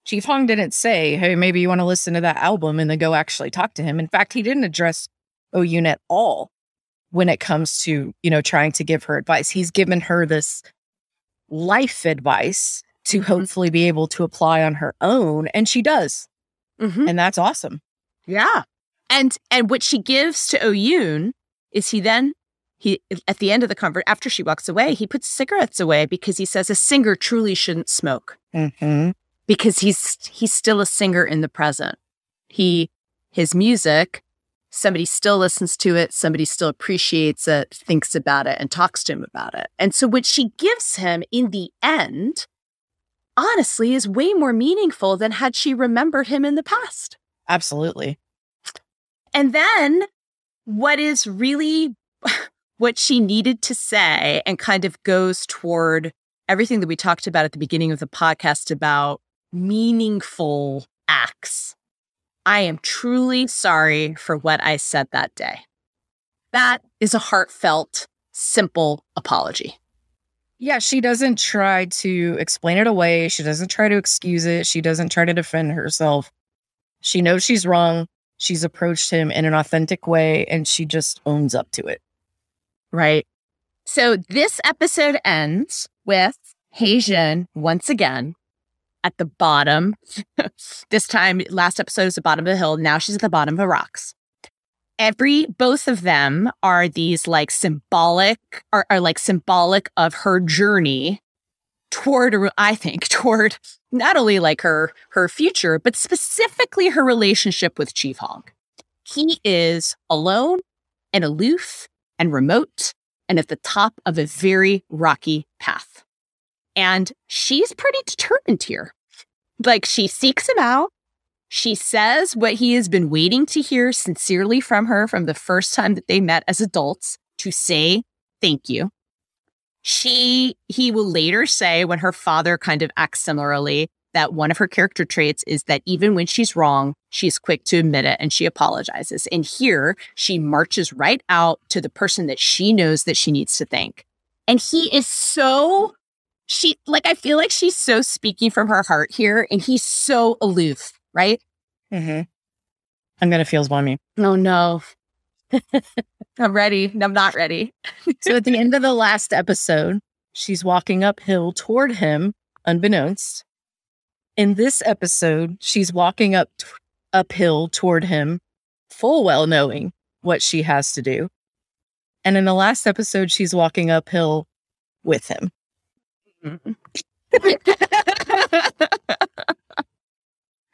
chief hong didn't say hey maybe you want to listen to that album and then go actually talk to him in fact he didn't address oyun at all when it comes to you know trying to give her advice he's given her this life advice to mm-hmm. hopefully be able to apply on her own. And she does. Mm-hmm. And that's awesome. Yeah. And and what she gives to Oyun is he then he at the end of the convert after she walks away, he puts cigarettes away because he says a singer truly shouldn't smoke. Mm-hmm. Because he's he's still a singer in the present. He his music somebody still listens to it, somebody still appreciates it, thinks about it, and talks to him about it. And so, what she gives him in the end, honestly, is way more meaningful than had she remembered him in the past. Absolutely. And then, what is really what she needed to say and kind of goes toward everything that we talked about at the beginning of the podcast about meaningful acts. I am truly sorry for what I said that day. That is a heartfelt, simple apology. Yeah, she doesn't try to explain it away. She doesn't try to excuse it. She doesn't try to defend herself. She knows she's wrong. She's approached him in an authentic way and she just owns up to it. Right. So this episode ends with Haejin once again at the bottom. this time, last episode was the bottom of the hill. Now she's at the bottom of the rocks. Every both of them are these like symbolic are, are like symbolic of her journey toward I think toward not only like her her future, but specifically her relationship with Chief Hong. He is alone and aloof and remote and at the top of a very rocky path. And she's pretty determined here. Like she seeks him out. She says what he has been waiting to hear sincerely from her from the first time that they met as adults to say thank you. She, he will later say when her father kind of acts similarly, that one of her character traits is that even when she's wrong, she's quick to admit it and she apologizes. And here she marches right out to the person that she knows that she needs to thank. And he is so she like I feel like she's so speaking from her heart here, and he's so aloof, right? Mm-hmm. I'm gonna feel mommy. Oh no. I'm ready. I'm not ready. so at the end of the last episode, she's walking uphill toward him, unbeknownst. In this episode, she's walking up t- uphill toward him, full well knowing what she has to do. And in the last episode, she's walking uphill with him.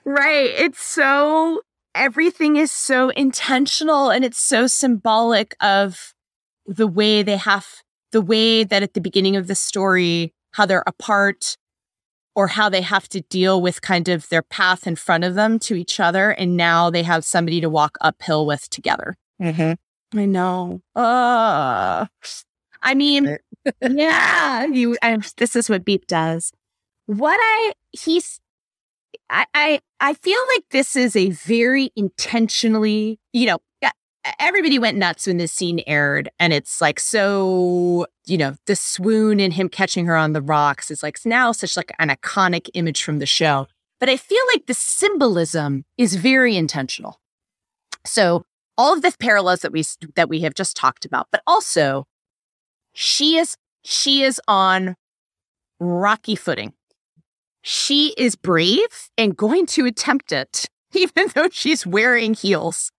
Right. It's so, everything is so intentional and it's so symbolic of the way they have, the way that at the beginning of the story, how they're apart or how they have to deal with kind of their path in front of them to each other. And now they have somebody to walk uphill with together. Mm-hmm. I know. Uh, I mean, yeah, you. I, this is what Beep does. What I he's, I, I I feel like this is a very intentionally, you know, everybody went nuts when this scene aired, and it's like so, you know, the swoon and him catching her on the rocks is like now such like an iconic image from the show. But I feel like the symbolism is very intentional. So all of the parallels that we that we have just talked about, but also she is she is on rocky footing. She is brave and going to attempt it, even though she's wearing heels.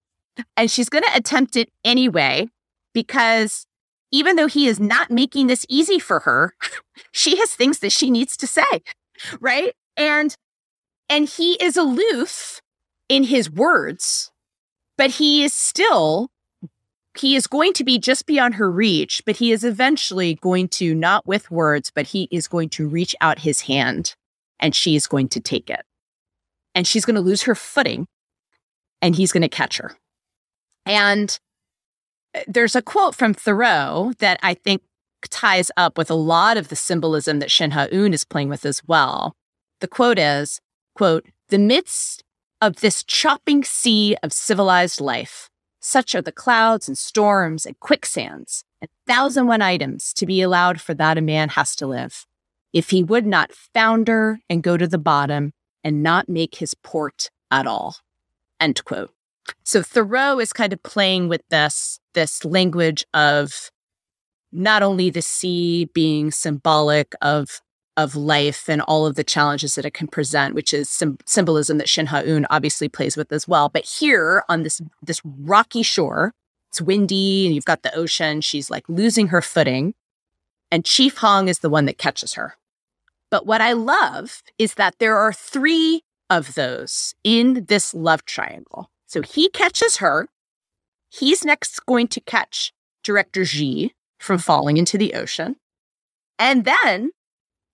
And she's going to attempt it anyway, because even though he is not making this easy for her, she has things that she needs to say. Right. And, and he is aloof in his words, but he is still he is going to be just beyond her reach, but he is eventually going to, not with words, but he is going to reach out his hand and she is going to take it. And she's going to lose her footing and he's going to catch her. And uh, there's a quote from Thoreau that I think ties up with a lot of the symbolism that Shin Ha-eun is playing with as well. The quote is, quote, the midst of this chopping sea of civilized life, such are the clouds and storms and quicksands and thousand one items to be allowed for that a man has to live. If he would not founder and go to the bottom and not make his port at all. End quote. So Thoreau is kind of playing with this, this language of not only the sea being symbolic of of life and all of the challenges that it can present, which is sim- symbolism that Shin Ha-eun obviously plays with as well. But here on this this rocky shore, it's windy and you've got the ocean. She's like losing her footing, and Chief Hong is the one that catches her. But what I love is that there are three of those in this love triangle. So he catches her, he's next going to catch director Ji from falling into the ocean. And then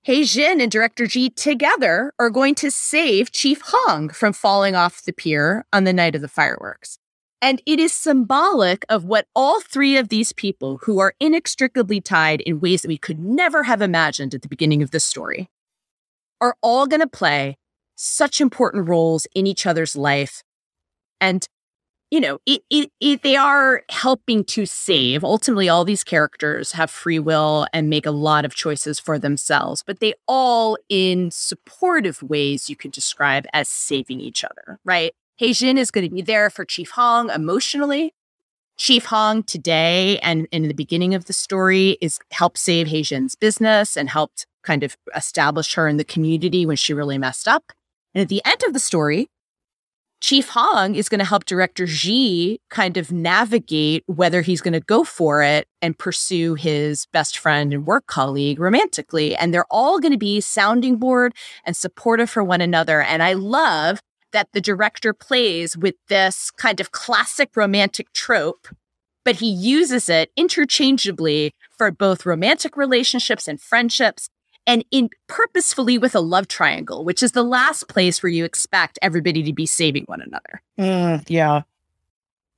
Haejin and director Ji together are going to save Chief Hong from falling off the pier on the night of the fireworks. And it is symbolic of what all three of these people, who are inextricably tied in ways that we could never have imagined at the beginning of this story, are all going to play such important roles in each other's life. And, you know, it, it, it, they are helping to save. Ultimately, all these characters have free will and make a lot of choices for themselves, but they all, in supportive ways, you could describe as saving each other, right? Haejin is going to be there for Chief Hong emotionally. Chief Hong today and in the beginning of the story is helped save Haejin's business and helped kind of establish her in the community when she really messed up. And at the end of the story, Chief Hong is going to help director Ji kind of navigate whether he's going to go for it and pursue his best friend and work colleague romantically. And they're all going to be sounding board and supportive for one another. And I love that the director plays with this kind of classic romantic trope, but he uses it interchangeably for both romantic relationships and friendships and in purposefully with a love triangle, which is the last place where you expect everybody to be saving one another. Mm, yeah.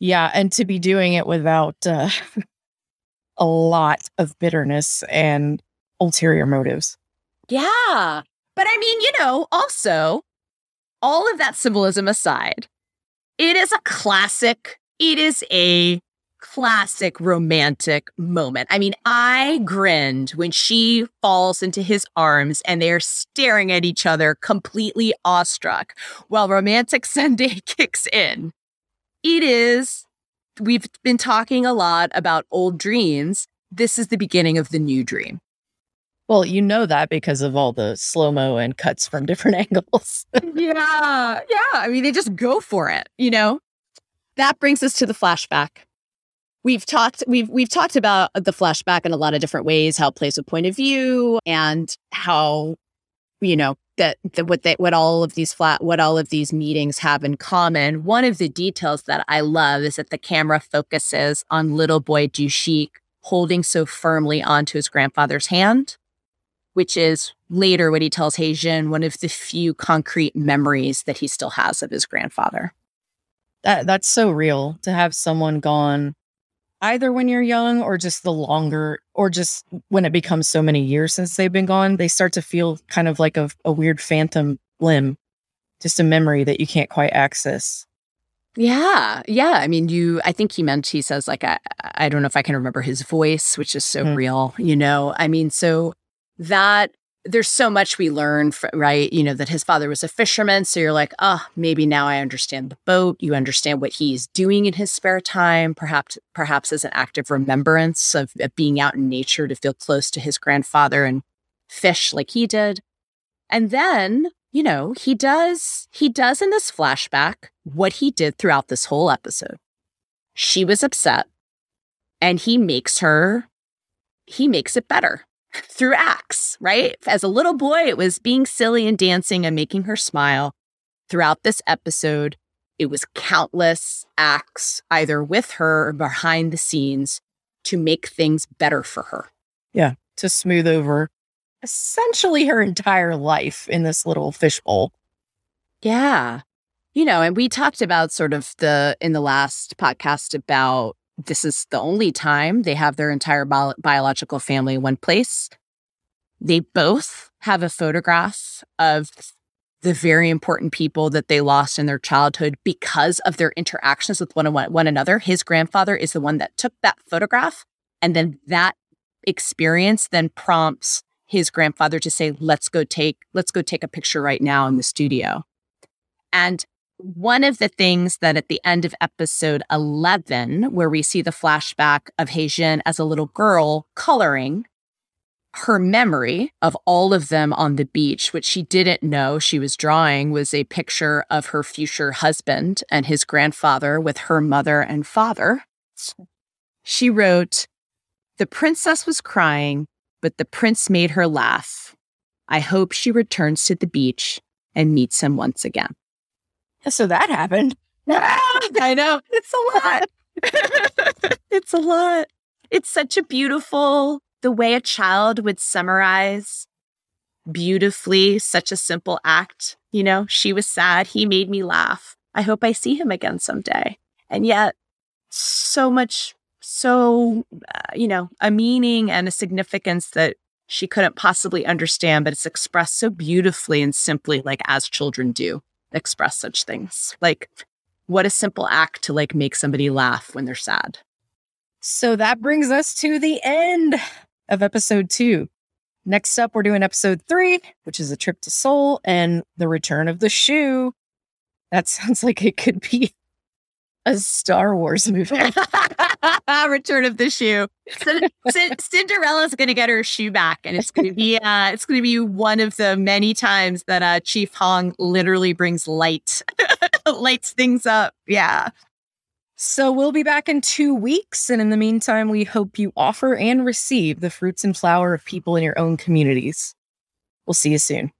Yeah. And to be doing it without uh, a lot of bitterness and ulterior motives. Yeah. But I mean, you know, also, all of that symbolism aside, it is a classic, it is a classic romantic moment. I mean, I grinned when she falls into his arms and they're staring at each other, completely awestruck, while Romantic Sunday kicks in. It is, we've been talking a lot about old dreams. This is the beginning of the new dream. Well, you know that because of all the slow mo and cuts from different angles. yeah. Yeah. I mean, they just go for it, you know? That brings us to the flashback we've talked we've we've talked about the flashback in a lot of different ways how it plays a point of view and how you know that, that what they what all of these flat what all of these meetings have in common. One of the details that i love is that the camera focuses on little boy Dushik holding so firmly onto his grandfather's hand which is later what he tells Haejin, one of the few concrete memories that he still has of his grandfather. That that's so real to have someone gone either when you're young or just the longer or just when it becomes so many years since they've been gone, they start to feel kind of like a, a weird phantom limb, just a memory that you can't quite access. Yeah. Yeah. I mean, you, I think he meant, he says, like, I, I don't know if I can remember his voice, which is so mm. real, you know? I mean, so that there's so much we learn, right? You know, that his father was a fisherman. So you're like, oh, maybe now I understand the boat. You understand what he's doing in his spare time, perhaps, perhaps as an act of remembrance of, of being out in nature to feel close to his grandfather and fish like he did. And then, you know, he does, he does in this flashback what he did throughout this whole episode. She was upset and he makes her, he makes it better through acts, right? As a little boy, it was being silly and dancing and making her smile. Throughout this episode, it was countless acts, either with her or behind the scenes, to make things better for her. Yeah, to smooth over essentially her entire life in this little fishbowl. Yeah. You know, and we talked about sort of the in the last podcast about this is the only time they have their entire bio- biological family in one place. They both have a photograph of the very important people that they lost in their childhood because of their interactions with one, one another. His grandfather is the one that took that photograph. And then that experience then prompts his grandfather to say, let's go take, let's go take a picture right now in the studio. And one of the things that at the end of episode 11, where we see the flashback of Hae-jin as a little girl coloring, her memory of all of them on the beach, which she didn't know she was drawing, was a picture of her future husband and his grandfather with her mother and father. She wrote, The princess was crying, but the prince made her laugh. I hope she returns to the beach and meets him once again. So that happened. I know. It's a lot. it's a lot. It's such a beautiful, the way a child would summarize beautifully such a simple act. You know, she was sad. He made me laugh. I hope I see him again someday. And yet, so much, so, uh, you know, a meaning and a significance that she couldn't possibly understand, but it's expressed so beautifully and simply, like as children do express such things. Like, what a simple act to like make somebody laugh when they're sad. So that brings us to the end of episode two. Next up, we're doing episode three, which is a trip to Seoul and the return of the shoe. That sounds like it could be a Star Wars movie. Return of the shoe. So, Cinderella's going to get her shoe back, and it's going to be uh, it's going to be one of the many times that uh, Chief Hong literally brings light, lights things up. Yeah. So we'll be back in two weeks. And in the meantime, we hope you offer and receive the fruits and flower of people in your own communities. We'll see you soon.